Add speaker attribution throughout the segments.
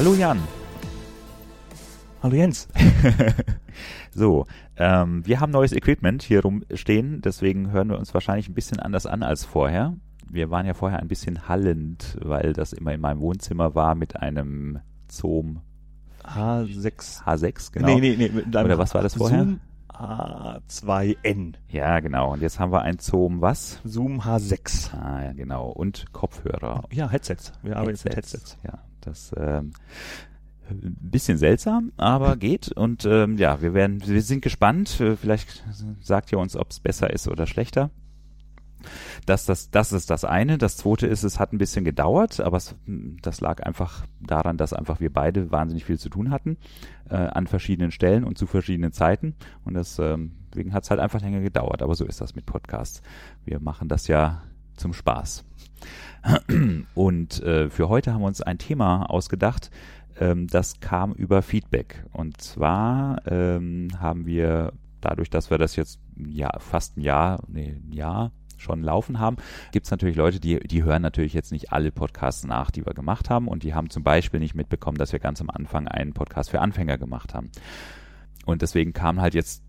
Speaker 1: Hallo Jan.
Speaker 2: Hallo Jens.
Speaker 1: so, ähm, wir haben neues Equipment hier rumstehen, deswegen hören wir uns wahrscheinlich ein bisschen anders an als vorher. Wir waren ja vorher ein bisschen hallend, weil das immer in meinem Wohnzimmer war mit einem Zoom
Speaker 2: H6.
Speaker 1: H6, genau.
Speaker 2: Nee, nee, nee.
Speaker 1: Oder was war das vorher?
Speaker 2: Zoom H2N.
Speaker 1: Ja, genau. Und jetzt haben wir ein Zoom was?
Speaker 2: Zoom H6.
Speaker 1: Ah, ja, genau. Und Kopfhörer.
Speaker 2: Ja, Headsets. Wir arbeiten jetzt mit
Speaker 1: Headsets. Ja, das ähm, bisschen seltsam, aber geht. Und ähm, ja, wir werden, wir sind gespannt. Äh, vielleicht sagt ihr uns, ob es besser ist oder schlechter. Das, das, das ist das eine. Das zweite ist, es hat ein bisschen gedauert, aber es, das lag einfach daran, dass einfach wir beide wahnsinnig viel zu tun hatten äh, an verschiedenen Stellen und zu verschiedenen Zeiten. Und ähm, deswegen hat es halt einfach länger gedauert. Aber so ist das mit Podcasts. Wir machen das ja zum Spaß. Und äh, für heute haben wir uns ein Thema ausgedacht, ähm, das kam über Feedback. Und zwar ähm, haben wir dadurch, dass wir das jetzt ja fast ein Jahr, nee, ein Jahr schon laufen haben, gibt es natürlich Leute, die, die hören natürlich jetzt nicht alle Podcasts nach, die wir gemacht haben und die haben zum Beispiel nicht mitbekommen, dass wir ganz am Anfang einen Podcast für Anfänger gemacht haben. Und deswegen kam halt jetzt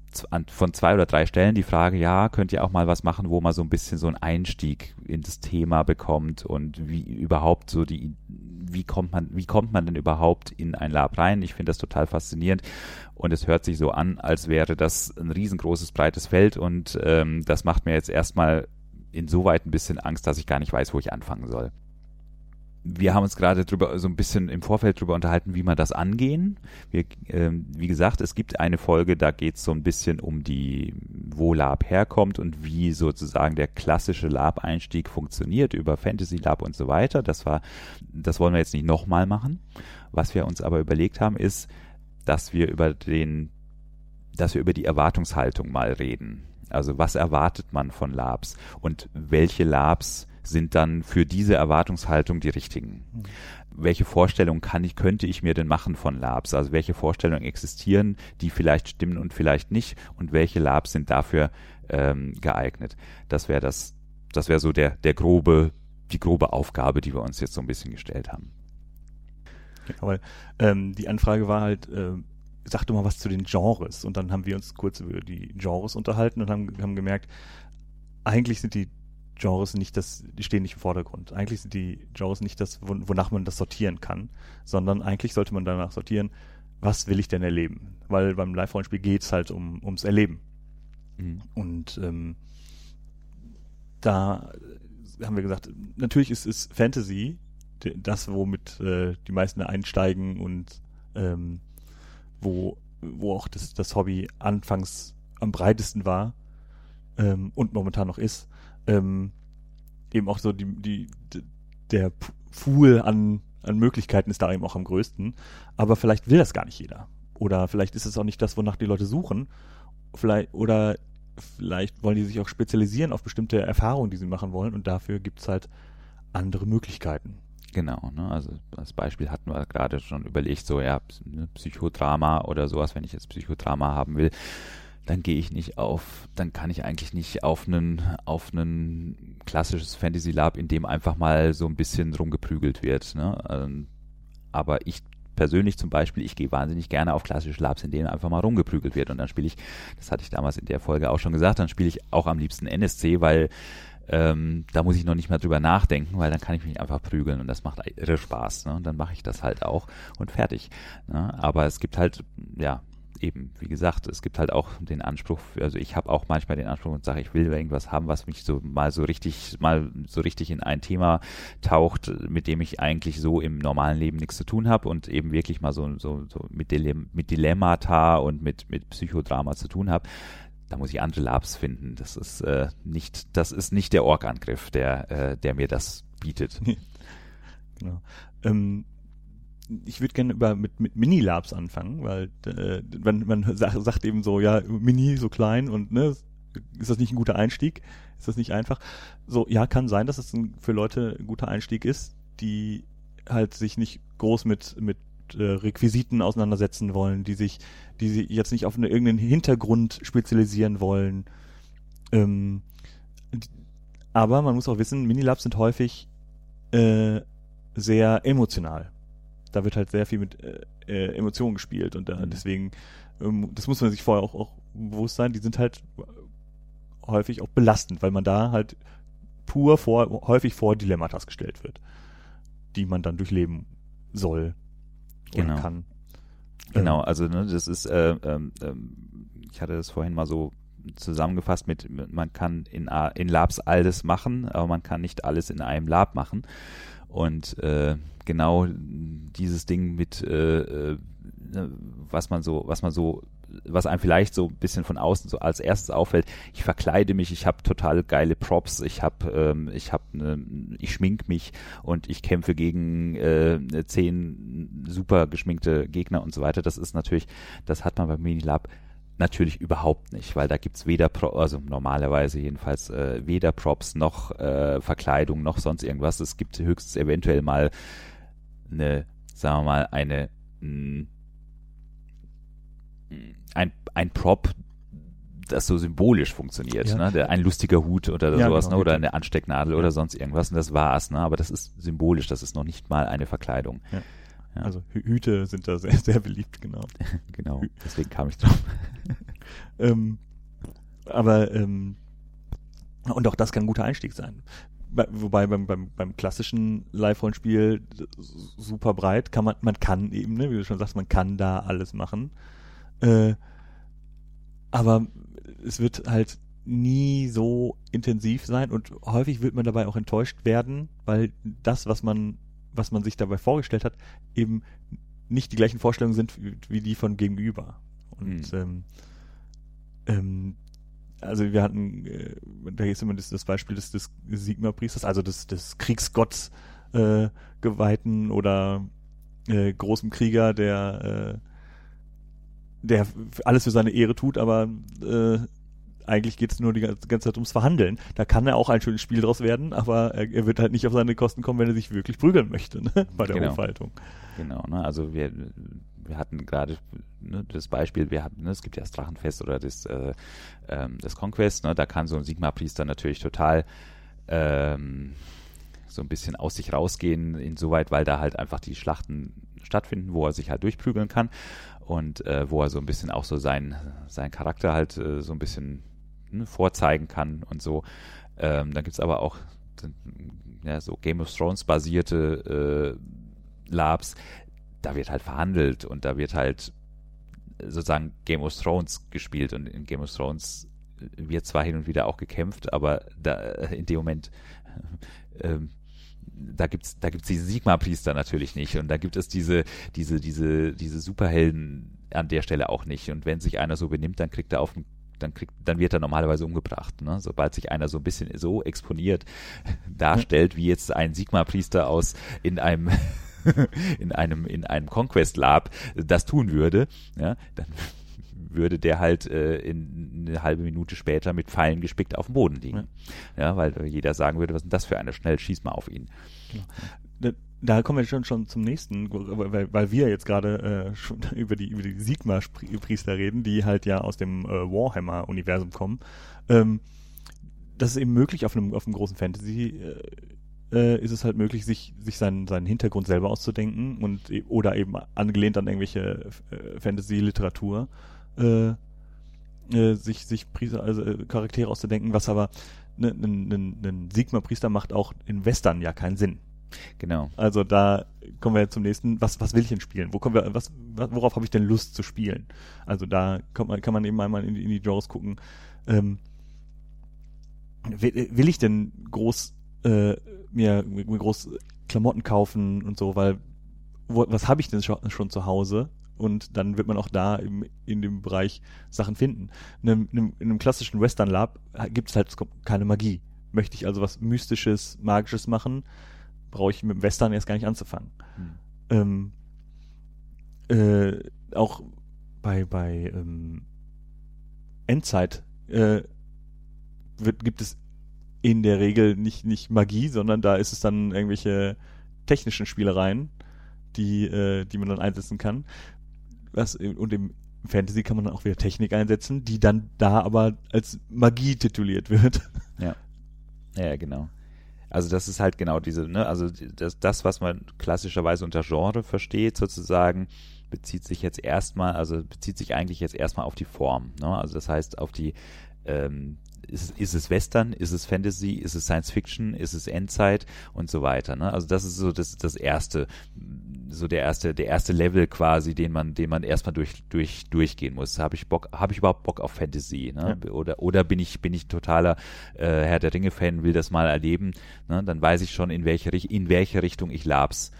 Speaker 1: von zwei oder drei Stellen die Frage, ja, könnt ihr auch mal was machen, wo man so ein bisschen so einen Einstieg in das Thema bekommt und wie überhaupt so die, wie kommt man, wie kommt man denn überhaupt in ein Lab rein? Ich finde das total faszinierend und es hört sich so an, als wäre das ein riesengroßes, breites Feld und ähm, das macht mir jetzt erstmal insoweit ein bisschen Angst, dass ich gar nicht weiß, wo ich anfangen soll wir haben uns gerade drüber so ein bisschen im Vorfeld drüber unterhalten, wie man das angehen. Wir, ähm, wie gesagt, es gibt eine Folge, da geht es so ein bisschen um die, wo Lab herkommt und wie sozusagen der klassische Lab-Einstieg funktioniert über Fantasy Lab und so weiter. Das war, das wollen wir jetzt nicht nochmal machen. Was wir uns aber überlegt haben, ist, dass wir über den, dass wir über die Erwartungshaltung mal reden. Also was erwartet man von Labs und welche Labs sind dann für diese Erwartungshaltung die richtigen. Mhm. Welche Vorstellungen kann ich, könnte ich mir denn machen von Labs? Also welche Vorstellungen existieren, die vielleicht stimmen und vielleicht nicht und welche Labs sind dafür ähm, geeignet? Das wäre das, das wäre so der, der grobe, die grobe Aufgabe, die wir uns jetzt so ein bisschen gestellt haben.
Speaker 2: Genau, weil ähm, die Anfrage war halt, äh, sag doch mal was zu den Genres. Und dann haben wir uns kurz über die Genres unterhalten und haben, haben gemerkt, eigentlich sind die Genres nicht das, die stehen nicht im Vordergrund. Eigentlich sind die Genres nicht das, wonach man das sortieren kann, sondern eigentlich sollte man danach sortieren, was will ich denn erleben? Weil beim Live-Rollenspiel geht es halt um, ums Erleben. Mhm. Und ähm, da haben wir gesagt, natürlich ist, ist Fantasy das, womit äh, die meisten einsteigen und ähm, wo, wo auch das, das Hobby anfangs am breitesten war ähm, und momentan noch ist ähm, eben auch so die, die, der Pool an, an Möglichkeiten ist da eben auch am größten. Aber vielleicht will das gar nicht jeder. Oder vielleicht ist es auch nicht das, wonach die Leute suchen. Vielleicht, oder vielleicht wollen die sich auch spezialisieren auf bestimmte Erfahrungen, die sie machen wollen. Und dafür gibt's halt andere Möglichkeiten.
Speaker 1: Genau, ne? also als Beispiel hatten wir gerade schon überlegt, so ja, ne, Psychodrama oder sowas, wenn ich jetzt Psychodrama haben will, dann gehe ich nicht auf, dann kann ich eigentlich nicht auf einen, auf einen klassisches Fantasy Lab, in dem einfach mal so ein bisschen rumgeprügelt wird. Ne? Ähm, aber ich persönlich zum Beispiel, ich gehe wahnsinnig gerne auf klassische Labs, in denen einfach mal rumgeprügelt wird. Und dann spiele ich, das hatte ich damals in der Folge auch schon gesagt, dann spiele ich auch am liebsten NSC, weil ähm, da muss ich noch nicht mehr drüber nachdenken, weil dann kann ich mich einfach prügeln und das macht irre Spaß. Ne? Und dann mache ich das halt auch und fertig. Ne? Aber es gibt halt, ja, eben, wie gesagt, es gibt halt auch den Anspruch, also ich habe auch manchmal den Anspruch und sage, ich will irgendwas haben, was mich so mal so richtig, mal so richtig in ein Thema taucht, mit dem ich eigentlich so im normalen Leben nichts zu tun habe und eben wirklich mal so, so, so mit, Dilem mit Dilemmata und mit, mit Psychodrama zu tun habe. Da muss ich andere Labs finden. Das ist äh, nicht, das ist nicht der Org-Angriff, der, äh, der mir das bietet.
Speaker 2: genau. Ähm, ich würde gerne über mit, mit Mini-Labs anfangen, weil äh, man, man sagt, sagt eben so, ja, Mini, so klein und ne, ist das nicht ein guter Einstieg? Ist das nicht einfach? So, ja, kann sein, dass es ein, für Leute ein guter Einstieg ist, die halt sich nicht groß mit, mit äh, Requisiten auseinandersetzen wollen, die sich, die sich jetzt nicht auf eine, irgendeinen Hintergrund spezialisieren wollen. Ähm, aber man muss auch wissen, Minilabs sind häufig äh, sehr emotional da wird halt sehr viel mit äh, äh, Emotionen gespielt und da,
Speaker 1: Mhm.
Speaker 2: deswegen, ähm, das muss man sich vorher auch, auch bewusst sein, die sind halt häufig auch belastend, weil man da halt pur vor, häufig vor Dilemmatas gestellt wird, die man dann durchleben soll
Speaker 1: Genau.
Speaker 2: kann.
Speaker 1: Genau,
Speaker 2: Ähm,
Speaker 1: also ne, das ist, äh, ähm, ähm, ich hatte das vorhin mal so zusammengefasst mit, man kann in, in Labs alles machen, aber man kann nicht alles in einem Lab machen. Und äh, genau dieses Ding mit, äh, äh, ne, was man so, was man so, was einem vielleicht so ein bisschen von außen so als erstes auffällt, ich verkleide mich, ich habe total geile Props, ich habe, ähm, ich habe, ne, ich schmink mich und ich kämpfe gegen äh, zehn super geschminkte Gegner und so weiter. Das ist natürlich, das hat man beim Minilab natürlich überhaupt nicht, weil da gibt's weder, Pro also normalerweise jedenfalls äh, weder Props noch äh, Verkleidung noch sonst irgendwas. Es gibt höchstens eventuell mal eine, sagen wir mal, eine mh, ein, ein Prop, das so symbolisch funktioniert,
Speaker 2: Ja.
Speaker 1: ne? Der, ein lustiger Hut oder
Speaker 2: Ja,
Speaker 1: sowas,
Speaker 2: genau,
Speaker 1: ne? oder eine Anstecknadel oder sonst irgendwas und das war's, ne? Aber das ist symbolisch, das ist noch nicht mal eine Verkleidung. Ja.
Speaker 2: Also Hü- Hüte sind da sehr, sehr beliebt, genau.
Speaker 1: Genau, deswegen kam ich drauf.
Speaker 2: Ähm, aber ähm, und auch das kann ein guter Einstieg sein. Bei, wobei beim, beim, beim klassischen Live-Rollenspiel super breit kann man, man kann eben, ne, wie du schon sagst, man kann da alles machen. Äh, aber es wird halt nie so intensiv sein und häufig wird man dabei auch enttäuscht werden, weil das, was man, was man sich dabei vorgestellt hat, eben nicht die gleichen Vorstellungen sind wie, die von gegenüber. Und
Speaker 1: Mhm.
Speaker 2: ähm, ähm, also wir hatten, äh, da ist immer das, das Beispiel des, des Sigma-Priesters, also des, des Kriegsgotts äh, geweihten oder äh, großem Krieger, der, äh, der alles für seine Ehre tut, aber äh, eigentlich geht es nur die ganze Zeit ums Verhandeln. Da kann er auch ein schönes Spiel draus werden, aber er, wird halt nicht auf seine Kosten kommen, wenn er sich wirklich prügeln möchte ne? bei der
Speaker 1: Genau.
Speaker 2: Hofhaltung.
Speaker 1: Genau, ne? Also wir, wir hatten gerade ne, das Beispiel, wir hatten, ne, es gibt ja das Drachenfest oder das, äh, ähm, das Conquest, ne? Da kann so ein Sigma-Priester natürlich total ähm, so ein bisschen aus sich rausgehen, insoweit, weil da halt einfach die Schlachten stattfinden, wo er sich halt durchprügeln kann und äh, wo er so ein bisschen auch so sein, sein Charakter halt äh, so ein bisschen ne, vorzeigen kann und so. Ähm, dann gibt's aber auch ja, so Game of Thrones basierte äh, Labs, da wird halt verhandelt und da wird halt sozusagen Game of Thrones gespielt und in Game of Thrones wird zwar hin und wieder auch gekämpft, aber da in dem Moment ähm, da gibt's da gibt's diese Sigma-Priester natürlich nicht und da gibt es diese diese diese diese Superhelden an der Stelle auch nicht und wenn sich einer so benimmt, dann kriegt er auf den dann kriegt, dann wird er normalerweise umgebracht. Ne? Sobald sich einer so ein bisschen so exponiert darstellt, wie jetzt ein Sigma-Priester aus in einem in einem in einem Conquest Lab das tun würde, ja, dann würde der halt äh, in eine halbe Minute später mit Pfeilen gespickt auf dem Boden liegen. Ja, weil jeder sagen würde, was ist denn das für einer? Schnell schieß mal auf ihn.
Speaker 2: Da, da kommen wir schon schon zum nächsten, weil, weil wir jetzt gerade äh, schon über die über die Sigma-Priester reden, die halt ja aus dem äh, Warhammer-Universum kommen. Ähm, das ist eben möglich auf einem auf einem großen Fantasy. Äh, äh, ist es halt möglich, sich, sich seinen, seinen Hintergrund selber auszudenken und e- oder eben angelehnt an irgendwelche äh, Fantasy-Literatur äh, äh, sich, sich Priester, also äh, Charaktere auszudenken, was aber ein ne, ne, ne Sigma-Priester macht auch in Western ja keinen Sinn.
Speaker 1: Genau.
Speaker 2: Also da kommen wir zum nächsten. Was, was will ich denn spielen? Wo kommen wir, was, worauf habe ich denn Lust zu spielen? Also da kommt man, kann man eben einmal in die, in die Genres gucken. Ähm, will, will ich denn groß äh, mir, mir groß Klamotten kaufen und so, weil wo, was habe ich denn schon, schon zu Hause? Und dann wird man auch da im, in dem Bereich Sachen finden. In einem, in einem, in einem klassischen Western Lab gibt es halt keine Magie. Möchte ich also was Mystisches, Magisches machen, brauche ich mit dem Western erst gar nicht anzufangen.
Speaker 1: Hm.
Speaker 2: Ähm, äh, auch bei, bei ähm, Endzeit äh, wird, gibt es in der Regel nicht, nicht Magie, sondern da ist es dann irgendwelche technischen Spielereien, die, äh, die man dann einsetzen kann. Was, und im Fantasy kann man dann auch wieder Technik einsetzen, die dann da aber als Magie tituliert wird.
Speaker 1: Ja, ja genau. Also das ist halt genau diese, ne, also das, das, was man klassischerweise unter Genre versteht, sozusagen, bezieht sich jetzt erstmal, also bezieht sich eigentlich jetzt erstmal auf die Form. Ne? Also das heißt auf die ähm, ist, ist es Western, ist es Fantasy, ist es Science Fiction, ist es Endzeit und so weiter. Ne? Also das ist so das, das erste, so der erste, der erste Level quasi, den man, den man erstmal durch, durch, durchgehen muss. Habe ich Bock, habe ich überhaupt Bock auf Fantasy? Ne? Ja. Oder, oder bin ich, bin ich totaler äh, Herr der Ringe-Fan, will das mal erleben? Ne? Dann weiß ich schon, in welche, in welche Richtung ich Labs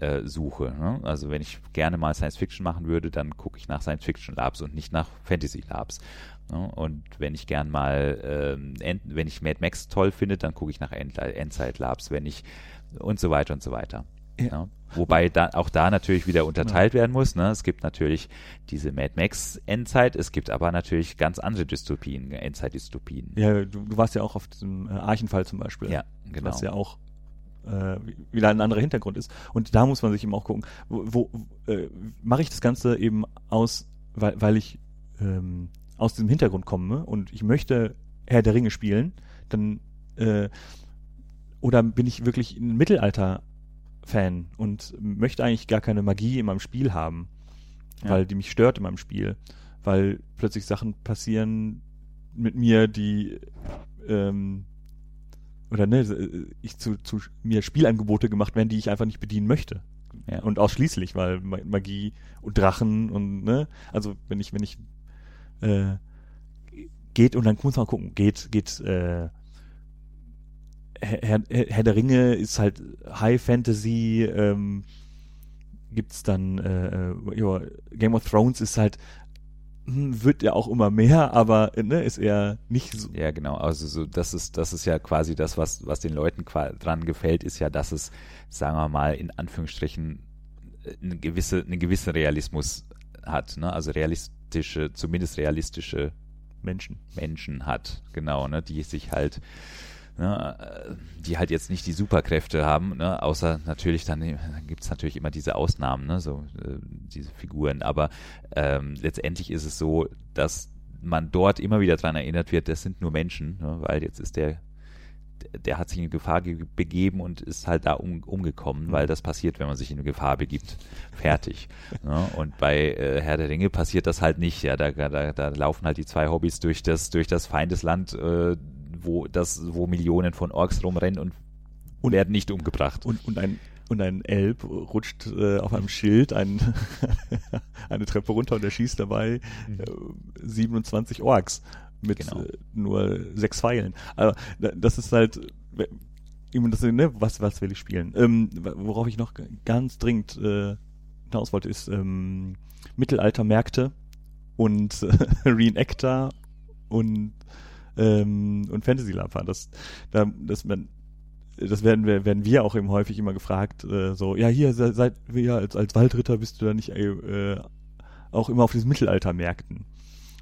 Speaker 1: äh, suche. Ne? Also wenn ich gerne mal Science Fiction machen würde, dann gucke ich nach Science Fiction Labs und nicht nach Fantasy Labs. Ne? Und wenn ich gern mal, ähm, End, wenn ich Mad Max toll finde, dann gucke ich nach End, Endzeit Labs, wenn ich und so weiter und so weiter. Ja. Ne? Wobei da auch da natürlich wieder unterteilt ja. werden muss. Ne? Es gibt natürlich diese Mad Max Endzeit, es gibt aber natürlich ganz andere Dystopien, Endzeit-Dystopien.
Speaker 2: Ja, du, du, warst ja auch auf diesem äh, Archenfall zum Beispiel.
Speaker 1: Ja, genau.
Speaker 2: Was ja auch äh, wieder ein anderer Hintergrund ist. Und da muss man sich eben auch gucken, wo, wo äh, mache ich das Ganze eben aus, weil, weil ich ähm, aus diesem Hintergrund komme und ich möchte Herr der Ringe spielen, dann äh, oder bin ich wirklich ein Mittelalter-Fan und möchte eigentlich gar keine Magie in meinem Spiel haben, ja. weil die mich stört in meinem Spiel, weil plötzlich Sachen passieren mit mir, die ähm, oder ne, ich zu, zu mir Spielangebote gemacht werden, die ich einfach nicht bedienen möchte. Ja. Und ausschließlich, weil Magie und Drachen und ne, also wenn ich, wenn ich äh, geht und dann muss man gucken, geht, geht äh, Herr, Herr der Ringe ist halt High Fantasy, ähm, gibt's dann äh, äh ja, Game of Thrones ist halt hm, wird ja auch immer mehr, aber ne, ist eher nicht so.
Speaker 1: Ja, genau. Also so, das ist, das ist ja quasi das, was, was den Leuten dran gefällt, ist ja, dass es, sagen wir mal, in Anführungsstrichen äh, eine gewisse, einen gewissen Realismus hat, ne? Also realistische, zumindest realistische Menschen. Menschen hat, genau, ne, die sich halt ne, äh, die halt jetzt nicht die Superkräfte haben, ne, außer natürlich dann, dann gibt es natürlich immer diese Ausnahmen, ne, so äh, diese Figuren, aber ähm, letztendlich ist es so, dass man dort immer wieder daran erinnert wird, das sind nur Menschen, ne, weil jetzt ist der der hat sich in Gefahr begeben und ist halt da um, umgekommen, mhm. weil das passiert, wenn man sich in Gefahr begibt. Fertig. ja, und bei äh, Herr der Ringe passiert das halt nicht. Ja, da, da, da laufen halt die zwei Hobbys durch das, durch das Feindesland, äh, wo das, wo Millionen von Orks rumrennen und, und werden nicht umgebracht.
Speaker 2: Und, und ein und ein Elb rutscht äh, auf einem Schild ein, eine Treppe runter und er schießt dabei äh, 27 Orks mit genau. äh, nur sechs Pfeilen. Also das ist halt das, ne, was, was will ich spielen? Ähm, worauf ich noch ganz dringend äh, hinaus wollte, ist ähm, Mittelaltermärkte und äh, Reenactor und ähm, und Fantasy Lamper. Das, da, das, man, das werden wir, werden wir auch eben häufig immer gefragt, äh, so, ja, hier, seit wir als, als Waldritter bist du da nicht äh, auch immer auf diesen Mittelaltermärkten.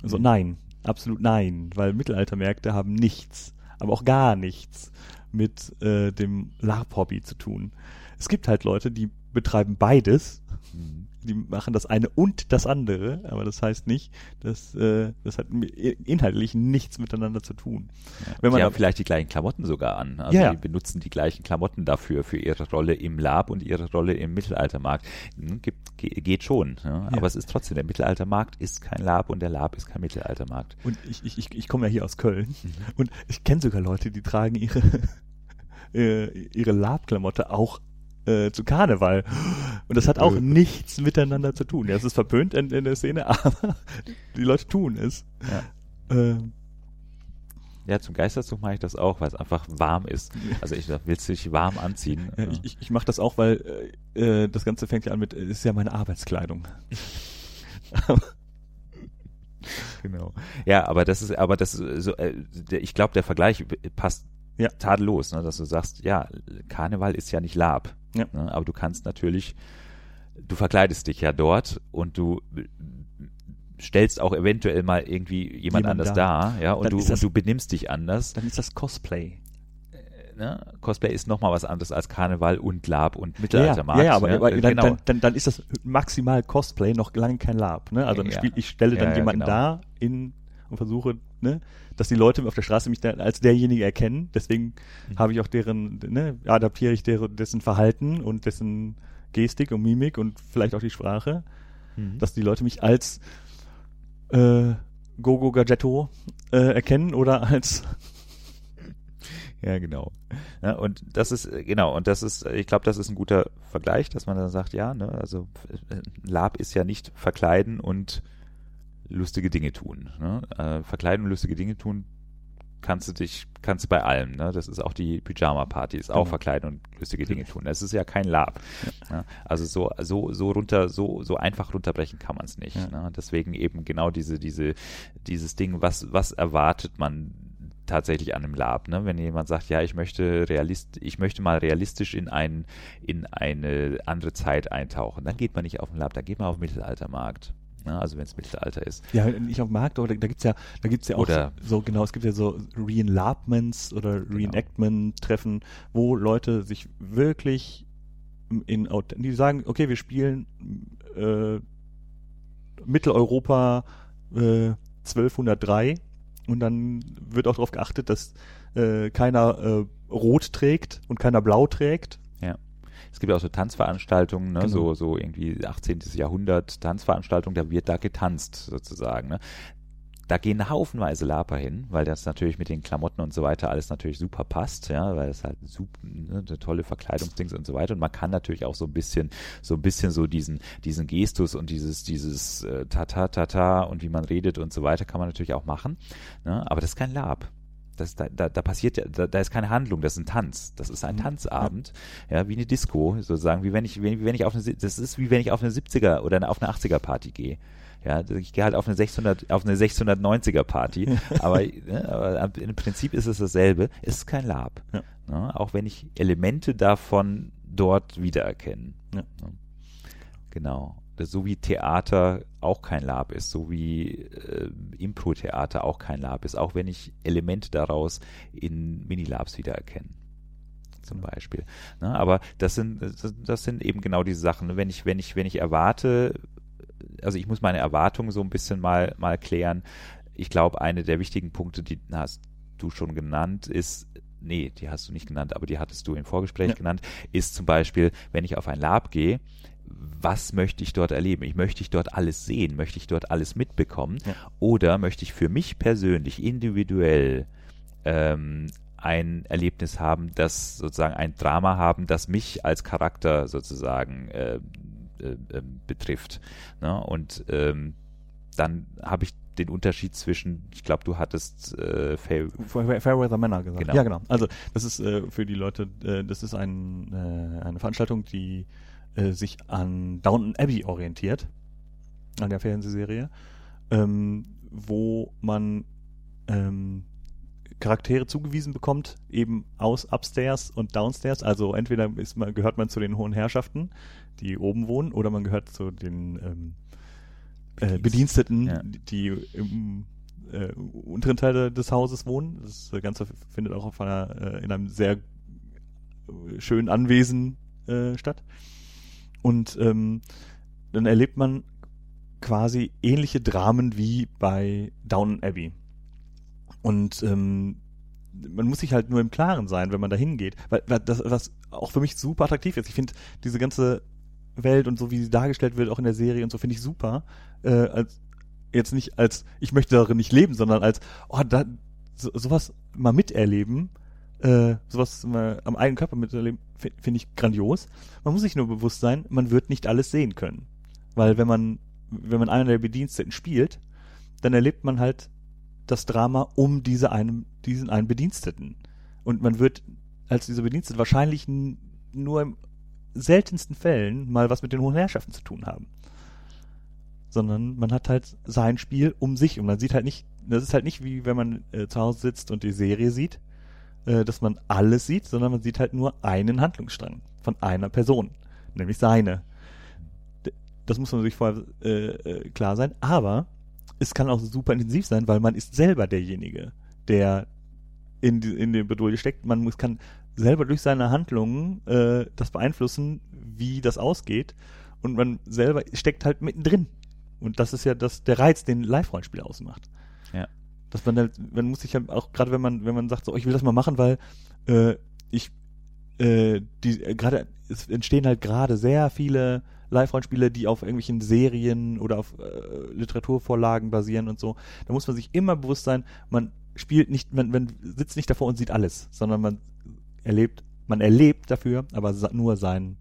Speaker 2: Also mhm. nein, absolut nein, weil Mittelaltermärkte haben nichts, aber auch gar nichts mit äh, dem LARP-Hobby zu tun. Es gibt halt Leute, die betreiben beides. Die machen das eine und das andere, aber das heißt nicht, dass äh, das hat inhaltlich nichts miteinander zu tun.
Speaker 1: Ja, Wenn man die haben vielleicht die gleichen Klamotten sogar an. Also ja, die benutzen die gleichen Klamotten dafür, für ihre Rolle im Lab und ihre Rolle im Mittelaltermarkt. Hm, gibt, geht schon. Ja. Aber es ist trotzdem, der Mittelaltermarkt ist kein Lab und der Lab ist kein Mittelaltermarkt.
Speaker 2: Und ich, ich, ich, ich komme ja hier aus Köln mhm. und ich kenne sogar Leute, die tragen ihre äh, ihre Lab-Klamotte auch äh, zu Karneval. Und das hat auch äh. nichts miteinander zu tun. Ja, es ist verpönt in, in der Szene, aber die Leute tun es.
Speaker 1: Ja. Ähm, ja, zum Geisterzug mache ich das auch, weil es einfach warm ist. Also ich willst du dich warm anziehen.
Speaker 2: Ja, ich ich mache das auch, weil äh, das Ganze fängt ja an mit, ist ja meine Arbeitskleidung.
Speaker 1: genau. Ja, aber das ist, aber das so, äh, ich glaube, der Vergleich passt ja. tadellos, ne, dass du sagst, ja, Karneval ist ja nicht Lab. Ja. Ne, aber du kannst natürlich, du verkleidest dich ja dort und du stellst auch eventuell mal irgendwie jemand, jemand anders da, da ja, und du, das, und du benimmst dich anders.
Speaker 2: Dann ist das Cosplay.
Speaker 1: Äh, ne? Cosplay ist nochmal was anderes als Karneval und Lab und Mittelaltermarkt.
Speaker 2: Ja, ja, aber, ja, aber dann, genau. dann, dann, dann, ist das maximal Cosplay noch lange kein Lab. Ne? Also dann spiel, ich stelle dann jemanden genau. da in und versuche ne, dass die Leute auf der Straße mich dann als derjenige erkennen. Deswegen mhm. habe ich auch deren, ne, adaptiere ich deren, dessen Verhalten und dessen Gestik und Mimik und vielleicht auch die Sprache, mhm. dass die Leute mich als äh, Gogo Gadgetto äh, erkennen oder als
Speaker 1: ja, genau. Ja, und das ist, genau, und das ist, ich glaube, das ist ein guter Vergleich, dass man dann sagt, ja, ne, also äh, Lab ist ja nicht verkleiden und lustige Dinge tun. Ne? Äh, verkleiden und lustige Dinge tun kannst du dich, kannst du bei allem, ne? Das ist auch die Pyjama-Party, ist auch genau. verkleiden und lustige Dinge tun. Das ist ja kein Lab. Ja. Ne? Also so, so, so runter, so, so einfach runterbrechen kann man es nicht. Ja. Ne? Deswegen eben genau diese, diese, dieses Ding, was, was erwartet man tatsächlich an einem Lab, ne? Wenn jemand sagt, ja, ich möchte realist, ich möchte mal realistisch in ein, in eine andere Zeit eintauchen, dann geht man nicht auf den Lab, da geht man auf den Mittelaltermarkt. Ne? Also wenn es Mittelalter ist.
Speaker 2: Ja, nicht auf dem Markt, aber da, da gibt's ja, da gibt's ja auch
Speaker 1: oder,
Speaker 2: so, genau, es gibt ja so Reenlabments oder genau. Reenactment-Treffen, wo Leute sich wirklich in, die sagen, okay, wir spielen äh, Mitteleuropa äh, 1203 und dann wird auch darauf geachtet, dass äh, keiner äh, rot trägt und keiner blau trägt.
Speaker 1: Es gibt auch so Tanzveranstaltungen, ne? Genau. so, so irgendwie 18. Jahrhundert Tanzveranstaltungen, da wird da getanzt sozusagen. Ne? Da gehen haufenweise Laper hin, weil das natürlich mit den Klamotten und so weiter alles natürlich super passt, ja, weil es halt super, ne, eine tolle Verkleidungsdings und so weiter. Und man kann natürlich auch so ein bisschen, so ein bisschen so diesen, diesen Gestus und dieses, dieses äh, Tata, Tata und wie man redet und so weiter kann man natürlich auch machen. Ne? Aber das ist kein Lab. Das, da, da, da passiert ja, da, da ist keine Handlung, das ist ein Tanz. Das ist ein mhm. Tanzabend, ja, wie eine Disco, sozusagen, wie wenn ich, wie, wie wenn ich auf eine, das ist wie wenn ich auf eine 70er oder auf eine 80er Party gehe. Ja, ich gehe halt auf eine 600, auf eine 690er Party, aber, ne, aber, im Prinzip ist es dasselbe. Es ist kein Lab. Ja. Ne, auch wenn ich Elemente davon dort wiedererkenne. Ja. Ne. Genau. So wie Theater auch kein Lab ist, so wie äh, Impro-Theater auch kein Lab ist, auch wenn ich Elemente daraus in Minilabs wiedererkenne zum Beispiel. Ne? Aber das sind, das sind eben genau diese Sachen. Wenn ich, wenn ich, wenn ich erwarte, also ich muss meine Erwartungen so ein bisschen mal, mal klären. Ich glaube, eine der wichtigen Punkte, die hast du schon genannt, ist, nee, die hast du nicht genannt, aber die hattest du im Vorgespräch ja. genannt, ist zum Beispiel, wenn ich auf ein Lab gehe, was möchte ich dort erleben? Ich möchte ich dort alles sehen, möchte ich dort alles mitbekommen ja. oder möchte ich für mich persönlich individuell ähm, ein Erlebnis haben, das sozusagen ein Drama haben, das mich als Charakter sozusagen äh, äh, ähm, betrifft. Ne? Und ähm, dann habe ich den Unterschied zwischen, ich glaube, du hattest äh, Fair,
Speaker 2: Fairweather Männer gesagt. Genau. Ja, genau. Also das ist äh, für die Leute, äh, das ist ein, äh, eine Veranstaltung, die äh, sich an Downton Abbey orientiert, an der Fernsehserie, ähm, wo man ähm, Charaktere zugewiesen bekommt, eben aus Upstairs und Downstairs. Also entweder man, gehört man zu den hohen Herrschaften, die oben wohnen, oder man gehört zu den ähm, äh, Bediensteten, ja. die im äh, unteren Teil des Hauses wohnen. Das Ganze findet auch auf einer, äh, in einem sehr schönen Anwesen äh, statt. Und ähm, dann erlebt man quasi ähnliche Dramen wie bei Downton Abbey. Und ähm, man muss sich halt nur im Klaren sein, wenn man da hingeht. Weil, weil das, was auch für mich super attraktiv ist. Ich finde diese ganze Welt und so, wie sie dargestellt wird, auch in der Serie und so, finde ich super. Äh, als, jetzt nicht als, ich möchte darin nicht leben, sondern als, oh, da, so, sowas mal miterleben, äh, sowas am eigenen Körper miterleben, finde find ich grandios. Man muss sich nur bewusst sein, man wird nicht alles sehen können. Weil wenn man, wenn man einer der Bediensteten spielt, dann erlebt man halt das Drama um diese einen, diesen einen Bediensteten. Und man wird als dieser Bedienstete wahrscheinlich nur im seltensten Fällen mal was mit den hohen Herrschaften zu tun haben. Sondern man hat halt sein Spiel um sich und man sieht halt nicht, das ist halt nicht wie wenn man äh, zu Hause sitzt und die Serie sieht, äh, dass man alles sieht, sondern man sieht halt nur einen Handlungsstrang von einer Person, nämlich seine. Das muss man sich vorher äh, äh klar sein, aber es kann auch super intensiv sein, weil man ist selber derjenige, der in, in den Bedrohung steckt. Man muss, kann selber durch seine Handlungen äh, das beeinflussen, wie das ausgeht. Und man selber steckt halt mittendrin. Und das ist ja das, der Reiz, den Live-Rollenspiel ausmacht. Dass man halt, man muss sich ja auch, gerade wenn man, wenn man sagt, so, ich will das mal machen, weil äh, ich äh, die äh, gerade es entstehen halt gerade sehr viele Live-Rollenspiele, die auf irgendwelchen Serien oder auf äh, Literaturvorlagen basieren und so. Da muss man sich immer bewusst sein, man spielt nicht, man, man sitzt nicht davor und sieht alles, sondern man erlebt, man erlebt dafür, aber nur seinen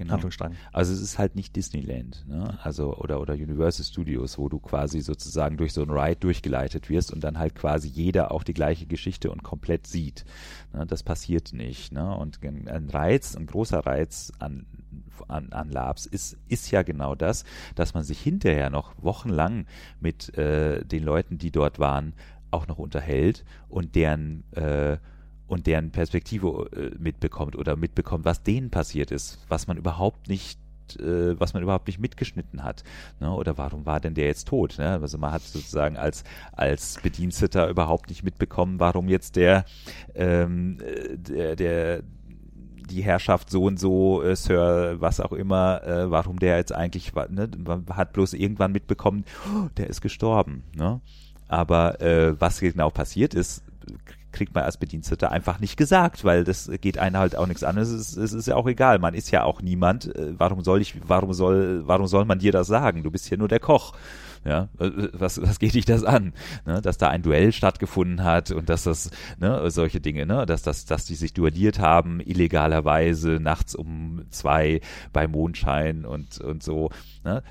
Speaker 1: Genau.
Speaker 2: Handlungsstrang.
Speaker 1: Also es ist halt nicht Disneyland, ne? Also oder oder Universal Studios, wo du quasi sozusagen durch so ein Ride durchgeleitet wirst und dann halt quasi jeder auch die gleiche Geschichte und komplett sieht. Ne? Das passiert nicht, ne? Und ein Reiz, ein großer Reiz an an, an Labs ist ist ja genau das, dass man sich hinterher noch wochenlang mit äh, den Leuten, die dort waren, auch noch unterhält und deren äh, und deren Perspektive äh, mitbekommt oder mitbekommt, was denen passiert ist, was man überhaupt nicht äh, was man überhaupt nicht mitgeschnitten hat. Ne? Oder warum war denn der jetzt tot? Ne? Also man hat sozusagen als, als Bediensteter überhaupt nicht mitbekommen, warum jetzt der, ähm, äh, der, der die Herrschaft so und so, äh, Sir, was auch immer, äh, warum der jetzt eigentlich, ne, man hat bloß irgendwann mitbekommen, oh, der ist gestorben. Ne? Aber äh, was genau passiert ist, kriegt man als Bediensteter einfach nicht gesagt, weil das geht einen halt auch nichts an. Es ist, es ist ja auch egal. Man ist ja auch niemand. Äh, warum soll ich, warum soll, warum soll man dir das sagen? Du bist hier nur der Koch. Ja, äh, was, was geht dich das an? Ne, dass da ein Duell stattgefunden hat und dass das, ne, solche Dinge, ne, dass das, dass die sich duelliert haben, illegalerweise, nachts um zwei bei Mondschein und, und so, ne,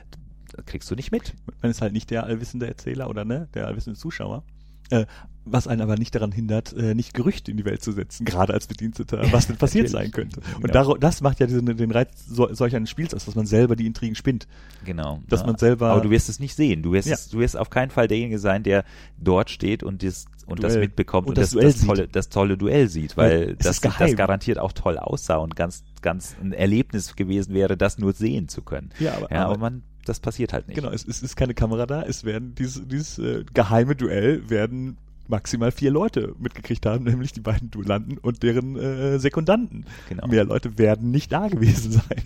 Speaker 1: kriegst du nicht mit.
Speaker 2: Man ist halt nicht der allwissende Erzähler oder ne, der allwissende Zuschauer. Äh, was einen aber nicht daran hindert, äh, nicht Gerüchte in die Welt zu setzen, gerade als Bediensteter, was denn passiert sein könnte. Und
Speaker 1: Genau.
Speaker 2: das macht ja diesen, den Reiz so, solch eines Spiels aus, dass man selber die Intrigen spinnt.
Speaker 1: Genau.
Speaker 2: Dass
Speaker 1: ja.
Speaker 2: man selber-
Speaker 1: Aber du wirst es nicht sehen. Du wirst,
Speaker 2: Ja.
Speaker 1: es, du wirst auf keinen Fall derjenige sein, der dort steht und das und das mitbekommt
Speaker 2: Und
Speaker 1: und,
Speaker 2: das
Speaker 1: das, das, tolle, das tolle Duell sieht, weil
Speaker 2: Ja,
Speaker 1: das, das garantiert auch toll aussah und ganz, ganz ein Erlebnis gewesen wäre, das nur sehen zu können.
Speaker 2: Ja, aber-
Speaker 1: ja,
Speaker 2: aber-
Speaker 1: aber man, das passiert halt nicht.
Speaker 2: Genau, es, es ist keine Kamera da, es werden dieses, dieses äh, geheime Duell werden maximal vier Leute mitgekriegt haben, nämlich die beiden Duellanten und deren äh, Sekundanten.
Speaker 1: Genau.
Speaker 2: Mehr Leute werden nicht da gewesen sein.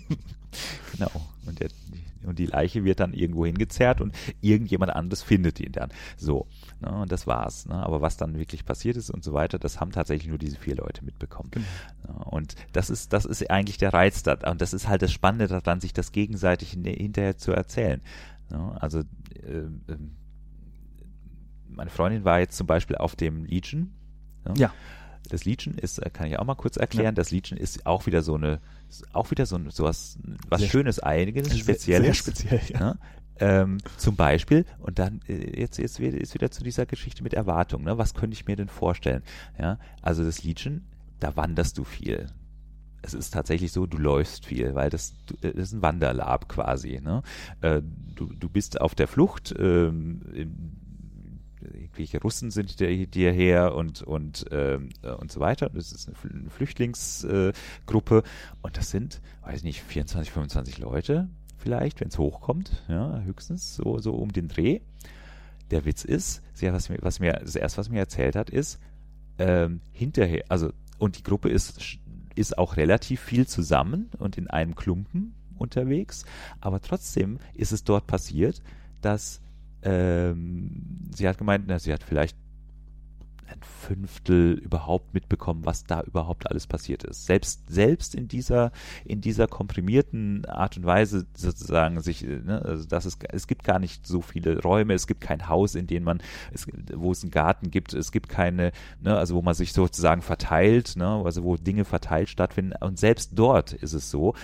Speaker 1: Genau. Und, der, und die Leiche wird dann irgendwo hingezerrt und irgendjemand anderes findet ihn dann. So. Ne, und das war's. Ne? Aber was dann wirklich passiert ist und so weiter, das haben tatsächlich nur diese vier Leute mitbekommen. Ja, und das ist, das ist eigentlich der Reiz da. Und das ist halt das Spannende daran, sich das gegenseitig hin- hinterher zu erzählen. Ja, also, äh, ähm, meine Freundin war jetzt zum Beispiel auf dem Legion.
Speaker 2: Ja.
Speaker 1: Das Legion ist, äh, kann ich auch mal kurz erklären,
Speaker 2: Ja.
Speaker 1: das Legion ist auch wieder so eine, auch wieder so ein, sowas, was
Speaker 2: Sehr-
Speaker 1: Schönes, Einiges,
Speaker 2: Sehr-
Speaker 1: Spezielles.
Speaker 2: Sehr speziell, ja.
Speaker 1: Ne? Ähm, zum Beispiel, und dann äh, jetzt, jetzt wieder- ist wieder zu dieser Geschichte mit Erwartung, ne? was könnte ich mir denn vorstellen? Ja, also das Legion, da wanderst du viel. Es ist tatsächlich so, du läufst viel, weil das, äh, das ist ein Wanderlab quasi. Ne? Äh, du, du bist auf der Flucht, ähm, irgendwelche Russen sind dir, dir her und und ähm, äh, und so weiter. Das ist eine Fl- eine Flüchtlingsgruppe äh, und das sind, weiß ich nicht, 24, 25 Leute vielleicht, wenn es hochkommt, ja, höchstens so so um den Dreh. Der Witz ist, sie was was mir das erste, was mir erzählt hat, ist ähm, hinterher, also und die Gruppe ist ist auch relativ viel zusammen und in einem Klumpen unterwegs, aber trotzdem ist es dort passiert, dass ähm, sie hat gemeint, na, sie hat vielleicht ein Fünftel überhaupt mitbekommen, was da überhaupt alles passiert ist. Selbst, selbst in dieser, in dieser komprimierten Art und Weise sozusagen sich, äh, ne, also das ist, es gibt gar nicht so viele Räume, es gibt kein Haus, in dem man, es, wo es einen Garten gibt, es gibt keine, ne, also wo man sich sozusagen verteilt, ne, also wo Dinge verteilt stattfinden. Und selbst dort ist es so,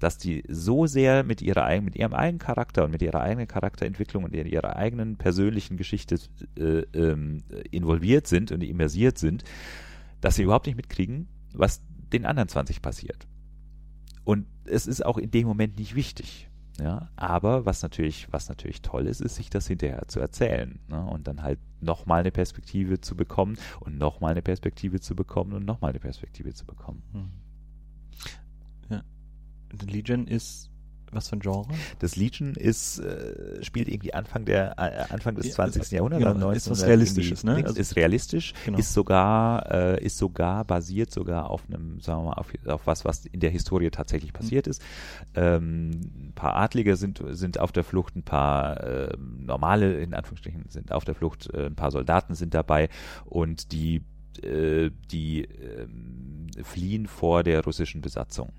Speaker 1: dass die so sehr mit ihrer mit ihrem eigenen Charakter und mit ihrer eigenen Charakterentwicklung und ihrer eigenen persönlichen Geschichte äh, ähm, involviert sind und immersiert sind, dass sie überhaupt nicht mitkriegen, was den anderen 20 passiert. Und es ist auch in dem Moment nicht wichtig. Ja, aber was natürlich, was natürlich toll ist, ist, sich das hinterher zu erzählen. Ne? Und dann halt nochmal eine Perspektive zu bekommen und nochmal eine Perspektive zu bekommen und nochmal eine Perspektive zu bekommen.
Speaker 2: Ja. The Legion ist was für ein Genre?
Speaker 1: Das Legion ist, äh, spielt irgendwie Anfang der äh, Anfang des
Speaker 2: Ja,
Speaker 1: 20.
Speaker 2: also,
Speaker 1: Jahrhunderts,
Speaker 2: genau,
Speaker 1: 19.
Speaker 2: ist was Realistisches, ne? Also-
Speaker 1: ist realistisch,
Speaker 2: Genau.
Speaker 1: ist sogar äh, ist sogar basiert sogar auf einem, sagen wir mal, auf, auf was, was in der Historie tatsächlich passiert ist. Ähm, ein paar Adlige sind sind auf der Flucht, ein paar ähm, normale in Anführungsstrichen sind auf der Flucht, äh, ein paar Soldaten sind dabei und die äh, die ähm, fliehen vor der russischen Besatzung äh,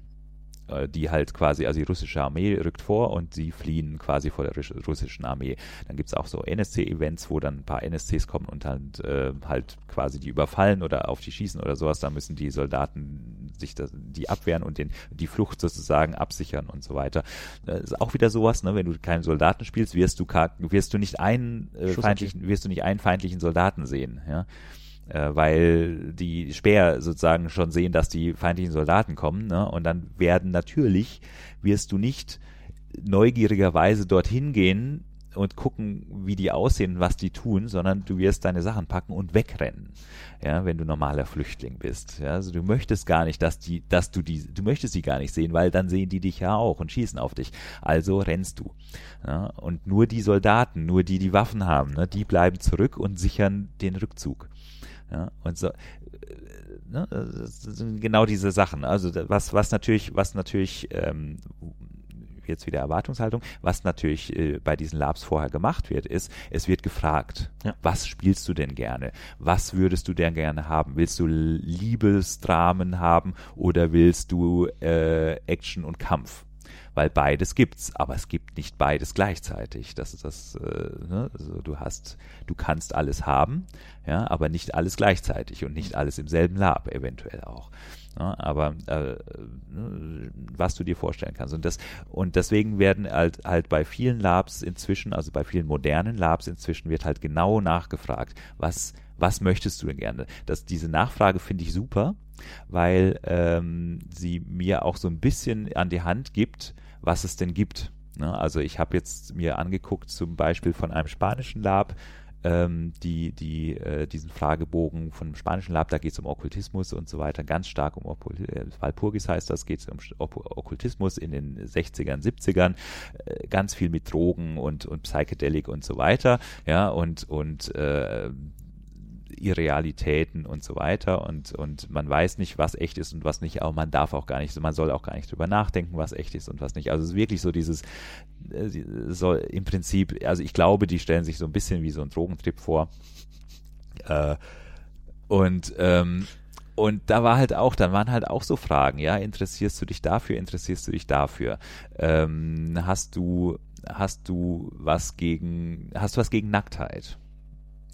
Speaker 1: die halt quasi, also die russische Armee rückt vor und sie fliehen quasi vor der russ- russischen Armee. Dann gibt's auch so NSC-Events, wo dann ein paar NSCs kommen und halt, äh, halt quasi die überfallen oder auf die schießen oder sowas. Da müssen die Soldaten sich das, die abwehren und den, die Flucht sozusagen absichern und so weiter. Das ist auch wieder sowas, ne? wenn du keinen Soldaten spielst, wirst du, wirst du nicht einen äh, feindlichen, wirst du nicht einen feindlichen Soldaten sehen, ja äh, weil die Speer sozusagen schon sehen, dass die feindlichen Soldaten kommen, ne? Und dann werden natürlich, wirst du nicht neugierigerweise dorthin gehen und gucken, wie die aussehen, was die tun, sondern du wirst deine Sachen packen und wegrennen, ja, wenn du normaler Flüchtling bist. Ja, also du möchtest gar nicht, dass die, dass du die, du möchtest sie gar nicht sehen, weil dann sehen die dich ja auch und schießen auf dich. Also rennst du. Ja, und nur die Soldaten, nur die die Waffen haben, ne, die bleiben zurück und sichern den Rückzug. Ja, und so, äh, ne, genau diese Sachen. Also was, was natürlich, was natürlich ähm, jetzt wieder Erwartungshaltung, was natürlich äh, bei diesen Labs vorher gemacht wird, ist, es wird gefragt,
Speaker 2: Ja.
Speaker 1: was spielst du denn gerne? Was würdest du denn gerne haben? Willst du Liebesdramen haben oder willst du äh, Action und Kampf? Weil beides gibt's, aber es gibt nicht beides gleichzeitig. Das ist das, äh, ne? also du hast, du kannst alles haben, ja, aber nicht alles gleichzeitig und nicht alles im selben Lab eventuell auch. Ja, aber äh, ne, was du dir vorstellen kannst. Und das und deswegen werden halt halt bei vielen Labs inzwischen, also bei vielen modernen Labs inzwischen wird halt genau nachgefragt, was was möchtest du denn gerne? Das, diese Nachfrage finde ich super, weil ähm, sie mir auch so ein bisschen an die Hand gibt, was es denn gibt. Ne? Also ich habe jetzt mir angeguckt, zum Beispiel von einem spanischen Lab, ähm, die, die, äh, diesen Fragebogen von dem spanischen Lab, da geht es um Okkultismus und so weiter, ganz stark um Okkult- äh, Walpurgis heißt das, geht es um Ok- Okkultismus in den 60ern, 70ern, äh, ganz viel mit Drogen und, und Psychedelik und so weiter, ja, und, und äh, Irrealitäten und so weiter und, und man weiß nicht, was echt ist und was nicht, aber man darf auch gar nicht, man soll auch gar nicht drüber nachdenken, was echt ist und was nicht. Also es ist wirklich so dieses, äh, soll im Prinzip, also ich glaube, die stellen sich so ein bisschen wie so ein Drogentrip vor. Äh, und ähm, und da war halt auch, dann waren halt auch so Fragen, ja, interessierst du dich dafür, interessierst du dich dafür? Ähm, hast du, hast du was gegen, hast du was gegen Nacktheit?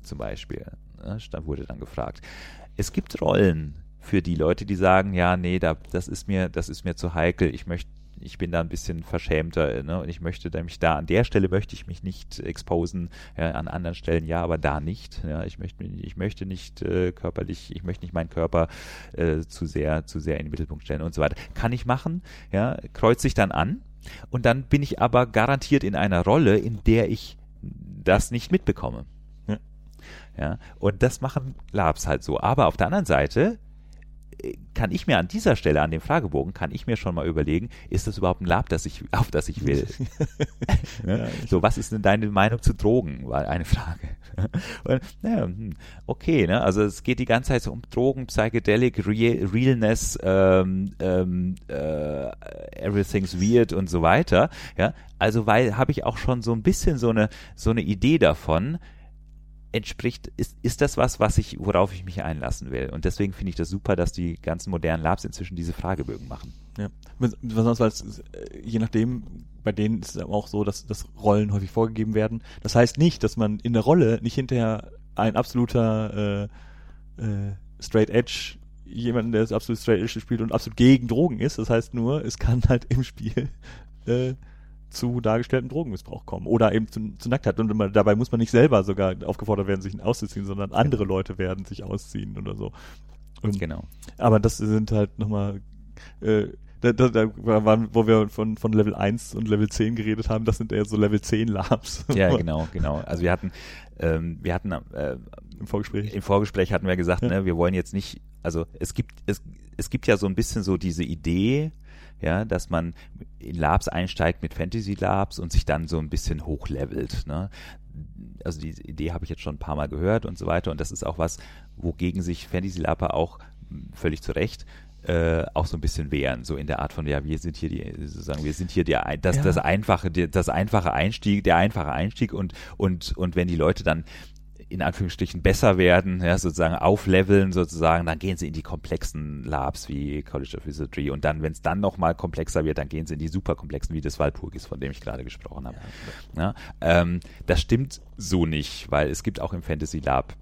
Speaker 1: Zum Beispiel. Ne? Wurde dann gefragt. Es gibt Rollen für die Leute, die sagen, ja, nee, da, das ist mir, das ist mir zu heikel, ich möchte ich bin da ein bisschen verschämter ne? und ich möchte nämlich da an der Stelle möchte ich mich nicht exposen, ja, an anderen Stellen ja, aber da nicht. Ja, ich möchte ich möchte nicht äh, körperlich, ich möchte nicht meinen Körper äh, zu sehr zu sehr in den Mittelpunkt stellen und so weiter. Kann ich machen, ja, kreuze ich dann an und dann bin ich aber garantiert in einer Rolle, in der ich das nicht mitbekomme.
Speaker 2: Ja.
Speaker 1: Ja, und das machen Labs halt so. Aber auf der anderen Seite äh, kann ich mir an dieser Stelle, an dem Fragebogen, kann ich mir schon mal überlegen, ist das überhaupt ein Lab, das ich, auf das ich will?
Speaker 2: Ja,
Speaker 1: so, was ist denn deine Meinung zu Drogen? War eine Frage. Und, naja, hm, okay, ne? Also es geht die ganze Zeit so um Drogen, Psychedelic, Real, Realness, ähm, ähm, äh, Everything's Weird und so weiter. Ja, also weil habe ich auch schon so ein bisschen so eine so eine Idee davon, entspricht, ist, ist das was, was ich, worauf ich mich einlassen will. Und deswegen finde ich das super, dass die ganzen modernen Labs inzwischen diese Fragebögen machen.
Speaker 2: Ja. Besonders weil es, äh, je nachdem, bei denen ist es auch so, dass, dass Rollen häufig vorgegeben werden. Das heißt nicht, dass man in der Rolle nicht hinterher ein absoluter äh, äh, Straight Edge, jemanden, der das absolut Straight Edge spielt und absolut gegen Drogen ist. Das heißt nur, es kann halt im Spiel äh, zu dargestelltem Drogenmissbrauch kommen oder eben zu, zu Nacktheit. Und man, dabei muss man nicht selber sogar aufgefordert werden, sich auszuziehen, sondern andere Leute werden sich ausziehen oder so. Und
Speaker 1: Genau.
Speaker 2: aber das sind halt nochmal, äh, da, da, da waren, wo wir von, von Level 1 und Level 10 geredet haben, das sind eher so Level 10 Labs.
Speaker 1: Ja, genau, genau. Also wir hatten, ähm, wir hatten äh,
Speaker 2: Im Vorgespräch.
Speaker 1: im Vorgespräch hatten wir gesagt,
Speaker 2: Ja.
Speaker 1: ne, wir wollen jetzt nicht, also es gibt, es, es gibt ja so ein bisschen so diese Idee, ja, dass man in Labs einsteigt mit Fantasy Labs und sich dann so ein bisschen hochlevelt. Ne? Also die Idee habe ich jetzt schon ein paar Mal gehört und so weiter und das ist auch was, wogegen sich Fantasy Lapper auch völlig zu Recht äh, auch so ein bisschen wehren, so in der Art von, ja, wir sind hier die, sozusagen, wir sind hier der, das, ja. das einfache, das einfache Einstieg, der einfache Einstieg und, und, und wenn die Leute dann in Anführungsstrichen besser werden, ja, sozusagen aufleveln sozusagen, dann gehen sie in die komplexen Labs wie College of Wizardry und dann, wenn es dann nochmal komplexer wird, dann gehen sie in die superkomplexen wie das Walpurgis, von dem ich gerade gesprochen habe. Ja, ja, ähm, das stimmt so nicht, weil es gibt auch im Fantasy Lab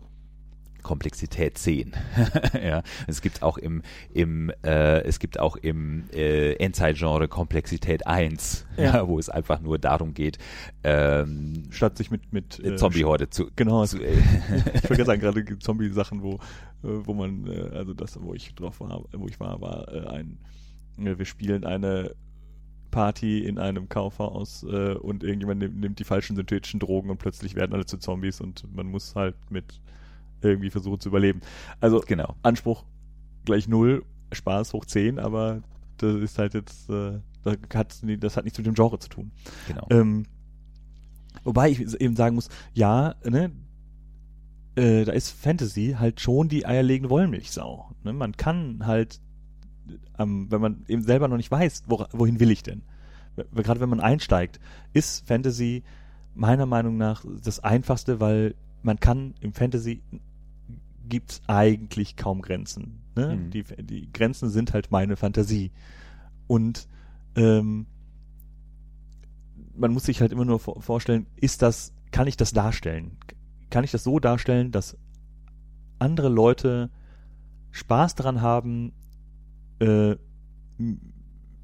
Speaker 1: Komplexität 10. ja, es gibt auch im, im äh, es gibt auch im äh, Endzeit-Genre Komplexität 1, ja. ja. wo es einfach nur darum geht, ähm,
Speaker 2: statt sich mit mit
Speaker 1: äh, Zombie-Horde zu
Speaker 2: genau zu, äh, ich vergesse sagen gerade Zombie-Sachen, wo äh, wo man äh, also das, wo ich drauf war, wo ich war, war äh, ein äh, wir spielen eine Party in einem Kaufhaus äh, und irgendjemand nimmt, nimmt die falschen synthetischen Drogen und plötzlich werden alle zu Zombies und man muss halt mit irgendwie versuchen zu überleben. Also genau. Anspruch gleich null, Spaß hoch zehn, aber das ist halt jetzt, äh, das, hat, das hat nichts mit dem Genre zu tun. Genau. Ähm, wobei ich eben sagen muss, ja, ne, äh, da ist Fantasy halt schon die eierlegende Wollmilchsau. Ne? Man kann halt, ähm, wenn man eben selber noch nicht weiß, wo, wohin will ich denn? Gerade wenn man einsteigt, ist Fantasy meiner Meinung nach das Einfachste, weil man kann im Fantasy gibt es eigentlich kaum Grenzen. Ne? Mhm. Die, die Grenzen sind halt meine Fantasie. Und ähm, man muss sich halt immer nur vorstellen, ist das, kann ich das darstellen? Kann ich das so darstellen, dass andere Leute Spaß daran haben, äh,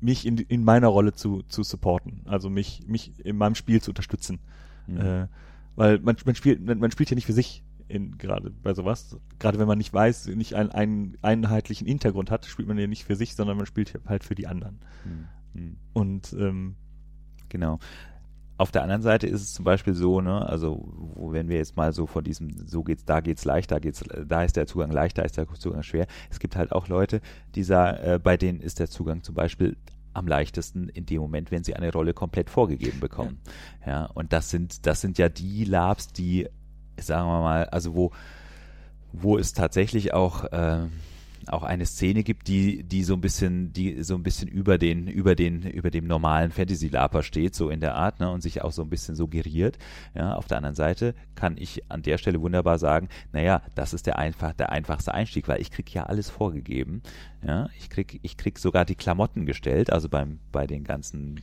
Speaker 2: mich in, in meiner Rolle zu, zu supporten, also mich, mich in meinem Spiel zu unterstützen. Mhm. Äh, weil man, man spielt, man spielt ja nicht für sich in gerade bei sowas. Gerade wenn man nicht weiß, nicht einen, einen einheitlichen Hintergrund hat, spielt man ja nicht für sich, sondern man spielt halt für die anderen. Mhm. Und ähm,
Speaker 1: genau. Auf der anderen Seite ist es zum Beispiel so, ne, also wenn wir jetzt mal so von diesem, so geht's, da geht's leicht, da geht's, da ist der Zugang leicht, da ist der Zugang schwer. Es gibt halt auch Leute, die sagen, äh, bei denen ist der Zugang zum Beispiel am leichtesten in dem Moment, wenn sie eine Rolle komplett vorgegeben bekommen. Ja, ja und das sind, das sind ja die Labs, die, sagen wir mal, also wo, wo es tatsächlich auch, äh, auch eine Szene gibt, die, die so ein bisschen, die so ein bisschen über den, über den, über dem normalen Fantasy-Laper steht, so in der Art, ne, und sich auch so ein bisschen suggeriert. Ja, auf der anderen Seite kann ich an der Stelle wunderbar sagen, naja, das ist der einfach, der einfachste Einstieg, weil ich krieg ja alles vorgegeben. Ja, ich krieg, ich krieg sogar die Klamotten gestellt, also beim, bei den ganzen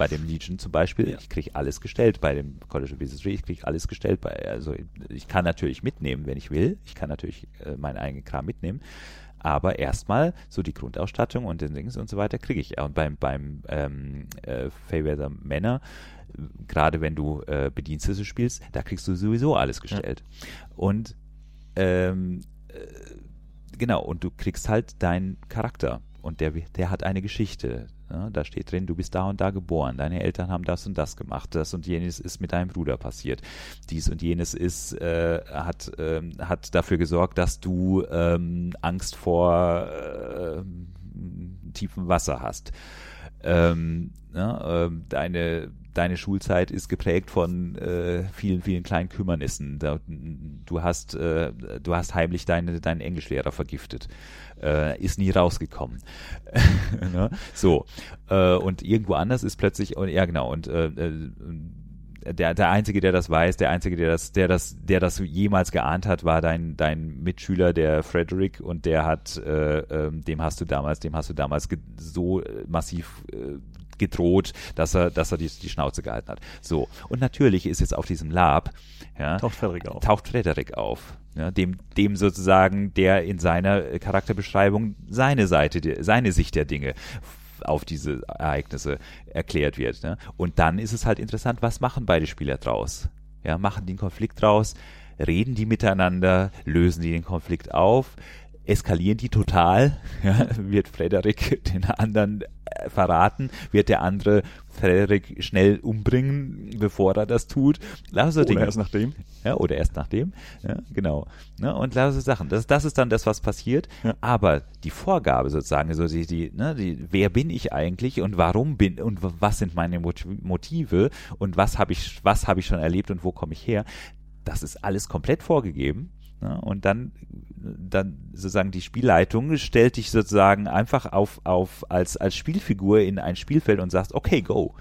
Speaker 1: bei dem Legion zum Beispiel, ja. ich kriege alles gestellt. Bei dem College of Wizardry, ich kriege alles gestellt. Bei, also ich kann natürlich mitnehmen, wenn ich will. Ich kann natürlich äh, meinen eigenen Kram mitnehmen. Aber erstmal so die Grundausstattung und den Dings und so weiter kriege ich. Und beim, beim ähm, äh, Feyweather Männer, gerade wenn du äh, Bedienstete spielst, da kriegst du sowieso alles gestellt. Ja. Und ähm, äh, genau, und du kriegst halt deinen Charakter und der, der hat eine Geschichte. Ja, da steht drin, du bist da und da geboren, deine Eltern haben das und das gemacht, das und jenes ist mit deinem Bruder passiert, dies und jenes ist, äh, hat, äh, hat dafür gesorgt, dass du ähm, Angst vor äh, tiefem Wasser hast. Ähm, ja, äh, deine deine Schulzeit ist geprägt von äh, vielen, vielen kleinen Kümmernissen. Da, du hast, äh, du hast heimlich deine, deinen Englischlehrer vergiftet. Äh, ist nie rausgekommen. ne? So. Äh, und irgendwo anders ist plötzlich, ja genau, und äh, äh, der, der Einzige, der das weiß, der Einzige, der das, der das, der das jemals geahnt hat, war dein, dein Mitschüler, der Frederick, und der hat, äh, äh, dem hast du damals, dem hast du damals so massiv äh, gedroht, dass er, dass er die, die Schnauze gehalten hat. So. Und natürlich ist jetzt auf diesem Lab, ja,
Speaker 2: taucht Frederik auf.
Speaker 1: Taucht Frederik auf. Ja, dem, dem sozusagen, der in seiner Charakterbeschreibung seine Seite, seine Sicht der Dinge auf diese Ereignisse erklärt wird. Ne? Und dann ist es halt interessant, was machen beide Spieler draus? Ja, machen die einen Konflikt draus? Reden die miteinander? Lösen die den Konflikt auf? Eskalieren die total, ja, wird Frederik den anderen äh, verraten, wird der andere Frederik schnell umbringen, bevor er das tut.
Speaker 2: Lauter oder erst nachdem.
Speaker 1: Ja, oder erst nachdem. Ja, genau. Ja, und lauter Sachen. Das, das ist dann das, was passiert. Ja. Aber die Vorgabe sozusagen, so die, die, ne, die, wer bin ich eigentlich und warum bin und was sind meine Motive und was habe ich, was habe ich schon erlebt und wo komme ich her, das ist alles komplett vorgegeben. Ne? Und dann, dann sozusagen die Spielleitung stellt dich sozusagen einfach auf, auf als, als Spielfigur in ein Spielfeld und sagst, okay, go.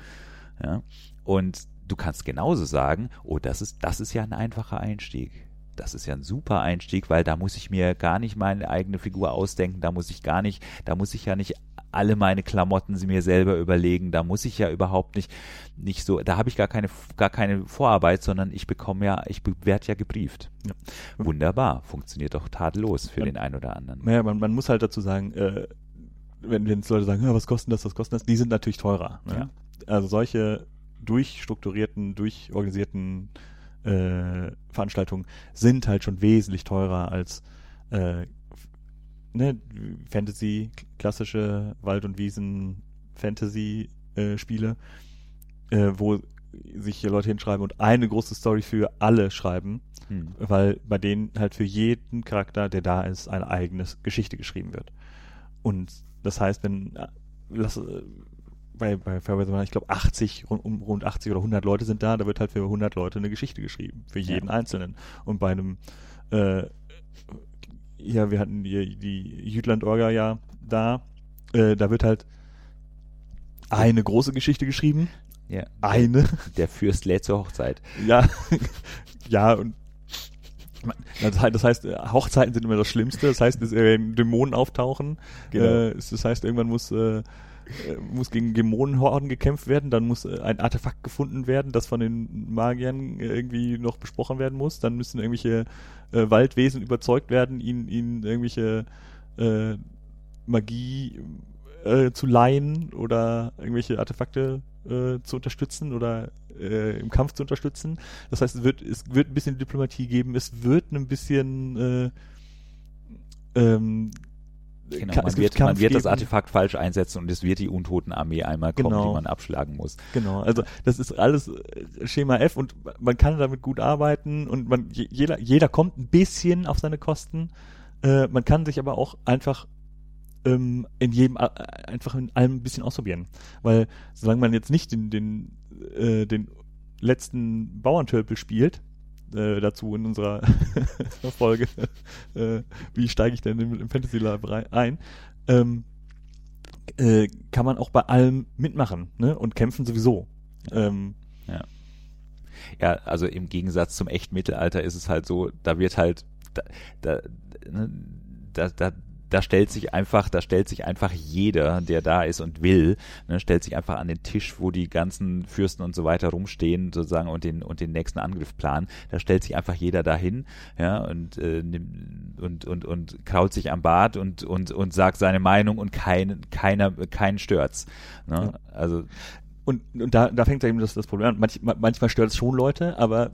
Speaker 1: Ja? Und du kannst genauso sagen, oh, das ist, das ist ja ein einfacher Einstieg. Das ist ja ein super Einstieg, weil da muss ich mir gar nicht meine eigene Figur ausdenken, da muss ich gar nicht, da muss ich ja nicht alle meine Klamotten sie mir selber überlegen. Da muss ich ja überhaupt nicht, nicht so, da habe ich gar keine, gar keine Vorarbeit, sondern ich bekomme ja, ich werde ja gebrieft. Ja. Wunderbar, funktioniert doch tadellos für ja. den einen oder anderen.
Speaker 2: Naja, man, man muss halt dazu sagen, äh, wenn, wenn Leute sagen, ja, was kostet das, was kostet das, die sind natürlich teurer. Ne? Ja. Also solche durchstrukturierten, durchorganisierten äh, Veranstaltungen sind halt schon wesentlich teurer als äh, ne, Fantasy, klassische Wald- und Wiesen-Fantasy-Spiele, äh, äh, wo sich hier Leute hinschreiben und eine große Story für alle schreiben, hm. weil bei denen halt für jeden Charakter, der da ist, eine eigene Geschichte geschrieben wird. Und das heißt, wenn äh, lass, bei, bei Fairway, ich glaube 80, rund, um, rund 80 oder 100 Leute sind da, da wird halt für 100 Leute eine Geschichte geschrieben, für jeden ja. Einzelnen. Und bei einem äh, ja, wir hatten die, die Jütland-Orga ja da. Äh, da wird halt eine große Geschichte geschrieben.
Speaker 1: Ja.
Speaker 2: Eine.
Speaker 1: Der Fürst lädt zur Hochzeit.
Speaker 2: Ja. ja, und das heißt, Hochzeiten sind immer das Schlimmste. Das heißt, dass äh, Dämonen auftauchen. Genau. Äh, das heißt, irgendwann muss äh, muss gegen Dämonenhorden gekämpft werden, dann muss äh, ein Artefakt gefunden werden, das von den Magiern irgendwie noch besprochen werden muss, dann müssen irgendwelche äh, Waldwesen überzeugt werden, ihnen, ihnen irgendwelche äh, Magie äh, zu leihen oder irgendwelche Artefakte äh, zu unterstützen oder äh, im Kampf zu unterstützen. Das heißt, es wird, es wird ein bisschen Diplomatie geben, es wird ein bisschen äh, ähm,
Speaker 1: Genau, man, wird, man wird das Artefakt falsch einsetzen und es wird die Untotenarmee einmal kommen, genau. die man abschlagen muss.
Speaker 2: Genau, also das ist alles äh, Schema F und man kann damit gut arbeiten und man jeder, jeder kommt ein bisschen auf seine Kosten. Äh, man kann sich aber auch einfach ähm, in jedem äh, einfach in allem ein bisschen ausprobieren. Weil solange man jetzt nicht den, den, äh, den letzten Bauerntölpel spielt, äh, dazu in unserer Folge, äh, wie steige ich denn im, im Fantasy Lab ein, ähm, äh, kann man auch bei allem mitmachen ne? und kämpfen sowieso. Ähm,
Speaker 1: ja. ja, also im Gegensatz zum echten Mittelalter ist es halt so, da wird halt da, da, ne, da, da da stellt sich einfach, da stellt sich einfach jeder, der da ist und will, ne, stellt sich einfach an den Tisch, wo die ganzen Fürsten und so weiter rumstehen, sozusagen und den und den nächsten Angriff planen. Da stellt sich einfach jeder dahin, ja und äh, und und und kraut sich am Bart und und und sagt seine Meinung und kein keiner keinen stört's. Ne? Ja. Also
Speaker 2: und, und da, da fängt eben das, das Problem an. Manch, manchmal stört es schon Leute, aber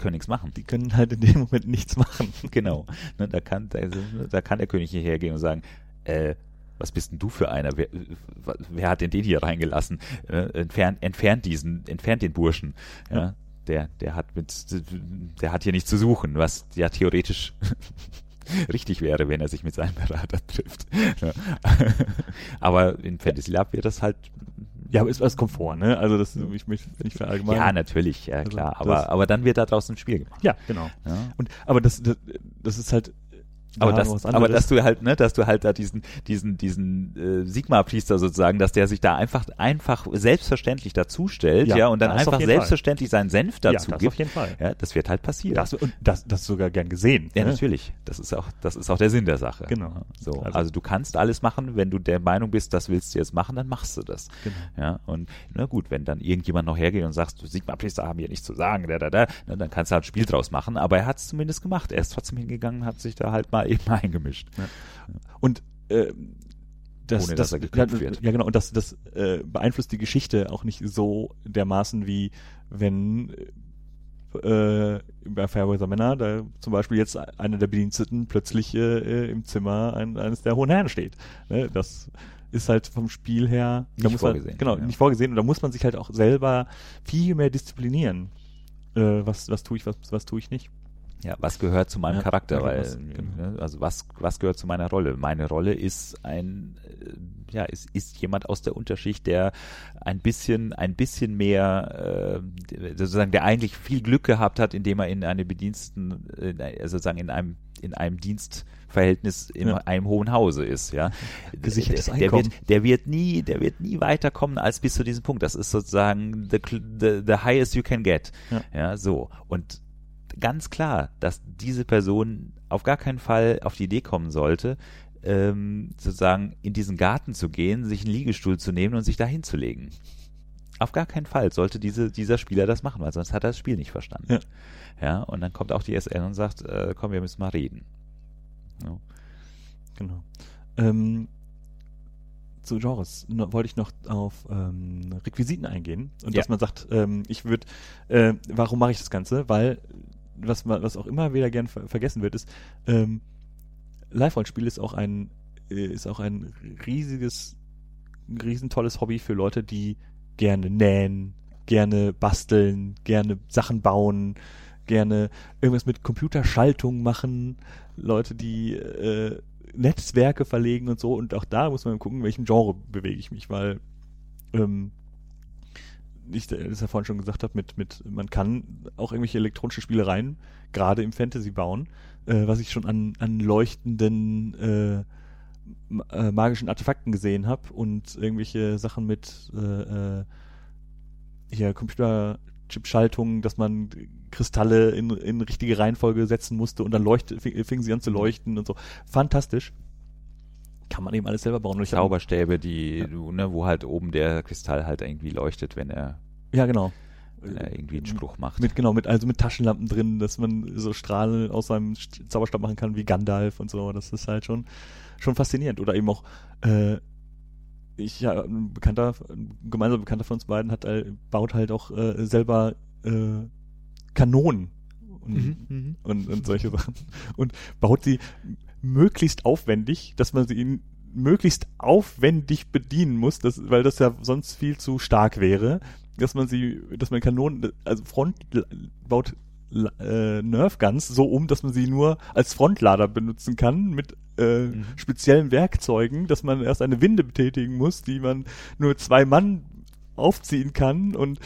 Speaker 1: können nichts machen.
Speaker 2: Die können halt in dem Moment nichts machen.
Speaker 1: genau. Ne, da, kann, da, da kann der König hierher gehen und sagen, äh, was bist denn du für einer? Wer, wer hat denn den hier reingelassen? Äh, entfernt, entfernt diesen, entfernt den Burschen. Ja, ja. Der, der hat mit, der hat hier nichts zu suchen, was ja theoretisch richtig wäre, wenn er sich mit seinem Berater trifft. Aber in Fantasy Lab wird das halt
Speaker 2: ja, aber ist was Komfort, ne? Also das ich möchte nicht verallgemeinern.
Speaker 1: Ja, natürlich, ja also klar. Also, aber aber dann wird da draußen ein Spiel gemacht.
Speaker 2: Ja, genau. Ja. Und aber das, das das ist halt
Speaker 1: aber, das, aber dass du halt, ne, dass du halt da diesen, diesen, diesen äh, Sigma-Priester sozusagen, dass der sich da einfach, einfach selbstverständlich dazustellt, ja, ja und dann einfach selbstverständlich Fall. seinen Senf dazu ja, das gibt. Auf jeden Fall. Ja, das wird halt passieren.
Speaker 2: Das, und das, das sogar gern gesehen.
Speaker 1: Ja, ne? natürlich. Das ist auch, das ist auch der Sinn der Sache.
Speaker 2: Genau.
Speaker 1: So, also, also, du kannst alles machen, wenn du der Meinung bist, das willst du jetzt machen, dann machst du das. Genau. Ja, und na gut, wenn dann irgendjemand noch hergeht und sagt, Sigma-Priester haben hier nichts zu sagen, da, da, da, dann kannst du halt ein Spiel draus machen, aber er hat es zumindest gemacht. Er ist trotzdem hingegangen, hat sich da halt mal eben eingemischt. Ja.
Speaker 2: Und äh, das,
Speaker 1: Ohne,
Speaker 2: das,
Speaker 1: dass er ja, wird.
Speaker 2: Ja, genau. Und das, das äh, beeinflusst die Geschichte auch nicht so dermaßen wie wenn äh, bei Fairweather Männer, da zum Beispiel jetzt einer der Bediensteten plötzlich äh, im Zimmer ein, eines der hohen Herren steht. Ne? Das ist halt vom Spiel her
Speaker 1: Nicht vorgesehen,
Speaker 2: Man, genau,
Speaker 1: ja.
Speaker 2: nicht vorgesehen. Und da muss man sich halt auch selber viel mehr disziplinieren. Äh, was, was tue ich, was, was tue ich nicht.
Speaker 1: Ja, was gehört zu meinem
Speaker 2: Ja,
Speaker 1: Charakter? Weil,
Speaker 2: was- genau.
Speaker 1: ne, also was, was gehört zu meiner Rolle? Meine Rolle ist ein, äh, ja, ist, ist jemand aus der Unterschicht, der ein bisschen, ein bisschen mehr, äh, sozusagen, der eigentlich viel Glück gehabt hat, indem er in eine Bediensten, ein- also sozusagen in einem, in einem Dienstverhältnis in
Speaker 2: Ja.
Speaker 1: einem hohen Hause ist, ja.
Speaker 2: Gesichertes
Speaker 1: der, der wird, der wird nie, der wird nie weiterkommen als bis zu diesem Punkt. Das ist sozusagen the, the, the highest you can get.
Speaker 2: Ja.
Speaker 1: Ja, so. Und ganz klar, dass diese Person auf gar keinen Fall auf die Idee kommen sollte, ähm, sozusagen in diesen Garten zu gehen, sich einen Liegestuhl zu nehmen und sich da hinzulegen. Auf gar keinen Fall sollte diese, dieser Spieler das machen, weil sonst hat er das Spiel nicht verstanden.
Speaker 2: Ja.
Speaker 1: Ja, und dann kommt auch die SL und sagt, äh, komm, wir müssen mal reden. Ja.
Speaker 2: Genau. Ähm, zu Genres no, wollte ich noch auf ähm, Requisiten eingehen und
Speaker 1: Ja.
Speaker 2: dass man sagt, ähm, ich würde, äh, warum mache ich das Ganze? Weil was was auch immer wieder gern ver vergessen wird, ist ähm, Live-Rollenspiel ist auch ein äh, ist auch ein riesiges, riesentolles Hobby für Leute, die gerne nähen, gerne basteln, gerne Sachen bauen, gerne irgendwas mit Computerschaltung machen, Leute, die äh, Netzwerke verlegen und so. Und auch da muss man gucken, in welchem Genre bewege ich mich, weil ähm, ich das ja vorhin schon gesagt habe, mit, mit, man kann auch irgendwelche elektronischen Spielereien, gerade im Fantasy bauen, äh, was ich schon an, an leuchtenden äh, äh, magischen Artefakten gesehen habe und irgendwelche Sachen mit äh, äh, hier Computerchip-Schaltungen, dass man Kristalle in, in richtige Reihenfolge setzen musste und dann leuchte, fing, fingen sie an zu leuchten und so. Fantastisch. Kann man eben alles selber bauen.
Speaker 1: Zauberstäbe, die, du, ne, wo halt oben der Kristall halt irgendwie leuchtet, wenn er,
Speaker 2: Ja, genau.
Speaker 1: wenn er irgendwie einen Spruch macht.
Speaker 2: Mit, genau, mit, also mit Taschenlampen drin, dass man so Strahlen aus seinem St- Zauberstab machen kann, wie Gandalf und so. Das ist halt schon, schon faszinierend. Oder eben auch, äh, ich, ja, ein Bekannter, ein gemeinsamer Bekannter von uns beiden hat, äh, baut halt auch äh, selber äh, Kanonen und,
Speaker 1: Mhm.
Speaker 2: und, und solche Sachen. Und baut sie möglichst aufwendig, dass man sie ihnen möglichst aufwendig bedienen muss, das, weil das ja sonst viel zu stark wäre, dass man sie, dass man Kanonen, also Front baut äh, Nerf Guns so um, dass man sie nur als Frontlader benutzen kann mit äh,
Speaker 1: Mhm.
Speaker 2: speziellen Werkzeugen, dass man erst eine Winde betätigen muss, die man nur zwei Mann aufziehen kann und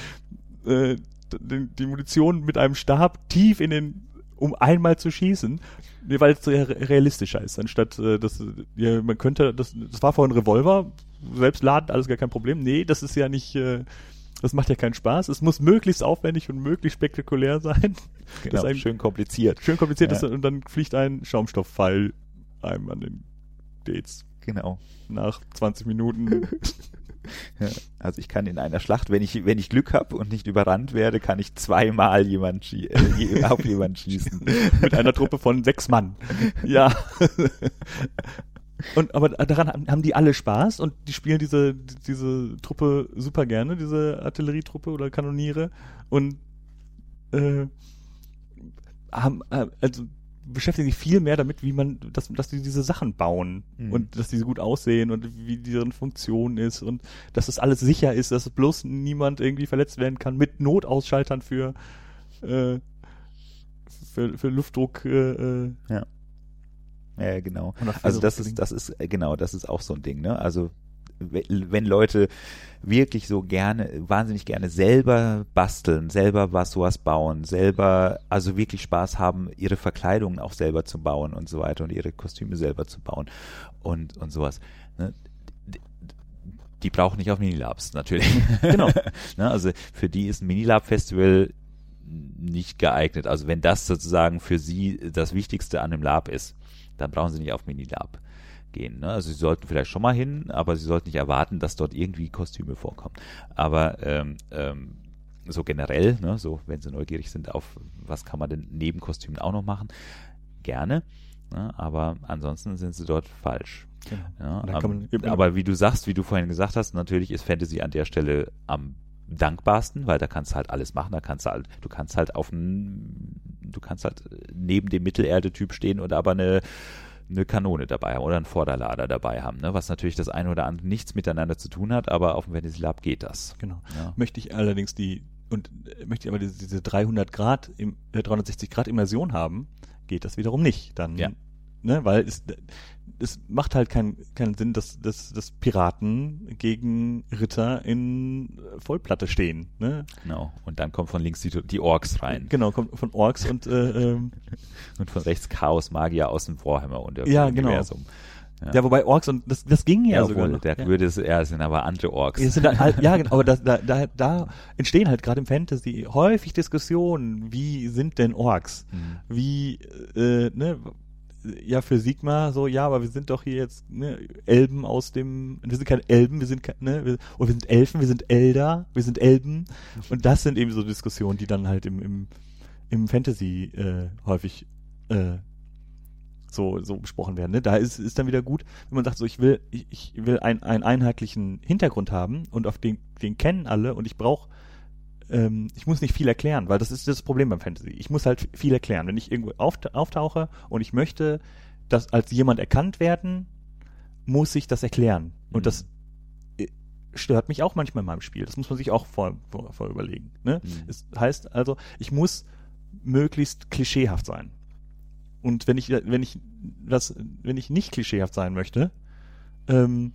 Speaker 2: äh, die Munition mit einem Stab tief in den, um einmal zu schießen, weil es realistischer ist, anstatt äh, das, ja, man könnte, das, das war vorhin ein Revolver, selbst laden, alles gar kein Problem. Nee, das ist ja nicht, äh, das macht ja keinen Spaß. Es muss möglichst aufwendig und möglichst spektakulär sein.
Speaker 1: Genau,
Speaker 2: einem-
Speaker 1: schön kompliziert.
Speaker 2: Schön kompliziert
Speaker 1: Ja.
Speaker 2: ist und dann fliegt ein Schaumstoffpfeil einem an den Dates
Speaker 1: Genau.
Speaker 2: nach 20 Minuten.
Speaker 1: Also ich kann in einer Schlacht, wenn ich, wenn ich Glück habe und nicht überrannt werde, kann ich zweimal jemand schie äh, auf jemanden schießen.
Speaker 2: mit einer Truppe von sechs Mann. Ja. Und aber daran haben- haben die alle Spaß und die spielen diese diese Truppe super gerne, diese Artillerietruppe oder Kanoniere und äh, haben äh, also beschäftigen sich viel mehr damit, wie man dass dass die diese Sachen bauen
Speaker 1: Mhm.
Speaker 2: und dass die so gut aussehen und wie deren Funktion ist und dass das alles sicher ist, dass bloß niemand irgendwie verletzt werden kann mit Notausschaltern für äh, für, für Luftdruck äh, äh,
Speaker 1: Ja, genau.
Speaker 2: und auch
Speaker 1: Also das ist, das ist, äh, genau, das ist auch so ein Ding, ne? Also wenn Leute wirklich so gerne, wahnsinnig gerne selber basteln, selber was sowas bauen, selber, also wirklich Spaß haben, ihre Verkleidungen auch selber zu bauen und so weiter und ihre Kostüme selber zu bauen und, und sowas. Ne? Die brauchen nicht auf Minilabs, natürlich.
Speaker 2: Genau.
Speaker 1: ne? Also für die ist ein Minilab-Festival nicht geeignet. Also wenn das sozusagen für sie das Wichtigste an einem Lab ist, dann brauchen sie nicht auf Minilab gehen. Ne? Also sie sollten vielleicht schon mal hin, aber sie sollten nicht erwarten, dass dort irgendwie Kostüme vorkommen. Aber ähm, ähm, so generell, ne, so wenn sie neugierig sind auf, was kann man denn neben Kostümen auch noch machen, gerne. Ne? Aber ansonsten sind sie dort falsch.
Speaker 2: Genau.
Speaker 1: Ja,
Speaker 2: man-
Speaker 1: aber wie du sagst, wie du vorhin gesagt hast, natürlich ist Fantasy an der Stelle am dankbarsten, weil da kannst du halt alles machen, da kannst du halt, du kannst halt auf ein, du kannst halt neben dem Mittelerde-Typ stehen und aber eine eine Kanone dabei haben oder einen Vorderlader dabei haben, ne? was natürlich das eine oder andere nichts miteinander zu tun hat, aber auf dem Fantasy Lab geht das.
Speaker 2: Genau. Ja. Möchte ich allerdings die und äh, möchte ich aber diese, diese 300 Grad, im, äh, 360 Grad Immersion haben, geht das wiederum nicht. Dann,
Speaker 1: ja.
Speaker 2: Ne, weil es, es macht halt keinen keinen Sinn, dass, dass, dass Piraten gegen Ritter in Vollplatte stehen. Ne?
Speaker 1: Genau. Und dann kommt von links die, die Orks rein.
Speaker 2: Genau, kommt von Orks und äh, ähm,
Speaker 1: und von rechts Chaos Magier aus dem Warhammer und
Speaker 2: ja, genau. Universum. Ja. ja, wobei Orks und das, das ging ja, ja sogar.
Speaker 1: Noch. Der ja. würde es eher sind aber andere Orks.
Speaker 2: Sind halt, ja, genau, aber das, da, da, da entstehen halt gerade im Fantasy häufig Diskussionen, wie sind denn Orks? Mhm. Wie, äh, ne, ja, für Sigma so, ja, aber wir sind doch hier jetzt ne, Elben aus dem, wir sind keine Elben, wir sind keine, ne, wir, oder wir sind Elfen, wir sind Elder, wir sind Elben. Und das sind eben so Diskussionen, die dann halt im, im, im Fantasy äh, häufig äh, so, so besprochen werden. Ne? Da ist, ist dann wieder gut, wenn man sagt, so ich will, ich, ich will ein, einen einheitlichen Hintergrund haben und auf den, den kennen alle und ich brauche ähm, ich muss nicht viel erklären, weil das ist das Problem beim Fantasy. Ich muss halt viel erklären. Wenn ich irgendwo auftauche und ich möchte, dass als jemand erkannt werden, muss ich das erklären. Und mhm. das äh, stört mich auch manchmal in meinem Spiel. Das muss man sich auch vor, vor, vor überlegen. Ne? Mhm. Es heißt also, ich muss möglichst klischeehaft sein. Und wenn ich, wenn ich das, wenn ich nicht klischeehaft sein möchte, ähm,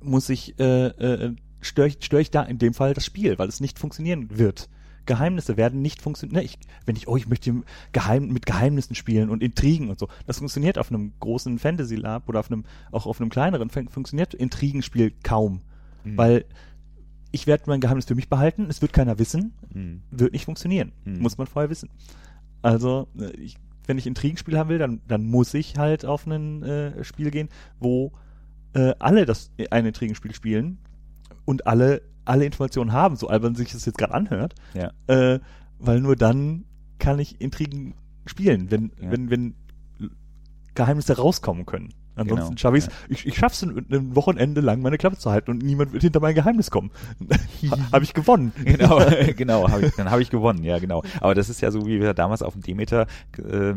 Speaker 2: muss ich, äh, äh, störe ich, stör ich da in dem Fall das Spiel, weil es nicht funktionieren wird. Geheimnisse werden nicht funktionieren. Ne, ich, wenn ich, oh, ich möchte Geheim, mit Geheimnissen spielen und Intrigen und so. Das funktioniert auf einem großen Fantasy Lab oder auf einem, auch auf einem kleineren, funktioniert Intrigenspiel kaum. Mhm. Weil ich werde mein Geheimnis für mich behalten, es wird keiner wissen, mhm. wird nicht funktionieren. Mhm. Muss man vorher wissen. Also, äh, ich wenn ich Intrigenspiel haben will, dann, dann muss ich halt auf ein äh, Spiel gehen, wo äh, alle das ein Intrigenspiel spielen und alle alle Informationen haben, so albern sich das jetzt gerade anhört.
Speaker 1: Ja.
Speaker 2: Äh, weil nur dann kann ich Intrigen spielen, wenn ja. wenn wenn Geheimnisse rauskommen können. Ansonsten genau. schaffe ich's, ja. ich ich schaff's ein, ein Wochenende lang meine Klappe zu halten und niemand wird hinter mein Geheimnis kommen. ha, habe ich gewonnen.
Speaker 1: Genau, genau, hab ich, dann habe ich gewonnen, ja genau. Aber das ist ja so, wie wir damals auf dem Demeter, äh,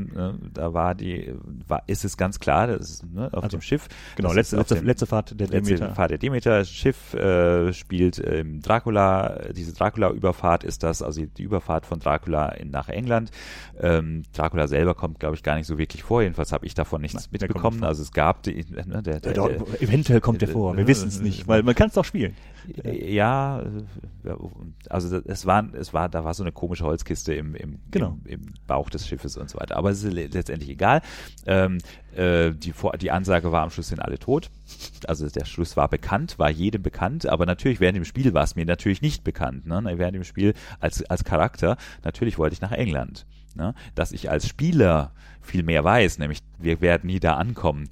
Speaker 1: da war die, war, ist es ganz klar, das ist ne, auf also, dem Schiff.
Speaker 2: Genau, letzte, letzte, dem, letzte Fahrt der
Speaker 1: Demeter. Letzte Fahrt der Demeter, Schiff äh, spielt ähm, Dracula, diese Dracula-Überfahrt ist das, also die Überfahrt von Dracula in, nach England. Ähm, Dracula selber kommt, glaube ich, gar nicht so wirklich vor, jedenfalls habe ich davon nichts Nein, mitbekommen. Also es gab gab. Die,
Speaker 2: ne, der, der, der, eventuell kommt der vor, wir wissen es nicht, weil man kann es doch spielen.
Speaker 1: Ja, also es war, es war, da war so eine komische Holzkiste im, im,
Speaker 2: genau.
Speaker 1: im, im Bauch des Schiffes und so weiter. Aber es ist letztendlich egal. Ähm, äh, die, die Ansage war am Schluss sind alle tot. Also der Schluss war bekannt, war jedem bekannt, aber natürlich während dem Spiel war es mir natürlich nicht bekannt. Ne? Während dem Spiel als, als Charakter, natürlich wollte ich nach England. Ne? Dass ich als Spieler viel mehr weiß, nämlich wir werden nie da ankommen.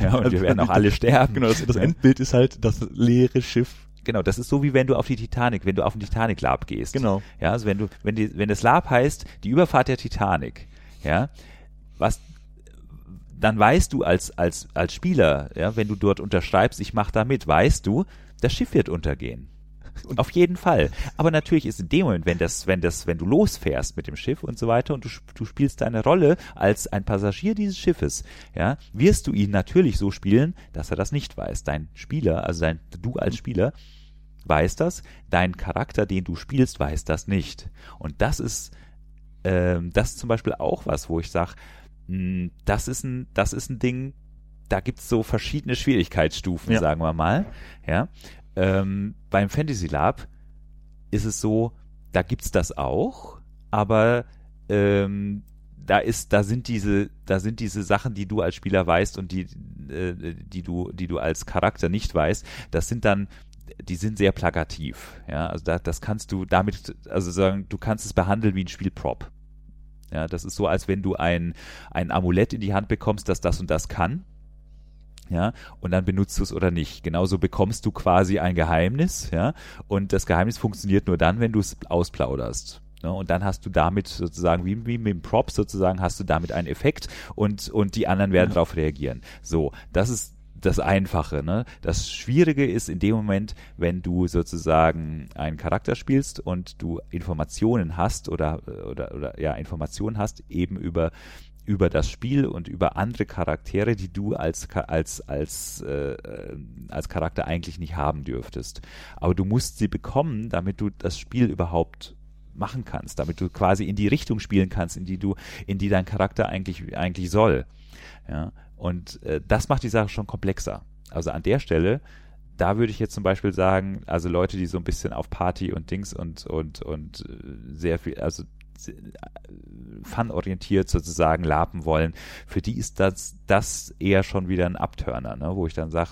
Speaker 1: Ja, und wir werden auch alle sterben.
Speaker 2: Genau, das, das Endbild ist halt das leere Schiff
Speaker 1: Genau, das ist so wie wenn du auf die Titanic, wenn du auf den Titanic Lab gehst.
Speaker 2: Genau.
Speaker 1: Ja, also wenn du, wenn die, wenn das Lab heißt, die Überfahrt der Titanic, ja, was, dann weißt du als, als, als Spieler, ja, wenn du dort unterschreibst, ich mach da mit, weißt du, das Schiff wird untergehen. Auf jeden Fall. Aber natürlich ist in dem Moment, wenn das, wenn das, wenn du losfährst mit dem Schiff und so weiter und du, du spielst deine Rolle als ein Passagier dieses Schiffes, ja, wirst du ihn natürlich so spielen, dass er das nicht weiß. Dein Spieler, also dein, du als Spieler, weiß das, dein Charakter, den du spielst, weiß das nicht. Und das ist, ähm, das ist zum Beispiel auch was, wo ich sage, hm, das ist ein, das ist ein Ding, da gibt's so verschiedene Schwierigkeitsstufen, ja. sagen wir mal. Ja. Ähm, beim Fantasy Lab ist es so, da gibt's das auch, aber ähm, da ist, da sind diese, da sind diese Sachen, die du als Spieler weißt und die, äh, die du, die du als Charakter nicht weißt, das sind dann, die sind sehr plakativ. Ja, also da, das kannst du damit, also sagen, du kannst es behandeln wie ein Spielprop. Ja, das ist so, als wenn du ein, ein Amulett in die Hand bekommst, das das und das kann ja, und dann benutzt du es oder nicht. Genauso bekommst du quasi ein Geheimnis, ja, und das Geheimnis funktioniert nur dann, wenn du es ausplauderst. Ne? Und dann hast du damit sozusagen, wie, wie mit dem Prop sozusagen, hast du damit einen Effekt und, und die anderen werden ja. darauf reagieren. So, das ist das Einfache. Ne? Das Schwierige ist in dem Moment, wenn du sozusagen einen Charakter spielst und du Informationen hast oder, oder, oder ja, Informationen hast eben über über das Spiel und über andere Charaktere, die du als als als äh, als Charakter eigentlich nicht haben dürftest. Aber du musst sie bekommen, damit du das Spiel überhaupt machen kannst, damit du quasi in die Richtung spielen kannst, in die du in die dein Charakter eigentlich eigentlich soll. Ja, und äh, das macht die Sache schon komplexer. Also an der Stelle da würde ich jetzt zum Beispiel sagen, also Leute, die so ein bisschen auf Party und Dings und und und äh, sehr viel, also fun-orientiert sozusagen lapen wollen, für die ist das, das eher schon wieder ein Abturner, ne? wo ich dann sage,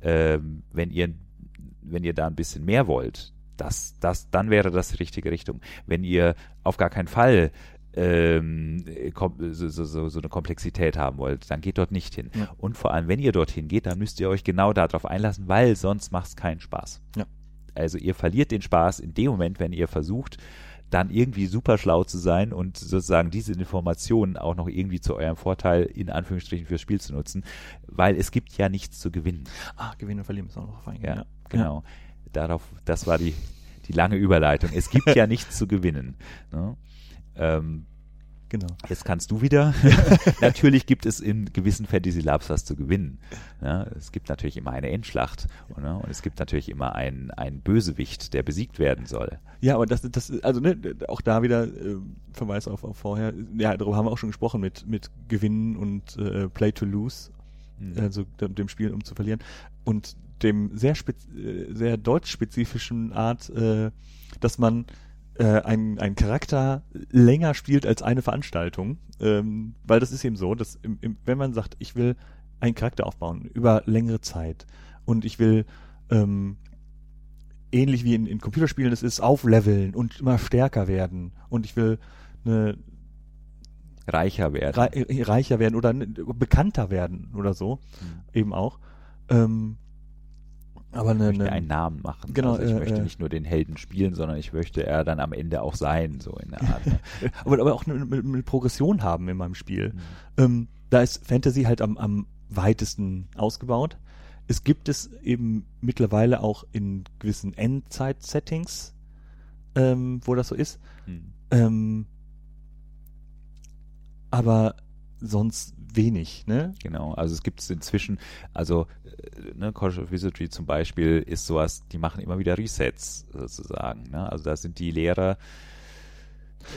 Speaker 1: ähm, wenn ihr, wenn ihr da ein bisschen mehr wollt, das, das, dann wäre das die richtige Richtung. Wenn ihr auf gar keinen Fall ähm, so, so, so eine Komplexität haben wollt, dann geht dort nicht hin. Ja. Und vor allem, wenn ihr dorthin geht, dann müsst ihr euch genau darauf einlassen, weil sonst macht es keinen Spaß. Ja. Also ihr verliert den Spaß in dem Moment, wenn ihr versucht, dann irgendwie super schlau zu sein und sozusagen diese Informationen auch noch irgendwie zu eurem Vorteil in Anführungsstrichen fürs Spiel zu nutzen, weil es gibt ja nichts zu gewinnen.
Speaker 2: Ah, gewinnen und verlieren ist auch noch
Speaker 1: eingehen. Ja, ja, genau. Darauf, das war die, die lange Überleitung. Es gibt ja nichts zu gewinnen. Ne? Ähm, Genau. Jetzt kannst du wieder. natürlich gibt es in gewissen Fantasy Labs was zu gewinnen. Ja, es gibt natürlich immer eine Endschlacht ne? und es gibt natürlich immer einen, einen Bösewicht, der besiegt werden soll.
Speaker 2: Ja, aber das, das also ne, auch da wieder äh, Verweis auf, auf vorher. Ja, darüber haben wir auch schon gesprochen mit mit Gewinnen und äh, Play to Lose, mhm. also dem Spiel um zu verlieren und dem sehr spez äh, sehr deutsch-spezifischen Art, äh, dass man ein, ein Charakter länger spielt als eine Veranstaltung. Ähm, weil das ist eben so, dass im, im, wenn man sagt, ich will einen Charakter aufbauen über längere Zeit und ich will ähm, ähnlich wie in, in Computerspielen es ist, aufleveln und immer stärker werden und ich will eine
Speaker 1: reicher werden.
Speaker 2: Re reicher werden oder bekannter werden oder so, mhm. eben auch. Ähm,
Speaker 1: aber eine, ich möchte einen Namen machen. Genau, also ich äh, möchte äh, nicht nur den Helden spielen, sondern ich möchte er dann am Ende auch sein, so in der Art. Ne?
Speaker 2: aber, aber auch eine, eine, Progression haben in meinem Spiel. Mhm. Ähm, da ist Fantasy halt am, am weitesten ausgebaut. Es gibt es eben mittlerweile auch in gewissen Endzeit-Settings, ähm, wo das so ist. Mhm. Ähm, aber sonst wenig, ne?
Speaker 1: Genau, also es gibt es inzwischen, also äh, ne, College of Wizardry zum Beispiel ist sowas, die machen immer wieder Resets sozusagen, ne? Also da sind die Lehrer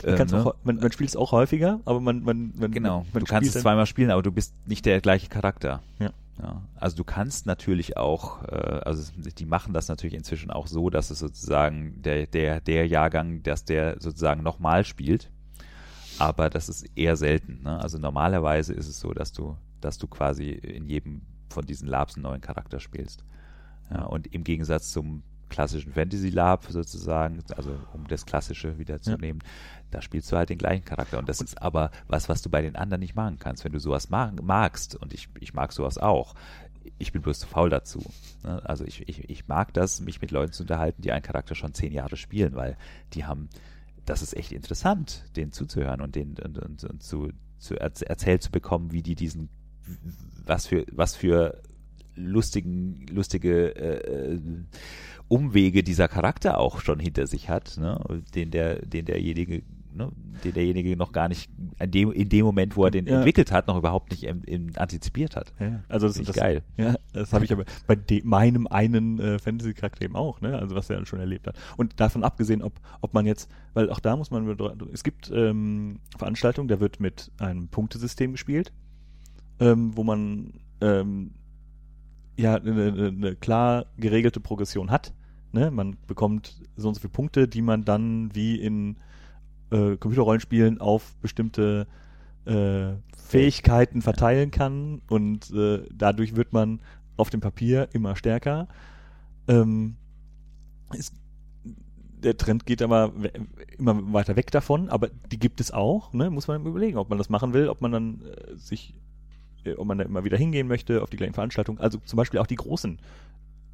Speaker 2: man, äh, ne? auch, man, man spielt es auch häufiger, aber man, man, man
Speaker 1: genau, man du kannst es zweimal spielen, aber du bist nicht der gleiche Charakter. Ja. ja. Also du kannst natürlich auch, äh, also die machen das natürlich inzwischen auch so, dass es sozusagen der der der Jahrgang, dass der sozusagen nochmal spielt aber das ist eher selten. Ne? Also normalerweise ist es so, dass du, dass du quasi in jedem von diesen Labs einen neuen Charakter spielst. Ja, und im Gegensatz zum klassischen Fantasy Lab sozusagen, also um das Klassische wieder zu ja. nehmen, da spielst du halt den gleichen Charakter. Und das und ist aber was, was du bei den anderen nicht machen kannst. Wenn du sowas mag, magst, und ich, ich mag sowas auch, ich bin bloß zu faul dazu. Ne? Also ich, ich, ich mag das, mich mit Leuten zu unterhalten, die einen Charakter schon zehn Jahre spielen, weil die haben das ist echt interessant, denen zuzuhören und den und, und, und zu, zu erzählt zu bekommen, wie die diesen was für was für lustigen lustige äh, Umwege dieser Charakter auch schon hinter sich hat, ne? den der den derjenige ne, den derjenige noch gar nicht in dem, in dem Moment, wo er den ja. entwickelt hat, noch überhaupt nicht im, im antizipiert hat.
Speaker 2: Ja, also das ist geil. Ja, das habe ich aber bei de, meinem einen äh, Fantasy-Charakter eben auch, ne? Also was er schon erlebt hat. Und davon abgesehen, ob, ob man jetzt, weil auch da muss man, es gibt ähm, Veranstaltungen, da wird mit einem Punktesystem gespielt, ähm, wo man ähm, ja eine, eine, eine klar geregelte Progression hat. Ne? Man bekommt so und so viele Punkte, die man dann wie in äh, Computerrollenspielen auf bestimmte äh, Fähigkeiten verteilen kann und äh, dadurch wird man auf dem Papier immer stärker. Ähm, ist, der Trend geht aber immer weiter weg davon, aber die gibt es auch. Ne? Muss man überlegen, ob man das machen will, ob man dann äh, sich, äh, ob man da immer wieder hingehen möchte auf die gleichen Veranstaltungen. Also zum Beispiel auch die großen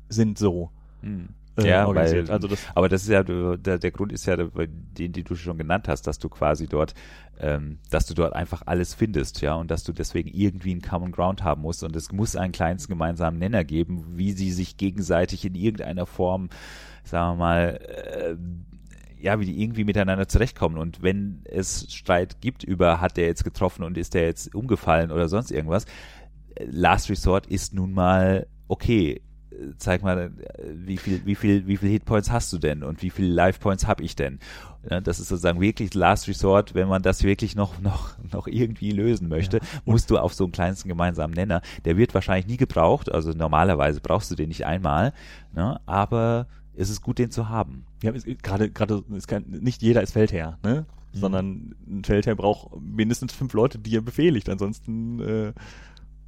Speaker 2: sind so. Hm. äh,
Speaker 1: Ja,
Speaker 2: organisiert.
Speaker 1: weil-
Speaker 2: also das
Speaker 1: Aber das ist ja, der, der Grund ist ja den, den du schon genannt hast, dass du quasi dort, ähm, dass du dort einfach alles findest, ja, und dass du deswegen irgendwie einen Common Ground haben musst und es muss einen kleinsten gemeinsamen Nenner geben, wie sie sich gegenseitig in irgendeiner Form, sagen wir mal, äh, ja, wie die irgendwie miteinander zurechtkommen. Und wenn es Streit gibt über, hat der jetzt getroffen und ist der jetzt umgefallen oder sonst irgendwas, äh, Last Resort ist nun mal okay. Zeig mal, äh, wie viel, wie viel, wie viel Hitpoints hast du denn und wie viele Life Points habe ich denn? Ja, das ist sozusagen wirklich Last Resort, wenn man das wirklich noch, noch, noch irgendwie lösen möchte, musst du auf so einen kleinsten gemeinsamen Nenner. Der wird wahrscheinlich nie gebraucht, also normalerweise brauchst du den nicht einmal, ne? aber es ist gut, den zu haben.
Speaker 2: Ja, gerade gerade nicht jeder ist Feldherr, ne?
Speaker 1: Mhm.
Speaker 2: Sondern ein Feldherr braucht mindestens fünf Leute, die er befehligt. Ansonsten äh,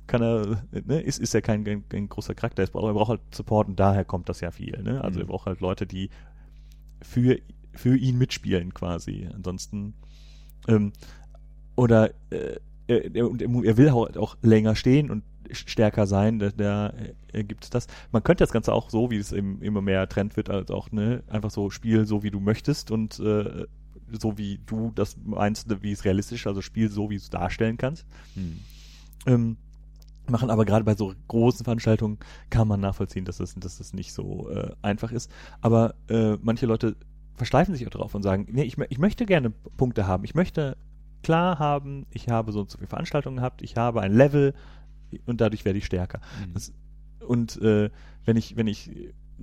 Speaker 2: kann er, ne, ist, ist er kein, kein, kein großer Charakter. Er braucht, er braucht halt Support und daher kommt das ja viel. Ne? Also
Speaker 1: Mhm.
Speaker 2: er braucht halt Leute, die für, für ihn mitspielen quasi. Ansonsten ähm, oder äh, er, er, er will halt auch länger stehen und stärker sein, da, da äh, gibt es das. Man könnte das Ganze auch so, wie es eben immer mehr Trend wird, als auch ne, einfach so Spiel so wie du möchtest und äh, so wie du das meinst, wie es realistisch, ist, also Spiel so wie du es darstellen kannst.
Speaker 1: Hm.
Speaker 2: Ähm, machen aber gerade bei so großen Veranstaltungen kann man nachvollziehen, dass das, dass das nicht so äh, einfach ist. Aber äh, manche Leute versteifen sich auch drauf und sagen, nee, ich, ich möchte gerne Punkte haben. Ich möchte klar haben, ich habe so und so viele Veranstaltungen gehabt, ich habe ein Level und dadurch werde ich stärker.
Speaker 1: Mhm.
Speaker 2: Das, und äh, wenn ich, wenn ich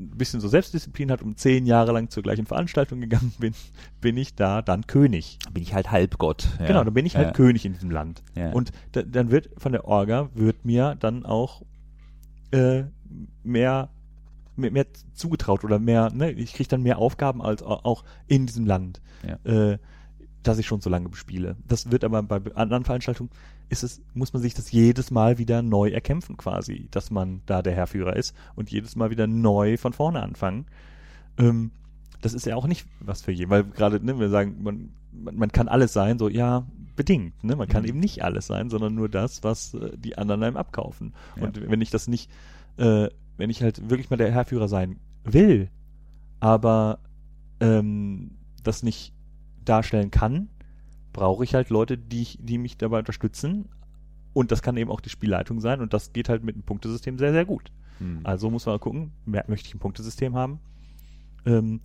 Speaker 2: ein bisschen so Selbstdisziplin hat und zehn Jahre lang zur gleichen Veranstaltung gegangen bin, bin ich da dann König.
Speaker 1: bin ich halt Halbgott. Ja.
Speaker 2: Genau, dann bin ich halt
Speaker 1: ja.
Speaker 2: König in diesem Land.
Speaker 1: Ja.
Speaker 2: Und da, dann wird von der Orga wird mir dann auch äh, mehr, mehr, mehr zugetraut oder mehr, ne, ich kriege dann mehr Aufgaben als au- auch in diesem Land, äh, das ich schon so lange bespiele. Das wird aber bei anderen Veranstaltungen ist es, muss man sich das jedes Mal wieder neu erkämpfen quasi, dass man da der Herrführer ist und jedes Mal wieder neu von vorne anfangen. Ähm, das ist ja auch nicht was für jeden, weil gerade, ne, wir sagen, man, man, man kann alles sein, so, ja, bedingt, ne, man kann
Speaker 1: Mhm.
Speaker 2: eben nicht alles sein, sondern nur das, was äh, die anderen einem abkaufen.
Speaker 1: Ja.
Speaker 2: Und wenn ich das nicht, äh, wenn ich halt wirklich mal der Herrführer sein will, aber ähm, das nicht darstellen kann, brauche ich halt Leute, die, ich, die mich dabei unterstützen. Und das kann eben auch die Spielleitung sein. Und das geht halt mit einem Punktesystem sehr, sehr gut.
Speaker 1: Hm.
Speaker 2: Also muss man mal gucken, möchte ich ein Punktesystem haben, ähm,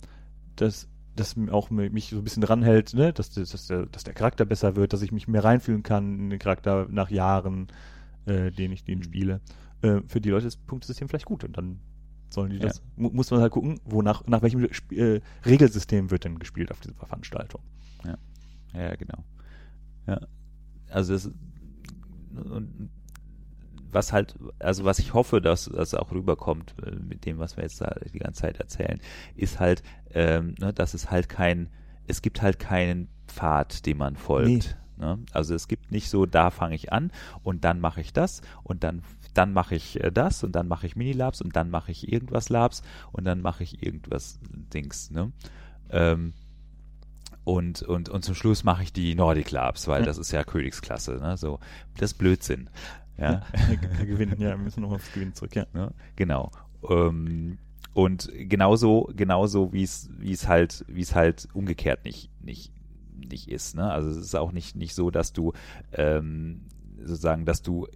Speaker 2: das, das auch mi- mich so ein bisschen dranhält, ne? dass, dass, dass, der, dass der Charakter besser wird, dass ich mich mehr reinfühlen kann in den Charakter nach Jahren, äh, den ich den
Speaker 1: Mhm.
Speaker 2: spiele. Äh, für die Leute ist das Punktesystem vielleicht gut und dann sollen die
Speaker 1: Ja.
Speaker 2: das, mu muss man halt gucken, wonach, nach welchem Sp äh, Regelsystem wird denn gespielt auf dieser Veranstaltung.
Speaker 1: Ja, genau. Ja. Also das und was halt, also was ich hoffe, dass das auch rüberkommt äh, mit dem, was wir jetzt da die ganze Zeit erzählen, ist halt, ähm, ne, dass es halt kein, es gibt halt keinen Pfad, dem man folgt. Ne? Also es gibt nicht so, da fange ich an und dann mache ich das und dann dann mache ich äh, das und dann mache ich Minilabs und dann mache ich irgendwas Labs und dann mache ich irgendwas Dings. Ne? Ähm, und, und, und zum Schluss mache ich die Nordic Labs, weil das ist ja Königsklasse. Ne? So, das ist Blödsinn. Ja,
Speaker 2: Gewinnen, ja, wir müssen noch aufs Gewinnen zurück, ja.
Speaker 1: ne? genau. Ähm, und genauso, genauso wie es, wie es halt, wie es halt umgekehrt nicht, nicht, nicht ist. Ne? Also es ist auch nicht, nicht so, dass du ähm, sozusagen, dass du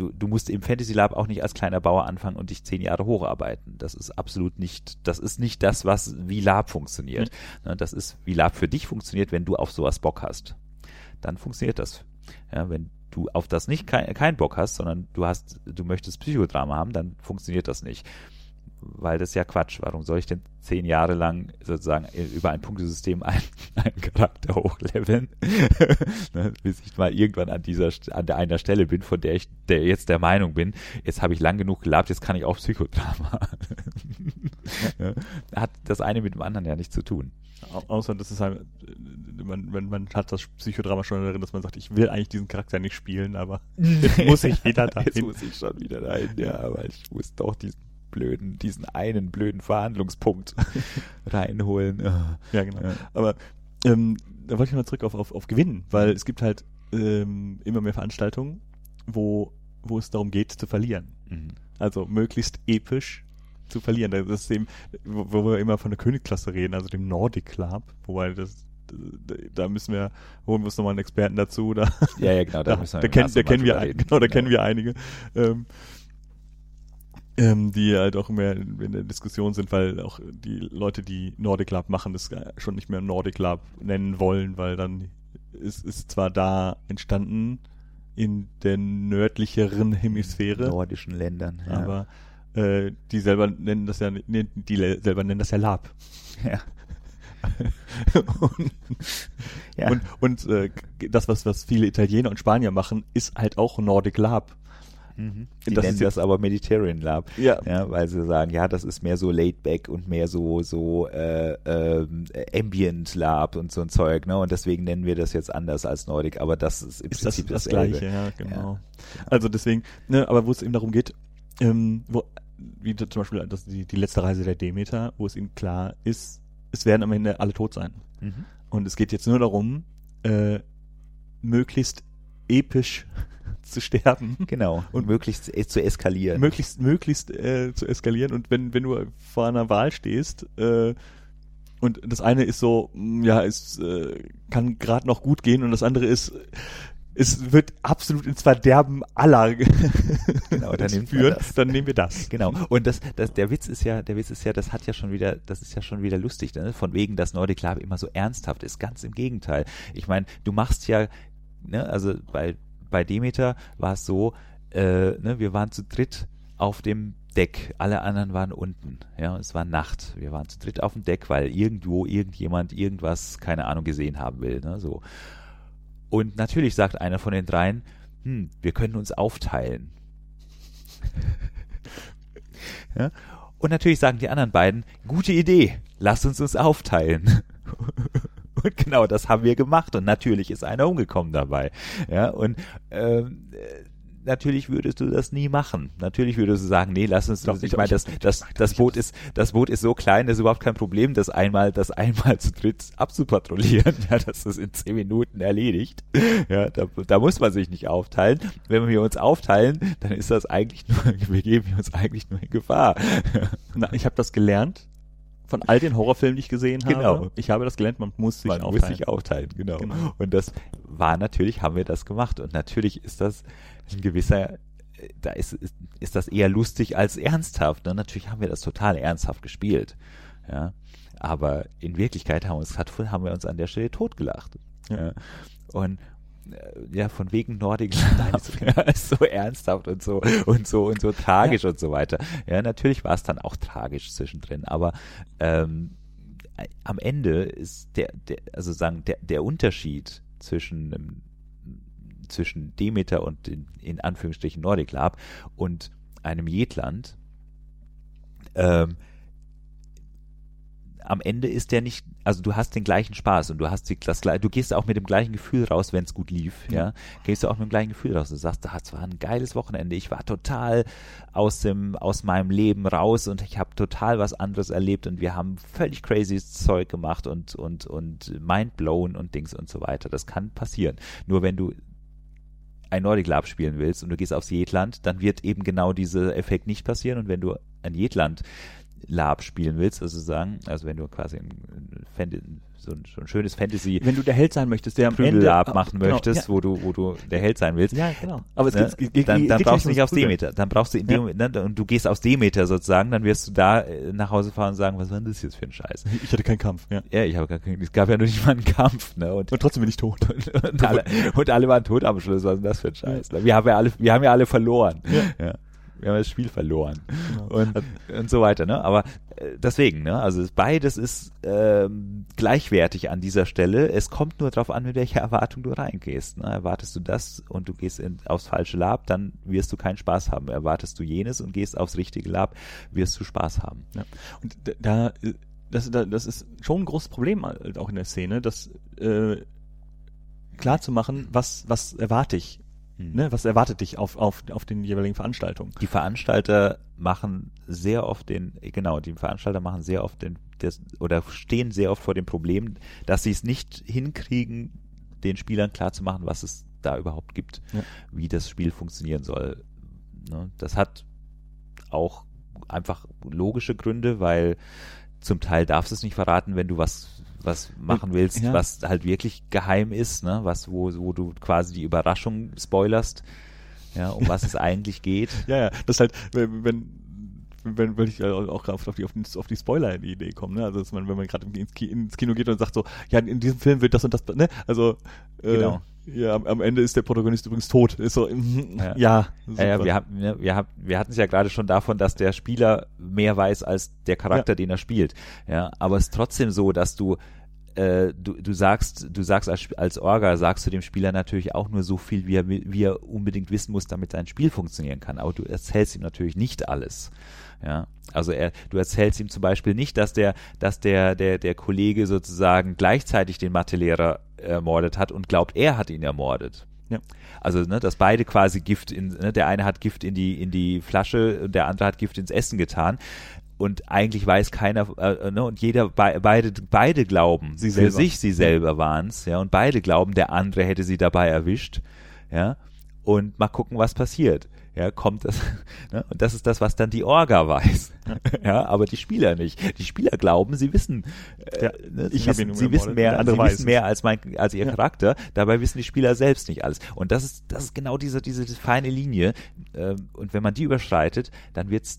Speaker 1: Du, du musst im Fantasy Lab auch nicht als kleiner Bauer anfangen und dich zehn Jahre hocharbeiten. Das ist absolut nicht, das ist nicht das, was wie Lab funktioniert. Ne, Das ist, wie Lab für dich funktioniert, wenn du auf sowas Bock hast. Dann funktioniert das. Ja, wenn du auf das nicht kein, keinen Bock hast, sondern du hast, du möchtest Psychodrama haben, dann funktioniert das nicht. Weil das ist ja Quatsch. Warum soll ich denn zehn Jahre lang sozusagen über ein Punktesystem einen, einen Charakter hochleveln, ne, bis ich mal irgendwann an dieser an der einer Stelle bin, von der ich der jetzt der Meinung bin, jetzt habe ich lang genug gelabt, jetzt kann ich auch Psychodrama. ja, hat das eine mit dem anderen ja nichts zu tun.
Speaker 2: Au außer, dass es halt, äh, man, man, man hat das Psychodrama schon darin, dass man sagt, ich will eigentlich diesen Charakter nicht spielen, aber jetzt muss ich wieder dahin.
Speaker 1: Jetzt muss ich schon wieder dahin, ja, aber ich muss doch diesen blöden, diesen einen blöden Verhandlungspunkt reinholen.
Speaker 2: Ja, genau.
Speaker 1: Ja.
Speaker 2: Aber ähm, da wollte ich mal zurück auf, auf, auf Gewinnen, weil es gibt halt ähm, immer mehr Veranstaltungen, wo, wo es darum geht zu verlieren.
Speaker 1: Mhm.
Speaker 2: Also möglichst episch zu verlieren. Das ist eben, wo, wo wir immer von der Königklasse reden, also dem Nordic Club, wobei das da müssen wir, holen wir uns nochmal einen Experten dazu. Da,
Speaker 1: ja, ja, genau.
Speaker 2: Da, da, da, kenn, da kennen wir, reden. genau, da genau. kennen wir einige, ähm, ähm, die halt auch mehr in der Diskussion sind, weil auch die Leute, die Nordic Lab machen, das schon nicht mehr Nordic Lab nennen wollen, weil dann ist, ist zwar da entstanden in der nördlicheren Hemisphäre.
Speaker 1: Nordischen Ländern,
Speaker 2: ja. Aber äh, die selber nennen das ja, die selber nennen das ja Lab.
Speaker 1: Ja.
Speaker 2: und, ja. und, und äh, das, was, was viele Italiener und Spanier machen, ist halt auch Nordic Lab.
Speaker 1: Mhm. Die das nennen das aber Mediterranean Lab.
Speaker 2: Ja.
Speaker 1: ja. Weil sie sagen, ja, das ist mehr so laid back und mehr so, so äh, äh, Ambient Lab und so ein Zeug, ne? Und deswegen nennen wir das jetzt anders als Nordic, aber das ist im
Speaker 2: ist Prinzip das, das Gleiche, ja, genau. Ja. Also deswegen, ne, aber wo es eben darum geht, ähm, wo, wie zum Beispiel das, die, die letzte Reise der Demeter, wo es ihm klar ist, es werden am Ende alle tot sein. Mhm. Und es geht jetzt nur darum, äh, möglichst episch zu sterben.
Speaker 1: Genau. Und möglichst äh, zu eskalieren.
Speaker 2: Möglichst, möglichst äh, zu eskalieren. Und wenn, wenn du vor einer Wahl stehst, äh, und das eine ist so, mm, ja, es äh, kann gerade noch gut gehen und das andere ist, es wird absolut ins Verderben aller
Speaker 1: genau, dann führen,
Speaker 2: dann nehmen wir das.
Speaker 1: Genau. Und das, das, der Witz ist ja, der Witz ist ja, das hat ja schon wieder, das ist ja schon wieder lustig, ne? von wegen, dass Nordic Lab immer so ernsthaft ist. Ganz im Gegenteil. Ich meine, du machst ja, ne, also bei, bei Demeter war es so, äh, ne, wir waren zu dritt auf dem Deck, alle anderen waren unten. Ja, es war Nacht. Wir waren zu dritt auf dem Deck, weil irgendwo irgendjemand irgendwas, keine Ahnung, gesehen haben will. Ne, so. Und natürlich sagt einer von den dreien, hm, wir können uns aufteilen. ja? Und natürlich sagen die anderen beiden, gute Idee, lass uns uns aufteilen. Und genau das haben wir gemacht und natürlich ist einer umgekommen dabei. Ja, und ähm, natürlich würdest du das nie machen. Natürlich würdest du sagen, nee, lass uns, Doch, ich meine, das, das, das Boot ist, das Boot ist so klein, das ist überhaupt kein Problem, das einmal, das einmal zu dritt abzupatrouillieren. Ja, das ist in zehn Minuten erledigt. Ja, da, da muss man sich nicht aufteilen. Wenn wir uns aufteilen, dann ist das eigentlich nur, wir geben uns eigentlich nur in Gefahr.
Speaker 2: Na, ich habe das gelernt von all den Horrorfilmen, die ich gesehen habe.
Speaker 1: Genau.
Speaker 2: Ich habe das gelernt, man muss sich
Speaker 1: man aufteilen. Muss sich aufteilen, genau. genau. Und das war natürlich, haben wir das gemacht. Und natürlich ist das ein gewisser, da ist, ist, ist das eher lustig als ernsthaft. Ne? Natürlich haben wir das total ernsthaft gespielt. Ja. Aber in Wirklichkeit haben wir uns, haben wir uns an der Stelle totgelacht. Ja. ja. Und äh, ja, von wegen Nordic ja, ist so ernsthaft und so und so und so tragisch ja. und so weiter. Ja, natürlich war es dann auch tragisch zwischendrin, aber ähm, am Ende ist der, der also sagen, der, der Unterschied zwischen zwischen Demeter und in, in Anführungsstrichen Nordic Lab und einem Jetland, ähm, am Ende ist der nicht, also du hast den gleichen Spaß und du hast die, das, du gehst auch mit dem gleichen Gefühl raus, wenn es gut lief, ja. ja, gehst du auch mit dem gleichen Gefühl raus. Du sagst, das war ein geiles Wochenende, ich war total aus dem, aus meinem Leben raus und ich habe total was anderes erlebt und wir haben völlig crazy Zeug gemacht und, und, und mind blown und Dings und so weiter. Das kann passieren. Nur wenn du ein Nordic Lab spielen willst und du gehst aufs Jetland, dann wird eben genau dieser Effekt nicht passieren und wenn du ein Jetland Lab spielen willst, also sagen, also wenn du quasi ein, ein, so ein, so ein schönes Fantasy
Speaker 2: wenn du der Held sein möchtest, der am Ende
Speaker 1: Lab machen genau, möchtest, ja. wo du wo du der Held sein willst.
Speaker 2: Ja, genau.
Speaker 1: Aber es ne, gibt, dann, dann brauchst du nicht aufs Demeter, dann brauchst du in dem ja. ne, und du gehst aus Demeter sozusagen, dann wirst du da äh, nach Hause fahren und sagen, was war denn das jetzt für ein Scheiß?
Speaker 2: Ich hatte keinen Kampf, ja.
Speaker 1: Ja, ich habe gar keinen, es gab ja nur nicht mal einen Kampf, ne?
Speaker 2: Und, und trotzdem bin ich tot.
Speaker 1: Und, und, alle, und alle waren tot am Schluss, was ist denn das für ein Scheiß? Ja. Wir haben ja alle wir haben ja alle verloren. Ja. Wir haben das Spiel verloren genau. und, und so weiter. Ne? Aber äh, deswegen, ne? also beides ist ähm, gleichwertig an dieser Stelle. Es kommt nur darauf an, mit welcher Erwartung du reingehst. Ne? Erwartest du das und du gehst in, aufs falsche Lab, dann wirst du keinen Spaß haben. Erwartest du jenes und gehst aufs richtige Lab, wirst du Spaß haben.
Speaker 2: Ja. Und da, das, das ist schon ein großes Problem halt auch in der Szene, dass äh, klar zu machen, was, was erwarte ich hm. Ne, was erwartet dich auf, auf, auf den jeweiligen Veranstaltungen?
Speaker 1: Die Veranstalter machen sehr oft den, genau, die Veranstalter machen sehr oft den, des, oder stehen sehr oft vor dem Problem, dass sie es nicht hinkriegen, den Spielern klarzumachen, was es da überhaupt gibt, ja. wie das Spiel funktionieren soll. Ne, das hat auch einfach logische Gründe, weil zum Teil darfst du es nicht verraten, wenn du was was machen willst, ja. was halt wirklich geheim ist, ne, was wo wo du quasi die Überraschung spoilerst, ja, um was es eigentlich geht.
Speaker 2: Ja, ja, das halt wenn, wenn wenn, wenn ich auch auf die, auf die, auf die Spoiler-Idee komme, ne? Also dass man, wenn man gerade ins, ins, Kino geht und sagt so, ja, in diesem Film wird das und das, ne? Also äh, genau. Ja, am, am, Ende ist der Protagonist übrigens tot. Ist so, ja.
Speaker 1: ja, ja, ja wir, haben, wir, haben, wir hatten es ja gerade schon davon, dass der Spieler mehr weiß als der Charakter, ja. den er spielt. Ja, aber es ist trotzdem so, dass du äh, du, du sagst, du sagst als, als Orga, sagst du dem Spieler natürlich auch nur so viel, wie er, wie er unbedingt wissen muss, damit sein Spiel funktionieren kann. Aber du erzählst ihm natürlich nicht alles. Ja, also er, du erzählst ihm zum Beispiel nicht, dass der, dass der, der, der Kollege sozusagen gleichzeitig den Mathelehrer ermordet hat und glaubt, er hat ihn ermordet. Ja. Also, ne, dass beide quasi Gift in, ne, der eine hat Gift in die, in die Flasche und der andere hat Gift ins Essen getan. Und eigentlich weiß keiner, äh, ne, und jeder, be, beide, beide glauben, sie für sich, sie selber waren's, ja, und beide glauben, der andere hätte sie dabei erwischt, ja, und mal gucken, was passiert ja, kommt das, ne? und das ist das, was dann die Orga weiß, ja, aber die Spieler nicht. Die Spieler glauben, sie wissen, äh, ja, ne? sie, wissen, sie wissen mehr, sie wissen mehr als mein, als ihr ja. Charakter. Dabei wissen die Spieler selbst nicht alles. Und das ist, das ist genau diese, diese feine Linie. Äh, und wenn man die überschreitet, dann wird's,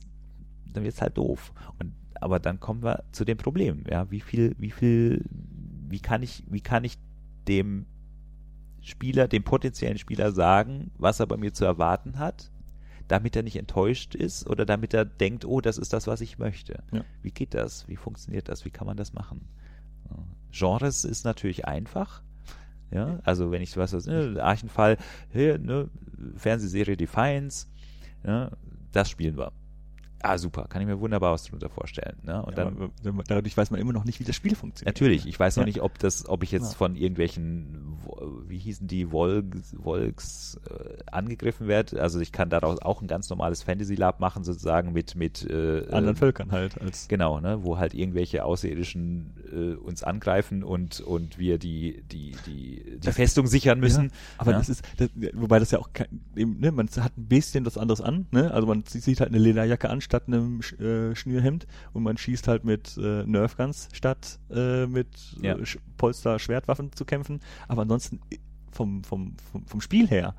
Speaker 1: dann wird's halt doof. Und aber dann kommen wir zu dem Problem. Ja, wie viel, wie viel, wie kann ich, wie kann ich dem Spieler, dem potenziellen Spieler sagen, was er bei mir zu erwarten hat, damit er nicht enttäuscht ist oder damit er denkt, oh, das ist das, was ich möchte. Ja. Wie geht das? Wie funktioniert das? Wie kann man das machen? Genres ist natürlich einfach. Ja, also wenn ich was, ne, Archenfall, hier, ne, Fernsehserie Defiance, ja, das spielen wir ah super, kann ich mir wunderbar was darunter vorstellen. Ne? Und ja, dann,
Speaker 2: dadurch weiß man immer noch nicht, wie das Spiel funktioniert.
Speaker 1: Natürlich, ich weiß noch ja. nicht, ob das, ob ich jetzt ja. von irgendwelchen, wie hießen die, Volks, Volks äh, angegriffen werde. Also ich kann daraus auch ein ganz normales Fantasy Lab machen, sozusagen mit mit
Speaker 2: äh, anderen Völkern halt als
Speaker 1: genau, ne, wo halt irgendwelche Außerirdischen äh, uns angreifen und und wir die die die die Festung sichern müssen.
Speaker 2: aber das ist, das, wobei das ja auch kein, eben, ne, man hat ein bisschen was anderes an, ne? Also man sieht halt eine Lederjacke an statt einem äh, Schnürhemd und man schießt halt mit äh, Nerfguns statt äh, mit äh, ja. Polster-Schwertwaffen zu kämpfen. Aber ansonsten äh, vom, vom, vom, vom Spiel her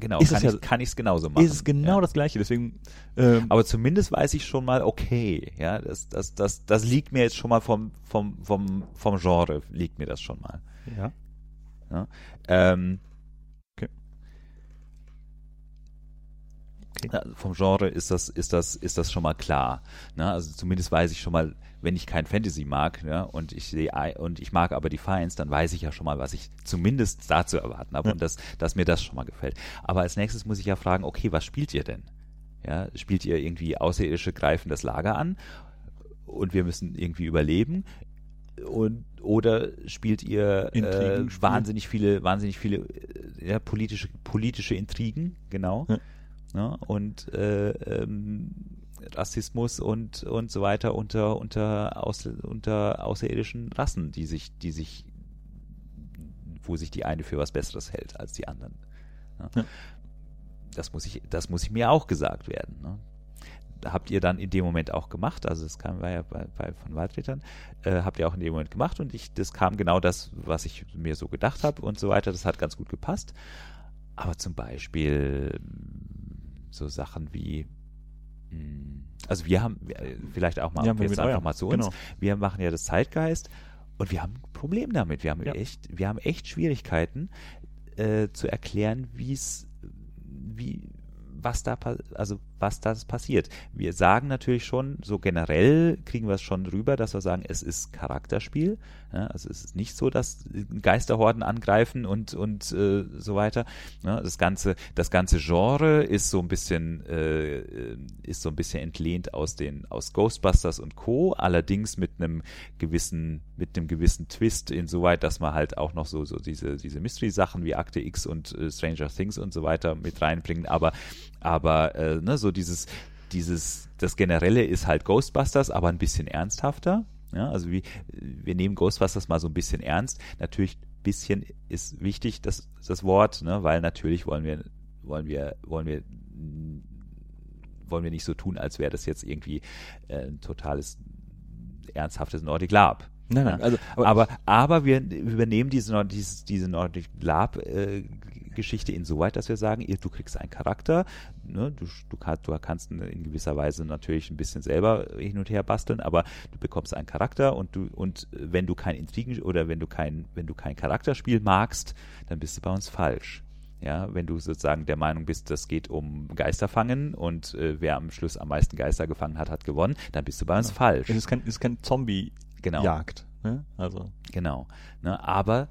Speaker 1: Genau, ist kann, ich, ja, kann ich es genauso machen.
Speaker 2: Ist es genau ja. das gleiche, deswegen.
Speaker 1: Ähm, Aber zumindest weiß ich schon mal, okay, ja, das, das, das, das liegt mir jetzt schon mal vom, vom, vom, vom Genre, liegt mir das schon mal.
Speaker 2: Ja.
Speaker 1: ja ähm, Okay. vom Genre ist das, ist das, ist das schon mal klar. Ne? Also zumindest weiß ich schon mal, wenn ich kein Fantasy mag, ja, und ich sehe und ich mag aber Defiance, dann weiß ich ja schon mal, was ich zumindest dazu erwarten habe ja. und dass, dass mir das schon mal gefällt. Aber als nächstes muss ich ja fragen, okay, was spielt ihr denn? Ja, spielt ihr irgendwie Außerirdische greifen das Lager an und wir müssen irgendwie überleben? Und, oder spielt ihr äh, wahnsinnig viele, wahnsinnig viele äh, ja, politische, politische Intrigen, genau. Ja ne? und äh, ähm, Rassismus und und so weiter unter unter aus, unter außerirdischen Rassen, die sich die sich wo sich die eine für was Besseres hält als die anderen. Ne? Ja. Das muss ich das muss ich mir auch gesagt werden. Ne? habt ihr dann in dem Moment auch gemacht, also das kam war ja bei, bei von Waldrittern, äh, habt ihr auch in dem Moment gemacht und ich, das kam genau das, was ich mir so gedacht habe und so weiter, das hat ganz gut gepasst. Aber zum Beispiel so Sachen wie hm, also wir haben vielleicht auch mal
Speaker 2: ja,
Speaker 1: jetzt einfach mal zu uns. Genau. Wir machen ja das Zeitgeist und wir haben ein Problem damit. Wir haben ja. echt, wir haben echt Schwierigkeiten äh, zu erklären, wie es, wie was da also was da passiert. Wir sagen natürlich schon, so generell kriegen wir es schon rüber, dass wir sagen, es ist Charakterspiel. Ja, also es ist nicht so, dass Geisterhorden angreifen und und äh, so weiter. Ja, das ganze das ganze Genre ist so ein bisschen äh, ist so ein bisschen entlehnt aus den aus Ghostbusters und Co. Allerdings mit einem gewissen mit einem gewissen Twist insoweit, dass man halt auch noch so so diese diese Mystery Sachen wie Akte X und äh, Stranger Things und so weiter mit reinbringen. Aber aber äh, ne, so dieses, dieses, das Generelle ist halt Ghostbusters, aber ein bisschen ernsthafter. Ja, also wie, wir nehmen Ghostbusters mal so ein bisschen ernst. Natürlich bisschen ist wichtig, das, das Wort, ne, weil natürlich wollen wir, wollen wir, wollen wir wollen wir nicht so tun, als wäre das jetzt irgendwie äh, ein totales ernsthaftes Nordic Lab.
Speaker 2: Nein, nein,
Speaker 1: also, aber, aber, aber wir übernehmen diese, diese, diese Nordic Lab äh, Geschichte insoweit, dass wir sagen, du kriegst einen Charakter, ne, du, du, du kannst in gewisser Weise natürlich ein bisschen selber hin und her basteln, aber du bekommst einen Charakter und du und wenn du kein Intrigen oder wenn du kein wenn du kein Charakterspiel magst, dann bist du bei uns falsch. Ja, wenn du sozusagen der Meinung bist, das geht um Geisterfangen und äh, wer am Schluss am meisten Geister gefangen hat, hat gewonnen, dann bist du bei uns
Speaker 2: genau.
Speaker 1: falsch.
Speaker 2: Es ist kein, ist kein Zombie-Jagd. Genau. Ne? Also.
Speaker 1: Genau. Ne, aber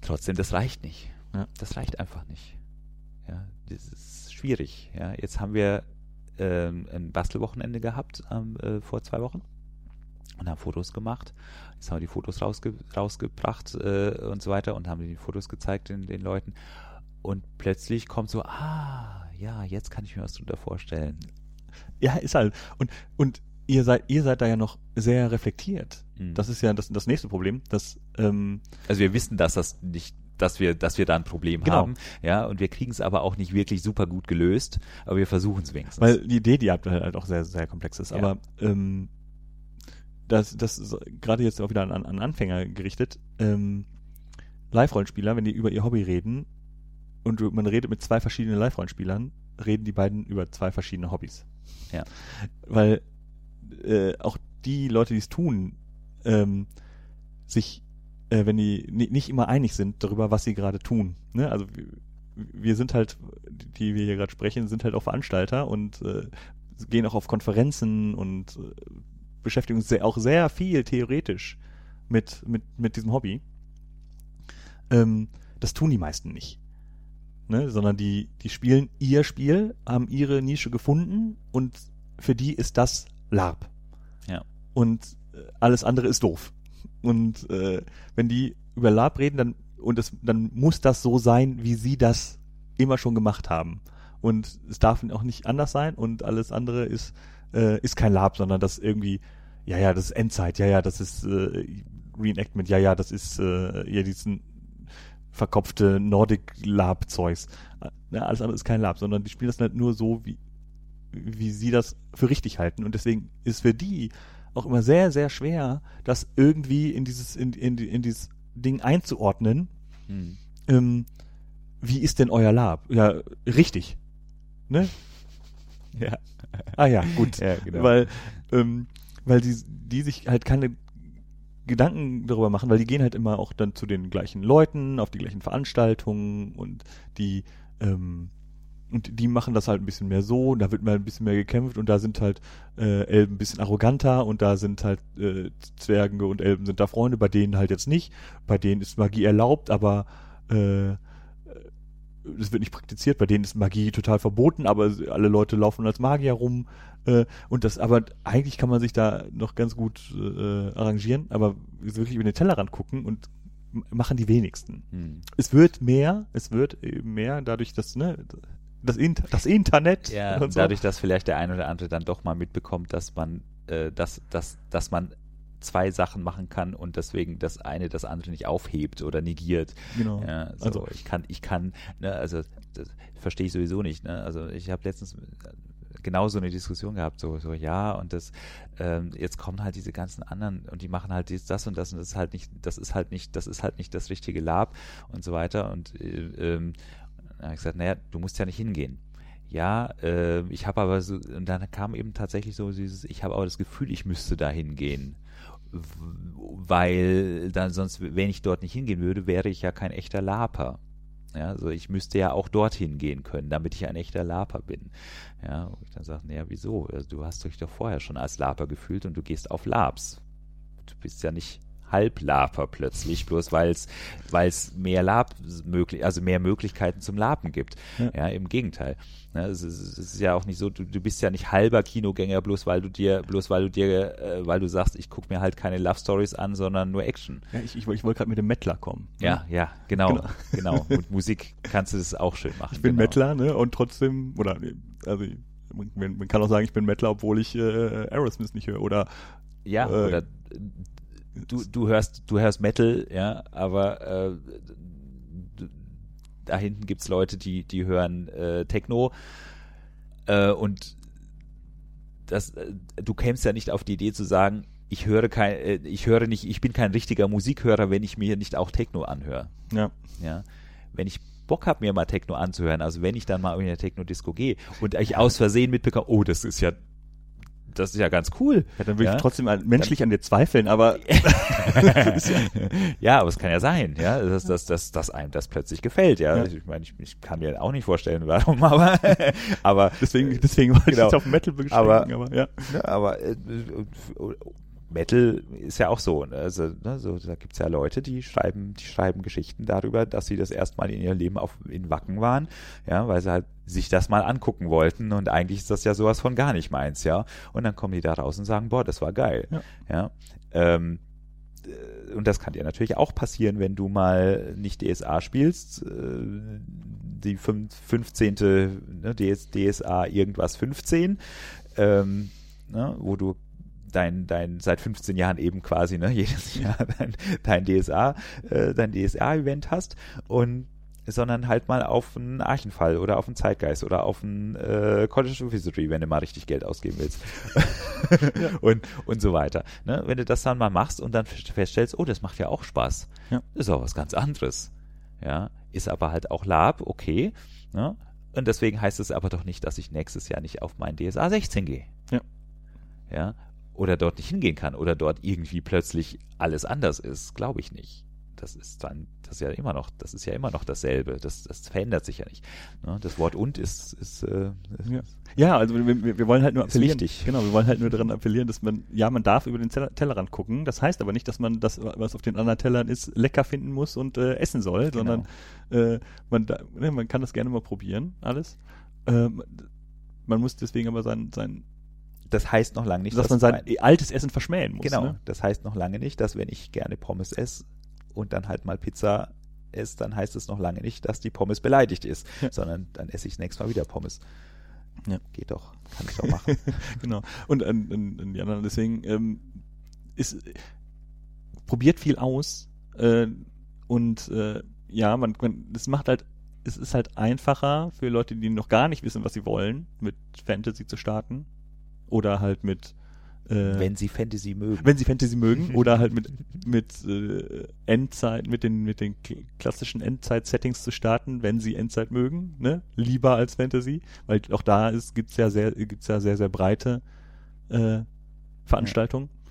Speaker 1: trotzdem, das reicht nicht.
Speaker 2: Ja.
Speaker 1: Das reicht einfach nicht. Ja, das ist schwierig. Ja, jetzt haben wir ähm, ein Bastelwochenende gehabt ähm, äh, vor zwei Wochen und haben Fotos gemacht. Jetzt haben wir die Fotos rausge rausgebracht äh, und so weiter und haben die Fotos gezeigt den, den Leuten. Und plötzlich kommt so, ah, ja, jetzt kann ich mir was drunter vorstellen.
Speaker 2: Ja, ist halt. Und, und ihr seid, ihr seid da ja noch sehr reflektiert.
Speaker 1: Mhm.
Speaker 2: Das ist ja das, das nächste Problem, dass, ähm,
Speaker 1: Also wir wissen, dass das nicht dass wir, dass wir da ein Problem
Speaker 2: Genau.
Speaker 1: haben. Ja, und wir kriegen es aber auch nicht wirklich super gut gelöst, aber wir versuchen es wenigstens.
Speaker 2: weil die Idee, die ihr habt, halt auch sehr, sehr komplex ist.
Speaker 1: Ja.
Speaker 2: Aber ähm, das, das ist gerade jetzt auch wieder an, an Anfänger gerichtet. Ähm, Live-Rollenspieler, wenn die über ihr Hobby reden und man redet mit zwei verschiedenen Live-Rollenspielern, reden die beiden über zwei verschiedene Hobbys.
Speaker 1: Ja.
Speaker 2: Weil äh, auch die Leute, die es tun, ähm, sich, äh, wenn die ni- nicht immer einig sind darüber, was sie gerade tun. Ne? Also wir, wir sind halt, die wir hier gerade sprechen, sind halt auch Veranstalter und äh, gehen auch auf Konferenzen und äh, beschäftigen uns sehr, auch sehr viel theoretisch mit, mit, mit diesem Hobby. Ähm, das tun die meisten nicht. Ne? Sondern die, die spielen ihr Spiel, haben ihre Nische gefunden und für die ist das LARP.
Speaker 1: Ja.
Speaker 2: Und äh, alles andere ist doof. Und äh, wenn die über LARP reden, dann und es, dann muss das so sein, wie sie das immer schon gemacht haben. Und es darf auch nicht anders sein und alles andere ist, äh, ist kein LARP, sondern das irgendwie, ja, ja, das ist Endzeit, ja, ja, das ist äh, Reenactment, ja, ja, das ist äh, ja diesen verkopfte Nordic LARP Zeugs. Ja, alles andere ist kein LARP, sondern die spielen das halt nur so, wie, wie sie das für richtig halten. Und deswegen ist für die auch immer sehr, sehr schwer, das irgendwie in dieses, in, in, in dieses Ding einzuordnen.
Speaker 1: Hm.
Speaker 2: Ähm, wie ist denn euer Lab? Ja, richtig. Ne? Ja. Ah ja, gut.
Speaker 1: Ja, genau.
Speaker 2: Weil, ähm, weil die, die sich halt keine Gedanken darüber machen, weil die gehen halt immer auch dann zu den gleichen Leuten, auf die gleichen Veranstaltungen und die, ähm, und die machen das halt ein bisschen mehr so, und da wird mal ein bisschen mehr gekämpft und da sind halt äh, Elben ein bisschen arroganter und da sind halt äh, Zwerge und Elben sind da Freunde, bei denen halt jetzt nicht. Bei denen ist Magie erlaubt, aber äh, es wird nicht praktiziert, bei denen ist Magie total verboten, aber alle Leute laufen als Magier rum. Äh, und das, aber eigentlich kann man sich da noch ganz gut äh, arrangieren, aber wirklich über den Tellerrand gucken und machen die wenigsten.
Speaker 1: Hm.
Speaker 2: Es wird mehr, es wird eben mehr, dadurch, dass, ne, das, Inter das Internet
Speaker 1: Ja,
Speaker 2: und so.
Speaker 1: dadurch, dass vielleicht der ein oder andere dann doch mal mitbekommt, dass man, äh, dass, dass, dass man zwei Sachen machen kann und deswegen das eine das andere nicht aufhebt oder negiert.
Speaker 2: Genau.
Speaker 1: Ja, so,
Speaker 2: Also-
Speaker 1: ich kann, ich kann, ne, also das verstehe ich sowieso nicht. Ne? Also ich habe letztens genau so eine Diskussion gehabt, so, so ja, und das, ähm, jetzt kommen halt diese ganzen anderen und die machen halt dies, das und das und das ist halt nicht, das ist halt nicht, das ist halt nicht das richtige Lab und so weiter. Und äh, ähm, dann habe ich gesagt, naja, du musst ja nicht hingehen. Ja, äh, ich habe aber so, und dann kam eben tatsächlich so dieses, ich habe aber das Gefühl, ich müsste da hingehen. Weil dann sonst, wenn ich dort nicht hingehen würde, wäre ich ja kein echter Laper. Ja, also ich müsste ja auch dorthin gehen können, damit ich ein echter Laper bin. Ja, wo ich dann sage, naja, wieso? Also du hast dich doch vorher schon als Laper gefühlt und du gehst auf Labs. Du bist ja nicht Halblaper plötzlich, bloß weil es weil es mehr Lab möglich, also mehr Möglichkeiten zum Lapen gibt.
Speaker 2: Ja.
Speaker 1: Ja, im Gegenteil. Ne, es, ist, es ist ja auch nicht so, du, du bist ja nicht halber Kinogänger, bloß weil du dir, bloß weil du dir, äh, weil du sagst, ich gucke mir halt keine Love Stories an, sondern nur Action.
Speaker 2: Ja, ich, ich, ich wollte gerade mit dem Mettler kommen. ne?
Speaker 1: Ja, ja, genau,
Speaker 2: Genau.
Speaker 1: genau. Mit Musik kannst du das auch schön machen.
Speaker 2: Ich bin
Speaker 1: genau.
Speaker 2: Mettler, ne? Und trotzdem, oder also man, man kann auch sagen, ich bin Mettler, obwohl ich äh, Aerosmith nicht höre. Oder
Speaker 1: Ja,
Speaker 2: Äh,
Speaker 1: oder du, du hörst, du hörst Metal, ja, aber äh, da hinten gibt's Leute, die, die hören äh, Techno. Äh, und das, äh, du kämst ja nicht auf die Idee zu sagen, ich höre kein, äh, ich höre nicht, ich bin kein richtiger Musikhörer, wenn ich mir nicht auch Techno anhöre.
Speaker 2: Ja.
Speaker 1: Ja. Wenn ich Bock habe, mir mal Techno anzuhören, also wenn ich dann mal in eine Techno-Disco gehe und ich aus Versehen mitbekomme, oh, das ist ja das ist ja ganz cool.
Speaker 2: Ja, dann würde
Speaker 1: Ja.
Speaker 2: ich trotzdem an- menschlich an dir zweifeln, aber
Speaker 1: ja, aber es kann ja sein, ja, dass, dass, dass, dass einem das plötzlich gefällt, ja.
Speaker 2: Ja.
Speaker 1: Ich meine, ich, ich kann mir auch nicht vorstellen, warum, aber, aber,
Speaker 2: deswegen, deswegen wollte
Speaker 1: Genau.
Speaker 2: ich auf Metal beschränken,
Speaker 1: Aber-
Speaker 2: aber ja.
Speaker 1: aber äh, Metal ist ja auch so, ne, also, ne, so, da gibt's ja Leute, die schreiben, die schreiben Geschichten darüber, dass sie das erstmal in ihrem Leben auf, in Wacken waren, ja, weil sie halt sich das mal angucken wollten und eigentlich ist das ja sowas von gar nicht meins, ja. Und dann kommen die da raus und sagen, boah, das war geil,
Speaker 2: Ja.
Speaker 1: ja. Ähm, äh, und das kann dir natürlich auch passieren, wenn du mal nicht DSA spielst, äh, die fünf- 15. Ne, DS, DSA irgendwas 15, ähm, ne, wo du dein, dein, seit 15 Jahren eben quasi, ne, jedes Jahr dein, dein DSA, äh, dein DSA-Event hast und sondern halt mal auf einen Archenfall oder auf einen Zeitgeist oder auf einen äh, College of History, wenn du mal richtig Geld ausgeben willst. und, und so weiter. Ne? Wenn du das dann mal machst und dann feststellst, oh, das macht ja auch Spaß.
Speaker 2: Ja.
Speaker 1: Ist auch was ganz anderes. Ja, ist aber halt auch Lab, okay. Ne? Und deswegen heißt es aber doch nicht, dass ich nächstes Jahr nicht auf mein DSA 16 gehe.
Speaker 2: Ja.
Speaker 1: Ja. Oder dort nicht hingehen kann oder dort irgendwie plötzlich alles anders ist. Glaube ich nicht. Das ist dann, das ist ja immer noch, das ist ja immer noch dasselbe. Das, das verändert sich ja nicht. Ne? Das Wort und ist, ist äh,
Speaker 2: Ja. Ja, also wir, wir, wollen halt nur appellieren.
Speaker 1: wichtig.
Speaker 2: Genau, wir wollen halt nur daran appellieren, dass man, ja, man darf über den Teller, Tellerrand gucken. Das heißt aber nicht, dass man das, was auf den anderen Tellern ist, lecker finden muss und äh, essen soll,
Speaker 1: Genau.
Speaker 2: sondern äh, man, ne, man kann das gerne mal probieren, alles. Ähm, man muss deswegen aber sein, sein
Speaker 1: das heißt noch lange nicht,
Speaker 2: dass man sein
Speaker 1: mein-
Speaker 2: altes Essen verschmähen muss.
Speaker 1: Genau,
Speaker 2: Ne?
Speaker 1: das heißt noch lange nicht, dass wenn ich gerne Pommes esse und dann halt mal Pizza esse, dann heißt es noch lange nicht, dass die Pommes beleidigt ist,
Speaker 2: Ja.
Speaker 1: sondern dann esse ich das nächste Mal wieder Pommes.
Speaker 2: Ja.
Speaker 1: Geht doch, kann ich doch machen.
Speaker 2: genau. Und an, an, an die anderen, deswegen ähm, ist probiert viel aus äh, und äh, ja, man, man das macht halt, es ist halt einfacher für Leute, die noch gar nicht wissen, was sie wollen, mit Fantasy zu starten oder halt mit äh,
Speaker 1: wenn sie Fantasy mögen.
Speaker 2: wenn sie Fantasy mögen oder halt mit mit äh, Endzeit mit den mit den kl- klassischen Endzeit-Settings zu starten, wenn sie Endzeit mögen, ne? Lieber als Fantasy, weil auch da ist gibt's ja sehr gibt's ja sehr sehr breite äh, Veranstaltungen.
Speaker 1: Ja,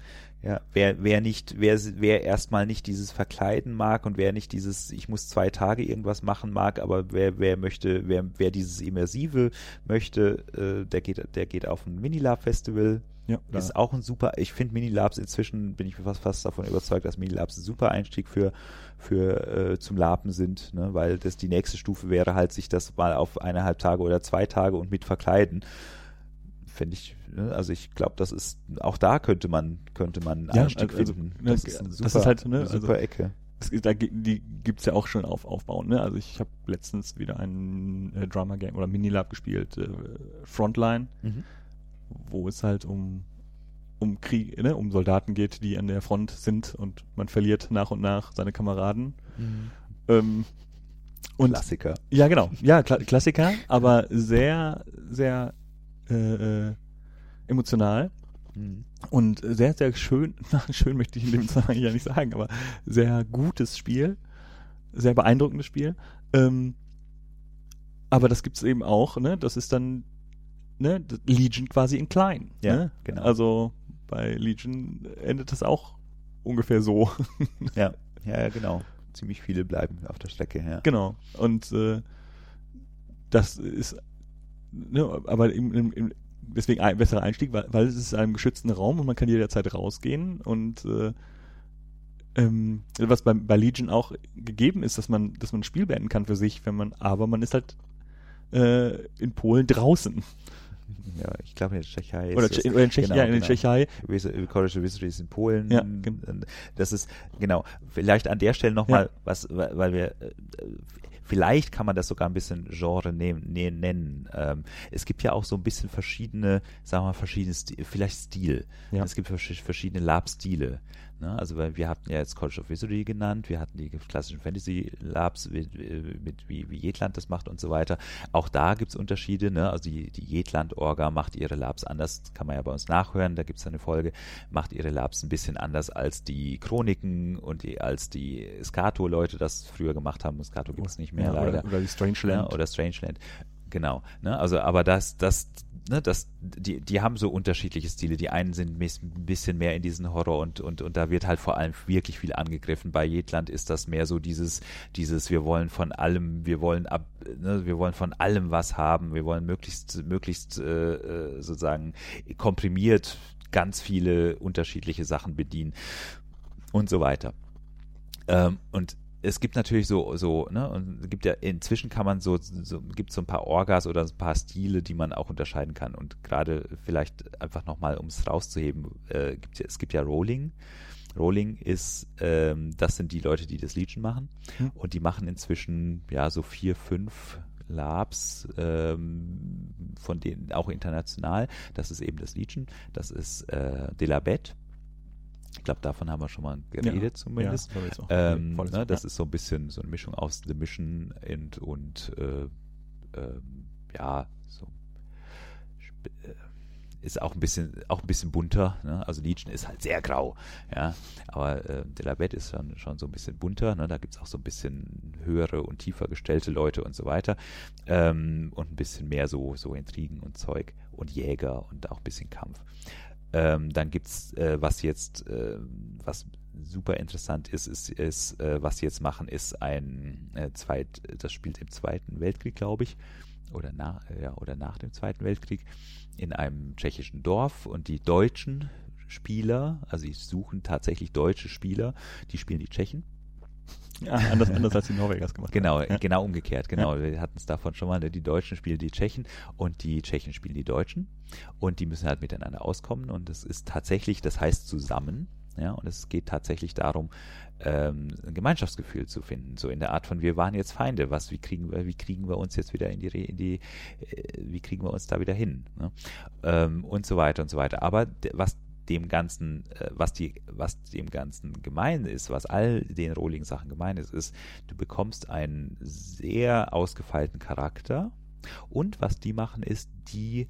Speaker 1: wer, wer nicht, wer, wer erstmal nicht dieses Verkleiden mag und wer nicht dieses, ich muss zwei Tage irgendwas machen mag, aber wer, wer möchte, wer, wer dieses Immersive möchte, äh, der geht, der geht auf ein Minilab-Festival.
Speaker 2: Ja,
Speaker 1: Ist auch ein super, ich finde Minilabs inzwischen, bin ich fast, fast davon überzeugt, dass Minilabs ein super Einstieg für, für äh, zum Lapen sind, ne? weil das die nächste Stufe wäre halt, sich das mal auf eineinhalb Tage oder zwei Tage und mit verkleiden. Finde ich, ne? also ich glaube, das ist, auch da könnte man, könnte man einen
Speaker 2: Ja,
Speaker 1: Einstieg
Speaker 2: also,
Speaker 1: finden.
Speaker 2: ne,
Speaker 1: Das ist, ein
Speaker 2: das
Speaker 1: super,
Speaker 2: ist halt, ne,
Speaker 1: eine super
Speaker 2: also-
Speaker 1: Ecke.
Speaker 2: Es, da, die gibt's ja auch schon auf Aufbauen. Ne? Also ich habe letztens wieder ein äh, Drama Game oder Minilab gespielt, äh, Frontline,
Speaker 1: Mhm.
Speaker 2: wo es halt um um Krieg, ne, um Soldaten geht, die an der Front sind und man verliert nach und nach seine Kameraden. Ähm, und
Speaker 1: Klassiker.
Speaker 2: ja, genau. Ja, Kla Klassiker, aber sehr, sehr äh, äh, emotional
Speaker 1: Mhm.
Speaker 2: und sehr, sehr schön, na, schön möchte ich in dem Zusammenhang ja nicht sagen, aber sehr gutes Spiel, sehr beeindruckendes Spiel. Ähm, aber das gibt's eben auch, ne? Das ist dann ne, Legion quasi in klein.
Speaker 1: Ja,
Speaker 2: ne?
Speaker 1: genau.
Speaker 2: Also bei Legion endet das auch ungefähr so.
Speaker 1: Ja, ja, ja, genau. Ziemlich viele bleiben auf der Strecke, ja.
Speaker 2: Genau. Und äh, das ist, ne, aber im, im, im, deswegen ein besserer Einstieg, weil, weil es ist in einem geschützten Raum und man kann jederzeit rausgehen und äh, ähm, was bei, bei Legion auch gegeben ist, dass man, dass man ein Spiel beenden kann für sich, wenn man, aber man ist halt äh, in Polen draußen.
Speaker 1: Ja, ich glaube in der Tschechei
Speaker 2: Oder,
Speaker 1: ist
Speaker 2: Tsche- oder in, Tschech
Speaker 1: genau,
Speaker 2: ja, in der
Speaker 1: genau.
Speaker 2: Tschechei.
Speaker 1: Wis- College of History ist in Polen.
Speaker 2: Ja,
Speaker 1: Das ist, genau. Vielleicht an der Stelle nochmal, was, weil weil wir, äh, vielleicht kann man das sogar ein bisschen Genre nehmen, ne- nennen. Ähm, es gibt ja auch so ein bisschen verschiedene, sagen wir mal, verschiedene Stil, vielleicht Stil.
Speaker 2: Ja.
Speaker 1: Es gibt versch- verschiedene Lab-Stile. Ne? Also weil wir hatten ja jetzt College of Wizardry genannt, wir hatten die klassischen Fantasy Labs mit, mit wie, wie Jedland das macht und so weiter. Auch da gibt es Unterschiede. Ne? Also die, die Jedland-Orga macht ihre Labs anders, kann man ja bei uns nachhören, da gibt es eine Folge, macht ihre Labs ein bisschen anders als die Chroniken und die, als die Skato-Leute das früher gemacht haben. Skato gibt es nicht mehr
Speaker 2: Ja,
Speaker 1: leider.
Speaker 2: oder, oder die Strangeland.
Speaker 1: Ja, oder Strangeland. Genau. Ne? Also, aber das, das, ne, das, die, die haben so unterschiedliche Stile. Die einen sind ein bisschen mehr in diesen Horror und, und, und da wird halt vor allem wirklich viel angegriffen. Bei Jedland ist das mehr so dieses, dieses, wir wollen von allem, wir wollen ab, ne, wir wollen von allem was haben, wir wollen möglichst, möglichst äh, äh, sozusagen komprimiert ganz viele unterschiedliche Sachen bedienen und so weiter. Ähm, und es gibt natürlich so, so, ne, und es gibt ja, inzwischen kann man so, so gibt so ein paar Orgas oder ein paar Stile, die man auch unterscheiden kann. Und gerade vielleicht einfach nochmal, um es rauszuheben, äh, gibt ja, es gibt ja Rolling. Rolling ist, ähm, das sind die Leute, die das Legion machen.
Speaker 2: Hm.
Speaker 1: Und die machen inzwischen, ja, so vier, fünf Labs, ähm, von denen auch international. Das ist eben das Legion. Das ist äh, Delabet. Ich glaube, davon haben wir schon mal geredet
Speaker 2: Ja,
Speaker 1: zumindest.
Speaker 2: Ja, auch
Speaker 1: Ähm,
Speaker 2: volles-
Speaker 1: ne, das
Speaker 2: ja.
Speaker 1: ist so ein bisschen so eine Mischung aus The Mission und, und äh, ähm, ja, so äh, ist auch ein bisschen auch ein bisschen bunter. Ne? Also Legion ist halt sehr grau, ja. Aber äh, Delabet ist dann schon so ein bisschen bunter. Ne? Da gibt es auch so ein bisschen höhere und tiefer gestellte Leute und so weiter. Ähm, und ein bisschen mehr so, so Intrigen und Zeug und Jäger und auch ein bisschen Kampf. Ähm, dann gibt's äh, was jetzt, äh, was super interessant ist, ist, ist äh, was sie jetzt machen, ist ein äh, zweit, das spielt im Zweiten Weltkrieg, glaube ich, oder nach, ja, oder nach dem Zweiten Weltkrieg in einem tschechischen Dorf und die deutschen Spieler, also sie suchen tatsächlich deutsche Spieler, die spielen die Tschechen.
Speaker 2: Ja, anders, anders als die Norwegers gemacht
Speaker 1: Genau,
Speaker 2: haben. Ja.
Speaker 1: genau umgekehrt, genau. Wir hatten es davon schon mal, ne? die Deutschen spielen die Tschechen und die Tschechen spielen die Deutschen und die müssen halt miteinander auskommen und es ist tatsächlich, das heißt zusammen, ja, und es geht tatsächlich darum, ähm, ein Gemeinschaftsgefühl zu finden, so in der Art von wir waren jetzt Feinde, was, wie kriegen wir, wie kriegen wir uns jetzt wieder in die, in die, äh, wie kriegen wir uns da wieder hin, ne? ähm, und so weiter und so weiter. Aber was dem Ganzen, äh, was die, was dem Ganzen gemein ist, was all den Rohling-Sachen gemein ist, ist, du bekommst einen sehr ausgefeilten Charakter und was die machen ist, die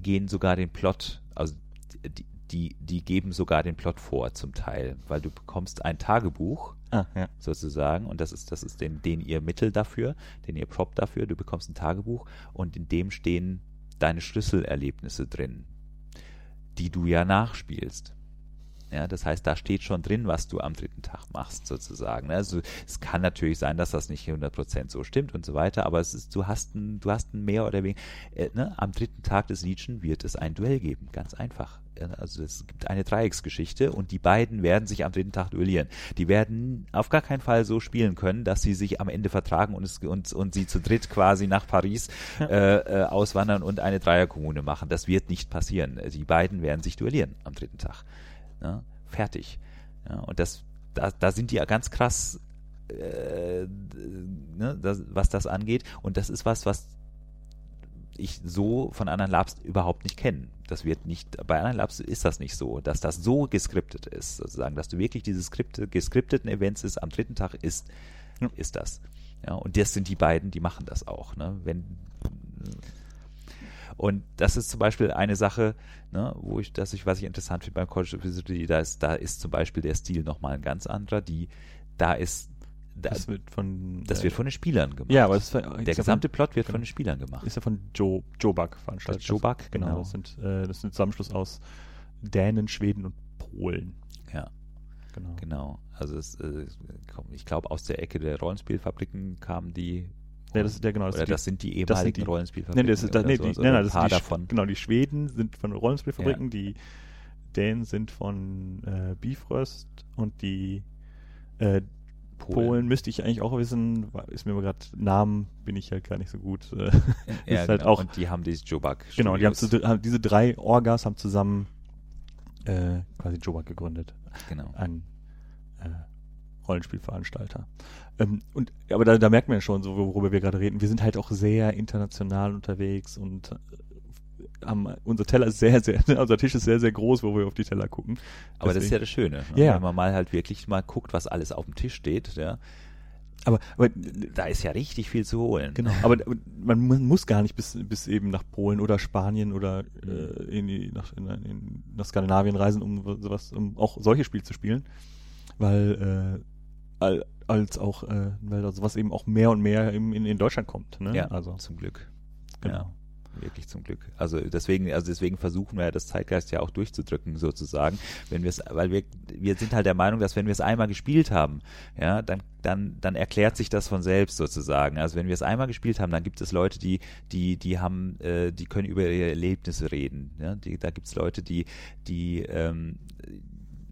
Speaker 1: gehen sogar den Plot, also die, die, die geben sogar den Plot vor zum Teil, weil du bekommst ein Tagebuch
Speaker 2: Ah, ja.
Speaker 1: sozusagen und das ist das ist den, den ihr Mittel dafür, den ihr Prop dafür. Du bekommst ein Tagebuch und in dem stehen deine Schlüsselerlebnisse drin, die du ja nachspielst. Ja, das heißt, da steht schon drin, was du am dritten Tag machst, sozusagen. Also es kann natürlich sein, dass das nicht 100% so stimmt und so weiter, aber es ist, du hast ein, du hast ein mehr oder weniger, äh, ne, am dritten Tag des Legion wird es ein Duell geben, ganz einfach. Also es gibt eine Dreiecksgeschichte und die beiden werden sich am dritten Tag duellieren. Die werden auf gar keinen Fall so spielen können, dass sie sich am Ende vertragen und, es, und, und sie zu dritt quasi nach Paris äh, äh, auswandern und eine Dreierkommune machen. Das wird nicht passieren. Die beiden werden sich duellieren am dritten Tag. Ja, fertig. Ja, und das, da, da sind die ja ganz krass, äh, ne, das, was das angeht. Und das ist was, was ich so von anderen Labs überhaupt nicht kenne. Das wird nicht, bei anderen Labs ist das nicht so, dass das so geskriptet ist, sozusagen, dass du wirklich diese Skripte, geskripteten Events ist, am dritten Tag ist, ist das. Ja, und das sind die beiden, die machen das auch, ne, wenn, und das ist zum Beispiel eine Sache, ne, wo ich, dass ich, was ich interessant finde beim College of Wizardry, da ist, da ist zum Beispiel der Stil nochmal ein ganz anderer, die, da ist, da,
Speaker 2: Das wird von.
Speaker 1: das
Speaker 2: äh,
Speaker 1: wird von den Spielern gemacht.
Speaker 2: Ja, aber das
Speaker 1: der gesamte Plot wird
Speaker 2: genau.
Speaker 1: von den Spielern gemacht.
Speaker 2: ist ja von Joe, Joe Buck veranstaltet.
Speaker 1: Joe Buck,
Speaker 2: genau.
Speaker 1: genau.
Speaker 2: Das sind, äh, das ist ein Zusammenschluss aus Dänen, Schweden und Polen.
Speaker 1: Ja.
Speaker 2: Genau.
Speaker 1: Genau. Also es, äh, ich glaube, aus der Ecke der Rollenspielfabriken kamen die.
Speaker 2: Ja, das ist der genau.
Speaker 1: oder
Speaker 2: ist
Speaker 1: das sind die
Speaker 2: das
Speaker 1: ehemaligen
Speaker 2: sind die-
Speaker 1: Rollenspielfabriken.
Speaker 2: Nee, das ist, das, nee, die,
Speaker 1: also
Speaker 2: nein, nein,
Speaker 1: ein
Speaker 2: das
Speaker 1: paar
Speaker 2: sind die,
Speaker 1: davon.
Speaker 2: Genau, die Schweden sind von Rollenspielfabriken, die Dänen sind von äh, Bifrost und die äh, Polen. müsste ich eigentlich auch wissen, ist mir aber gerade Namen bin ich halt gar nicht so gut. Äh,
Speaker 1: Ja,
Speaker 2: ist halt
Speaker 1: genau.
Speaker 2: auch-
Speaker 1: Und die haben dieses Jobak.
Speaker 2: genau, die haben, zu, haben diese drei Orgas haben zusammen äh, quasi Jobak gegründet.
Speaker 1: Genau.
Speaker 2: ein äh, Rollenspielveranstalter. Ähm, und aber da, da merkt man ja schon, so worüber wir gerade reden. Wir sind halt auch sehr international unterwegs und äh, haben, unser Teller ist sehr, sehr, unser Tisch ist sehr, sehr groß, wo wir auf die Teller gucken.
Speaker 1: Aber das ist ja das Schöne, ne?
Speaker 2: Ja.
Speaker 1: wenn man mal halt wirklich mal guckt, was alles auf dem Tisch steht, ja,
Speaker 2: Aber, aber
Speaker 1: da ist ja richtig viel zu holen.
Speaker 2: Genau, aber aber man mu- muss gar nicht bis, bis eben nach Polen oder Spanien oder äh, in die, nach, in, in, nach Skandinavien reisen, um sowas, um auch solche Spiele zu spielen, weil äh, als auch, äh, weil da sowas eben auch mehr und mehr im, in, in Deutschland kommt. Ne?
Speaker 1: Ja,
Speaker 2: also
Speaker 1: zum Glück.
Speaker 2: Genau.
Speaker 1: Ja, wirklich zum Glück. Also deswegen, also deswegen versuchen wir ja das Zeitgeist ja auch durchzudrücken sozusagen, wenn wir es, weil wir wir sind halt der Meinung, dass wenn wir es einmal gespielt haben, ja, dann dann dann erklärt sich das von selbst sozusagen. Also wenn wir es einmal gespielt haben, dann gibt es Leute, die die die haben, äh, die können über ihre Erlebnisse reden. Ja, die, da gibt es Leute, die die ähm,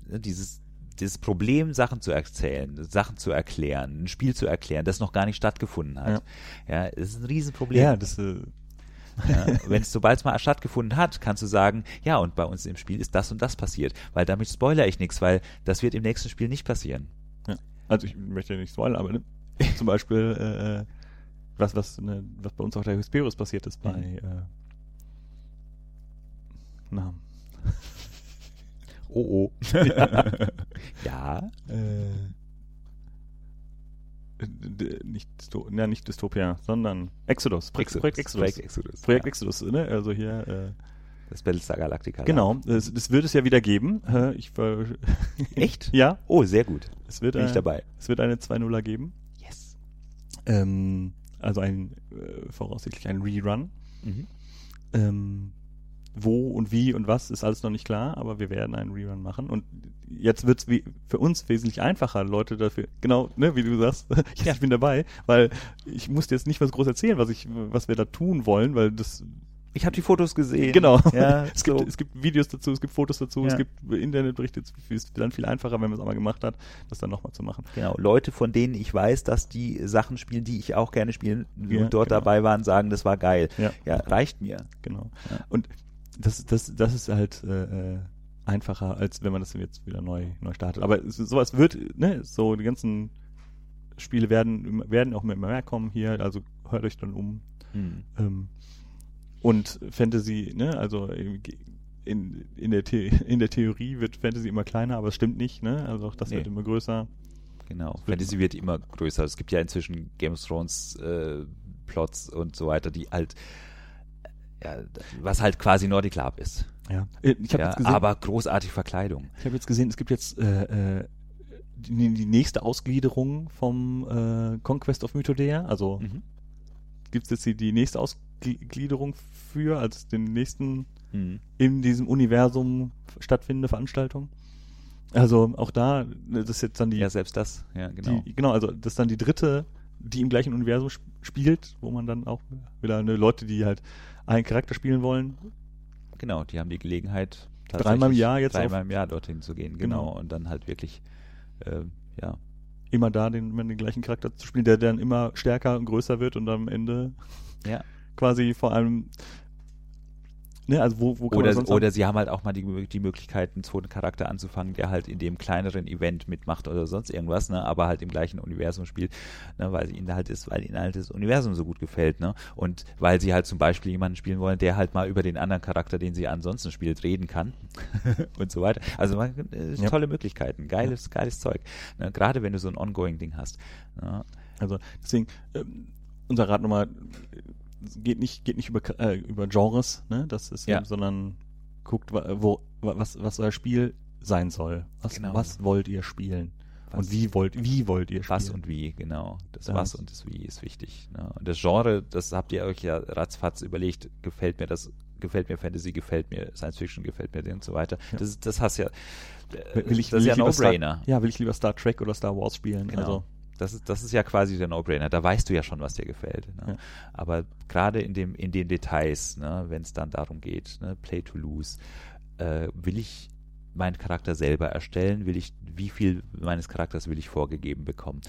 Speaker 1: dieses dieses Problem, Sachen zu erzählen, Sachen zu erklären, ein Spiel zu erklären, das noch gar nicht stattgefunden hat. Ja, ja das ist ein Riesenproblem.
Speaker 2: ja, das äh,
Speaker 1: Ja, wenn es sobald es mal stattgefunden hat, kannst du sagen, ja, und bei uns im Spiel ist das und das passiert, weil damit spoilere ich nichts, weil das wird im nächsten Spiel nicht passieren.
Speaker 2: Ja. Also ich möchte ja nicht spoilern, aber ne, zum Beispiel äh, was, was, ne, was bei uns auf der Hesperus passiert ist bei
Speaker 1: Mhm.
Speaker 2: äh, na,
Speaker 1: Oh oh. ja.
Speaker 2: äh, d- nicht, ja, nicht Dystopia, sondern Exodus. Pro- Projekt Exodus.
Speaker 1: Projekt Exodus.
Speaker 2: Projekt
Speaker 1: ja.
Speaker 2: Exodus, ne? Also hier, äh,
Speaker 1: Das Battlestar Galactica.
Speaker 2: genau, das, das wird es ja wieder geben. Äh, Ich ver
Speaker 1: Echt?
Speaker 2: ja,
Speaker 1: Oh, sehr gut.
Speaker 2: es wird,
Speaker 1: Bin ich
Speaker 2: äh,
Speaker 1: dabei.
Speaker 2: es wird eine 2-0er geben.
Speaker 1: Yes.
Speaker 2: Ähm, also ein äh, voraussichtlich ein Rerun.
Speaker 1: Mhm.
Speaker 2: Ähm, wo und wie und was ist alles noch nicht klar, aber wir werden einen Rerun machen. Und jetzt wird's wie für uns wesentlich einfacher, Leute dafür, genau, ne, wie du sagst, ich,
Speaker 1: Ja.
Speaker 2: bin dabei, weil ich muss dir jetzt nicht was groß erzählen, was ich, was wir da tun wollen, weil das
Speaker 1: Ich habe die Fotos gesehen.
Speaker 2: genau.
Speaker 1: Ja,
Speaker 2: es gibt
Speaker 1: so.
Speaker 2: es gibt Videos dazu, es gibt Fotos dazu, es
Speaker 1: Ja.
Speaker 2: gibt Internetberichte, es ist dann viel einfacher, wenn man es einmal gemacht hat, das dann nochmal zu machen.
Speaker 1: Genau, Leute, von denen ich weiß, dass die Sachen spielen, die ich auch gerne spielen
Speaker 2: Ja,
Speaker 1: und dort
Speaker 2: genau.
Speaker 1: dabei waren, sagen, das war geil.
Speaker 2: Ja.
Speaker 1: Ja, reicht mir.
Speaker 2: Genau. Und das, das, das ist halt äh, äh, einfacher, als wenn man das jetzt wieder neu, neu startet. Aber es, sowas wird, ne, so die ganzen Spiele werden, werden auch immer mehr kommen hier, also hört euch dann um.
Speaker 1: Hm.
Speaker 2: Ähm, und Fantasy, ne, also in, in, der The in der Theorie wird Fantasy immer kleiner, aber es stimmt nicht, ne? Also auch das
Speaker 1: Nee.
Speaker 2: wird immer größer.
Speaker 1: Genau.
Speaker 2: wird
Speaker 1: Fantasy wird immer größer. Es gibt ja inzwischen Game of Thrones äh, Plots und so weiter, die halt ja, was halt quasi Nordic Club ist.
Speaker 2: Ja. Äh, Ich habe
Speaker 1: Ja,
Speaker 2: jetzt gesehen,
Speaker 1: aber großartige Verkleidung.
Speaker 2: Ich habe jetzt gesehen, es gibt jetzt äh, äh, die, die nächste Ausgliederung vom äh, Conquest of Mythodea. Also
Speaker 1: Mhm.
Speaker 2: gibt es jetzt die, die nächste Ausgliederung für, als den nächsten
Speaker 1: Mhm.
Speaker 2: in diesem Universum stattfindende Veranstaltung. Also auch da, das ist jetzt dann die,
Speaker 1: Ja, selbst das. Ja, genau.
Speaker 2: die genau, also das ist dann die dritte, die im gleichen Universum sp spielt, wo man dann auch wieder eine Leute, die halt einen Charakter spielen wollen,
Speaker 1: Genau, die haben die Gelegenheit,
Speaker 2: Dreimal im Jahr jetzt
Speaker 1: dreimal im Jahr dorthin zu gehen, genau,
Speaker 2: Genau.
Speaker 1: und dann halt wirklich, äh, ja,
Speaker 2: immer da den, immer den gleichen Charakter zu spielen, der dann immer stärker und größer wird und am Ende
Speaker 1: ja.
Speaker 2: quasi vor allem ne, also wo, wo
Speaker 1: Oder, oder sie haben halt auch mal die, die Möglichkeit, einen zweiten Charakter anzufangen, der halt in dem kleineren Event mitmacht oder sonst irgendwas, ne, aber halt im gleichen Universum spielt, ne, weil ihnen halt ist, weil ihnen halt das Universum so gut gefällt, ne, und weil sie halt zum Beispiel jemanden spielen wollen, der halt mal über den anderen Charakter, den sie ansonsten spielt, reden kann und so weiter. Also man, äh,
Speaker 2: Ja.
Speaker 1: tolle Möglichkeiten, geiles, geiles Zeug, ne, gerade wenn du so ein Ongoing-Ding hast. Ne,
Speaker 2: Also deswegen, ähm, unser Rat nochmal, geht nicht, geht nicht über, äh, über Genres, ne? Das ist
Speaker 1: Ja.
Speaker 2: eben, sondern guckt, wo, wa- was, was euer Spiel sein soll. Was,
Speaker 1: Genau.
Speaker 2: was wollt ihr spielen?
Speaker 1: Was-
Speaker 2: und wie wollt, wie wollt ihr spielen?
Speaker 1: Was und wie, genau. Das
Speaker 2: Das-
Speaker 1: Was und das Wie ist wichtig. Ne? Und das Genre, das habt ihr euch ja ratzfatz überlegt, gefällt mir das, gefällt mir Fantasy, gefällt mir Science Fiction, gefällt mir und so weiter.
Speaker 2: Ja.
Speaker 1: Das, das hast ja, äh,
Speaker 2: will ich,
Speaker 1: das
Speaker 2: will
Speaker 1: ist ja
Speaker 2: ich lieber Star,
Speaker 1: No-Brainer.
Speaker 2: ja, will ich lieber Star Trek oder Star Wars spielen?
Speaker 1: Genau.
Speaker 2: Also,
Speaker 1: Das ist, das ist ja quasi der No-Brainer. Da weißt du ja schon, was dir gefällt. Ne?
Speaker 2: Ja.
Speaker 1: Aber gerade in dem, in den Details, ne, wenn es dann darum geht, ne, Play to Lose, äh, will ich meinen Charakter selber erstellen? Will ich, wie viel meines Charakters will ich vorgegeben bekommen?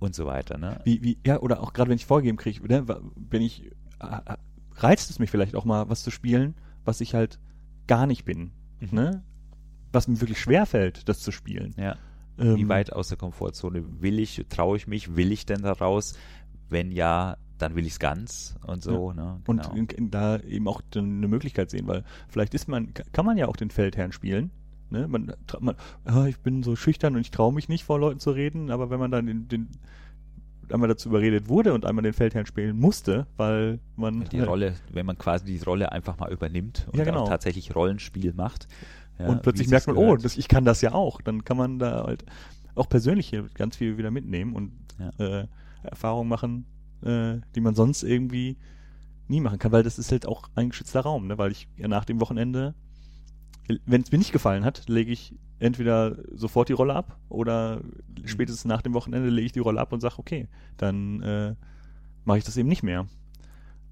Speaker 1: Und so weiter, ne?
Speaker 2: wie, wie, ja, oder auch gerade wenn ich vorgegeben kriege, ne, wenn ich, äh, äh, reizt es mich vielleicht auch mal, was zu spielen, was ich halt gar nicht bin,
Speaker 1: Mhm.
Speaker 2: ne? Was mir wirklich schwer fällt, das zu spielen.
Speaker 1: Ja.
Speaker 2: Ähm,
Speaker 1: Wie weit aus der Komfortzone will ich, traue ich mich, will ich denn da raus? Wenn ja, dann will ich es ganz und so.
Speaker 2: Ja.
Speaker 1: Ne?
Speaker 2: Genau. Und da eben auch eine Möglichkeit sehen, weil vielleicht ist man, kann man ja auch den Feldherrn spielen. Ne? Man, man oh, ich bin so schüchtern und ich traue mich nicht vor Leuten zu reden, aber wenn man dann den, den einmal dazu überredet wurde und einmal den Feldherrn spielen musste, weil man
Speaker 1: die halt Rolle, wenn man quasi die Rolle einfach mal übernimmt und
Speaker 2: ja, genau.
Speaker 1: tatsächlich Rollenspiel macht.
Speaker 2: Ja, und plötzlich merkt man, oh, das, ich kann das ja auch. Dann kann man da halt auch persönlich ganz viel wieder mitnehmen und ja. äh, Erfahrungen machen, äh, die man sonst irgendwie nie machen kann, weil das ist halt auch ein geschützter Raum, ne? weil ich ja nach dem Wochenende, wenn es mir nicht gefallen hat, lege ich entweder sofort die Rolle ab oder mhm. spätestens nach dem Wochenende lege ich die Rolle ab und sage, okay, dann äh, mache ich das eben nicht mehr.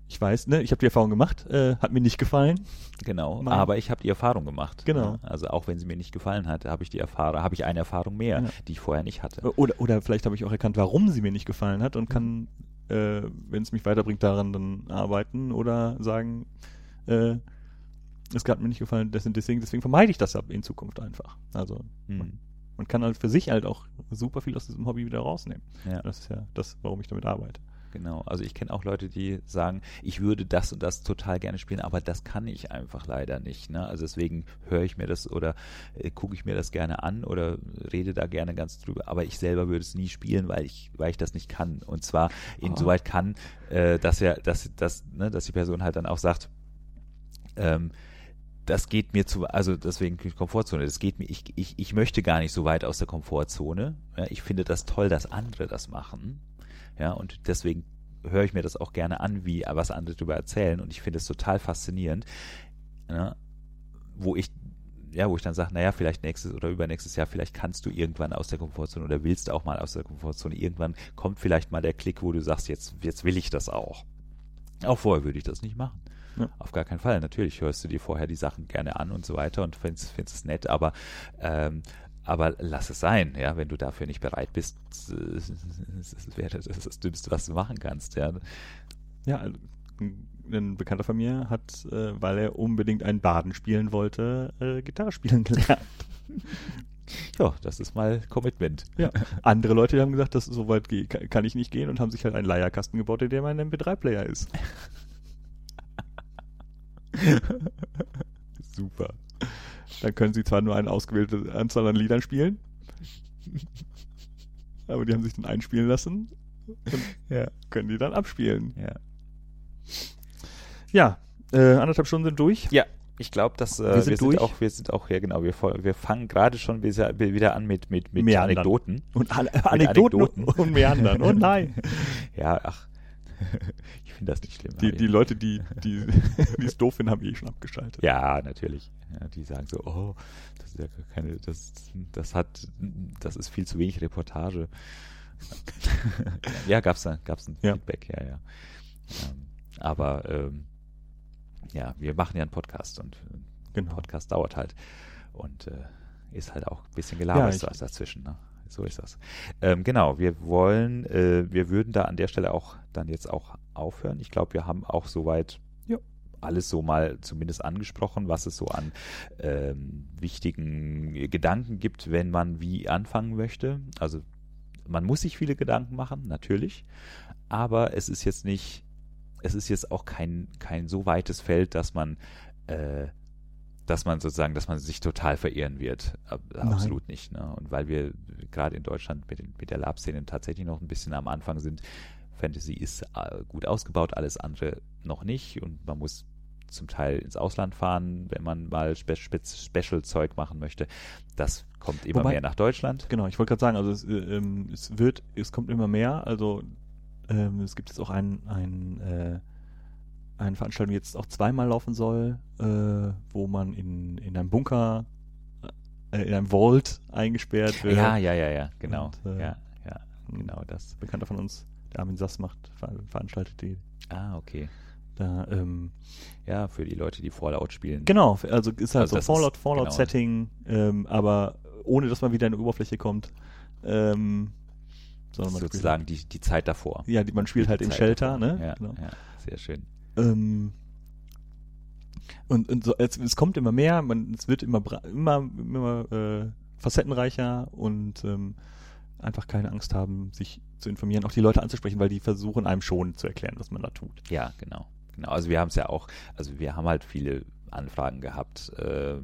Speaker 2: Ich weiß, ne, ich habe die Erfahrung gemacht, äh, hat mir nicht gefallen.
Speaker 1: Genau, Mann. aber ich habe die Erfahrung gemacht.
Speaker 2: Genau.
Speaker 1: Ne? Also auch wenn sie mir nicht gefallen hat, habe ich die Erfahrung, habe ich eine Erfahrung mehr, ja. die ich vorher nicht hatte.
Speaker 2: Oder, oder vielleicht habe ich auch erkannt, warum sie mir nicht gefallen hat und kann, äh, wenn es mich weiterbringt, daran dann arbeiten oder sagen, äh, es hat mir nicht gefallen, deswegen, deswegen vermeide ich das in Zukunft einfach. Also mhm. man, man, kann halt für sich halt auch super viel aus diesem Hobby wieder rausnehmen. Ja. Das ist ja das, warum ich damit arbeite.
Speaker 1: Genau, also ich kenne auch Leute, die sagen, ich würde das und das total gerne spielen, aber das kann ich einfach leider nicht. Ne? Also deswegen höre ich mir das oder äh, gucke ich mir das gerne an oder rede da gerne ganz drüber, aber ich selber würde es nie spielen, weil ich, weil ich das nicht kann. Und zwar insoweit oh. kann, äh, dass er, dass, dass, ne, dass die Person halt dann auch sagt, ähm, das geht mir zu, also deswegen Komfortzone, das geht mir, ich, ich, ich möchte gar nicht so weit aus der Komfortzone. Ja, ich finde das toll, dass andere das machen. Ja, und deswegen höre ich mir das auch gerne an, wie was andere darüber erzählen. Und ich finde es total faszinierend, ja, wo ich ja, wo ich dann sage, naja, vielleicht nächstes oder übernächstes Jahr, vielleicht kannst du irgendwann aus der Komfortzone oder willst auch mal aus der Komfortzone. Irgendwann kommt vielleicht mal der Klick, wo du sagst, jetzt, jetzt will ich das auch. Auch vorher würde ich das nicht machen. Ja. Auf gar keinen Fall. Natürlich hörst du dir vorher die Sachen gerne an und so weiter und findest, findest es nett, aber ähm, aber lass es sein, ja, wenn du dafür nicht bereit bist, das wäre das, das Dümmste, was du machen kannst, ja.
Speaker 2: Ja, ein Bekannter von mir hat, äh, weil er unbedingt ein Baden spielen wollte, äh, Gitarre spielen gelernt.
Speaker 1: Ja, das ist mal Commitment.
Speaker 2: Ja. Andere Leute haben gesagt, das so weit kann ich nicht gehen und haben sich halt einen Leierkasten gebaut, in dem ein MP3-Player ist. Super. Dann können sie zwar nur eine ausgewählte Anzahl an Liedern spielen, aber die haben sich dann einspielen lassen und ja. können die dann abspielen.
Speaker 1: Ja.
Speaker 2: Ja, äh, anderthalb Stunden sind durch.
Speaker 1: Ja, ich glaube, dass äh,
Speaker 2: wir, sind, wir sind,
Speaker 1: auch, wir sind auch, ja genau, wir, wir fangen gerade schon wieder an mit, mit, mit Anekdoten.
Speaker 2: Und An Anekdoten, Anekdoten und Meandern. Oh nein.
Speaker 1: ja, ach, ich finde das nicht schlimm.
Speaker 2: Die, die Leute, die die es doof finden, haben eh schon abgeschaltet.
Speaker 1: Ja, natürlich. Ja, die sagen so, oh, das ist ja gar keine, das, das hat, das ist viel zu wenig Reportage. ja, gab's da, gab's ein ja. Feedback, ja, ja. Ähm, aber ähm, ja, wir machen ja einen Podcast und ein genau. Podcast dauert halt und äh, ist halt auch ein bisschen gelabert ja, dazwischen. Ne? So ist das. Ähm, genau, wir wollen, äh, wir würden da an der Stelle auch dann jetzt auch aufhören. Ich glaube, wir haben auch soweit ja. alles so mal zumindest angesprochen, was es so an ähm, wichtigen Gedanken gibt, wenn man wie anfangen möchte. Also man muss sich viele Gedanken machen, natürlich, aber es ist jetzt nicht, es ist jetzt auch kein, kein so weites Feld, dass man äh, dass man sozusagen, dass man sich total verirren wird. Absolut Nein. nicht. Ne? Und weil wir gerade in Deutschland mit, mit der Lab-Szene tatsächlich noch ein bisschen am Anfang sind, Fantasy ist äh, gut ausgebaut, alles andere noch nicht und man muss zum Teil ins Ausland fahren, wenn man mal Spe Spe Special-Zeug machen möchte. Das kommt immer Wobei, mehr nach Deutschland.
Speaker 2: Genau, ich wollte gerade sagen, also es, äh, ähm, es, wird, es kommt immer mehr. Also ähm, es gibt jetzt auch ein, ein äh, eine Veranstaltung jetzt auch zweimal laufen soll, äh, wo man in, in einem Bunker, äh, in einem Vault eingesperrt wird.
Speaker 1: Ja, ja, ja, ja, genau. Und, äh, ja, ja, genau das.
Speaker 2: Bekannter von uns, der Armin Sass macht, ver veranstaltet die.
Speaker 1: Ah, okay.
Speaker 2: Da, ähm,
Speaker 1: ja, für die Leute, die Fallout spielen.
Speaker 2: Genau, also ist halt also so Fallout, Fallout-Setting, genau. ähm, aber ohne dass man wieder in die Oberfläche kommt. Ähm,
Speaker 1: sondern man sozusagen die, die Zeit davor.
Speaker 2: Ja, die, man spielt halt im Shelter, davor.
Speaker 1: ne? Ja, genau. ja, sehr schön.
Speaker 2: Ähm, und, und so, es, es, kommt immer mehr, man, es wird immer immer, immer äh, facettenreicher und ähm, einfach keine Angst haben, sich zu informieren, auch die Leute anzusprechen, weil die versuchen einem schon zu erklären, was man da tut.
Speaker 1: Ja, genau. Genau. Also wir haben es ja auch, also wir haben halt viele Anfragen gehabt. Äh,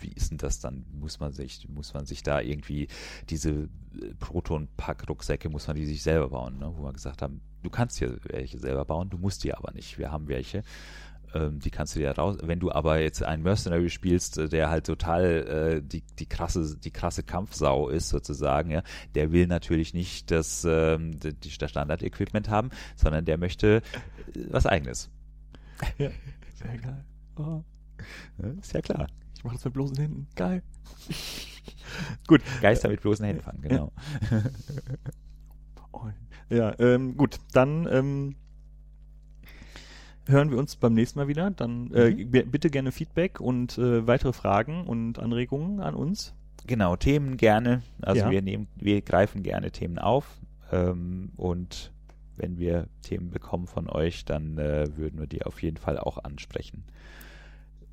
Speaker 1: wie ist denn das dann? Muss man sich, muss man sich da irgendwie diese äh, Proton-Pack-Rucksäcke, muss man die sich selber bauen, ne? wo wir gesagt haben, du kannst hier welche selber bauen, du musst die aber nicht. Wir haben welche. Ähm, die kannst du dir raus. Wenn du aber jetzt einen Mercenary spielst, äh, der halt total äh, die, die krasse, die krasse Kampfsau ist sozusagen, ja, der will natürlich nicht das, ähm, die, das Standard-Equipment haben, sondern der möchte äh, was eigenes.
Speaker 2: Ja, sehr geil. Oh.
Speaker 1: Ja, ist ja klar.
Speaker 2: Ich mache das mit bloßen Händen. Geil.
Speaker 1: gut. Geister mit bloßen Händen fangen, genau.
Speaker 2: Oh, ja, ähm, gut. Dann ähm, hören wir uns beim nächsten Mal wieder. Dann äh,
Speaker 1: Mhm.
Speaker 2: bitte gerne Feedback und äh, weitere Fragen und Anregungen an uns.
Speaker 1: Genau, Themen gerne. Also
Speaker 2: Ja.
Speaker 1: wir nehmen, wir greifen gerne Themen auf. Ähm, und wenn wir Themen bekommen von euch, dann äh, würden wir die auf jeden Fall auch ansprechen.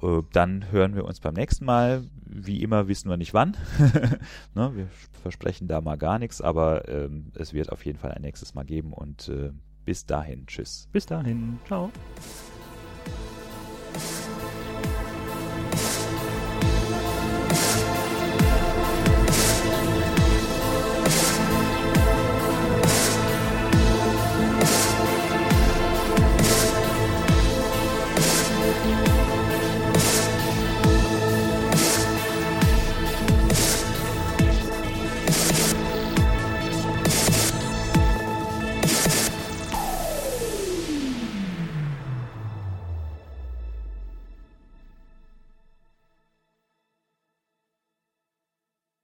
Speaker 1: Äh, dann hören wir uns beim nächsten Mal. Wie immer wissen wir nicht wann. ne, wir versprechen da mal gar nichts, aber ähm, es wird auf jeden Fall ein nächstes Mal geben und äh, bis dahin, tschüss.
Speaker 2: Bis dahin, ciao.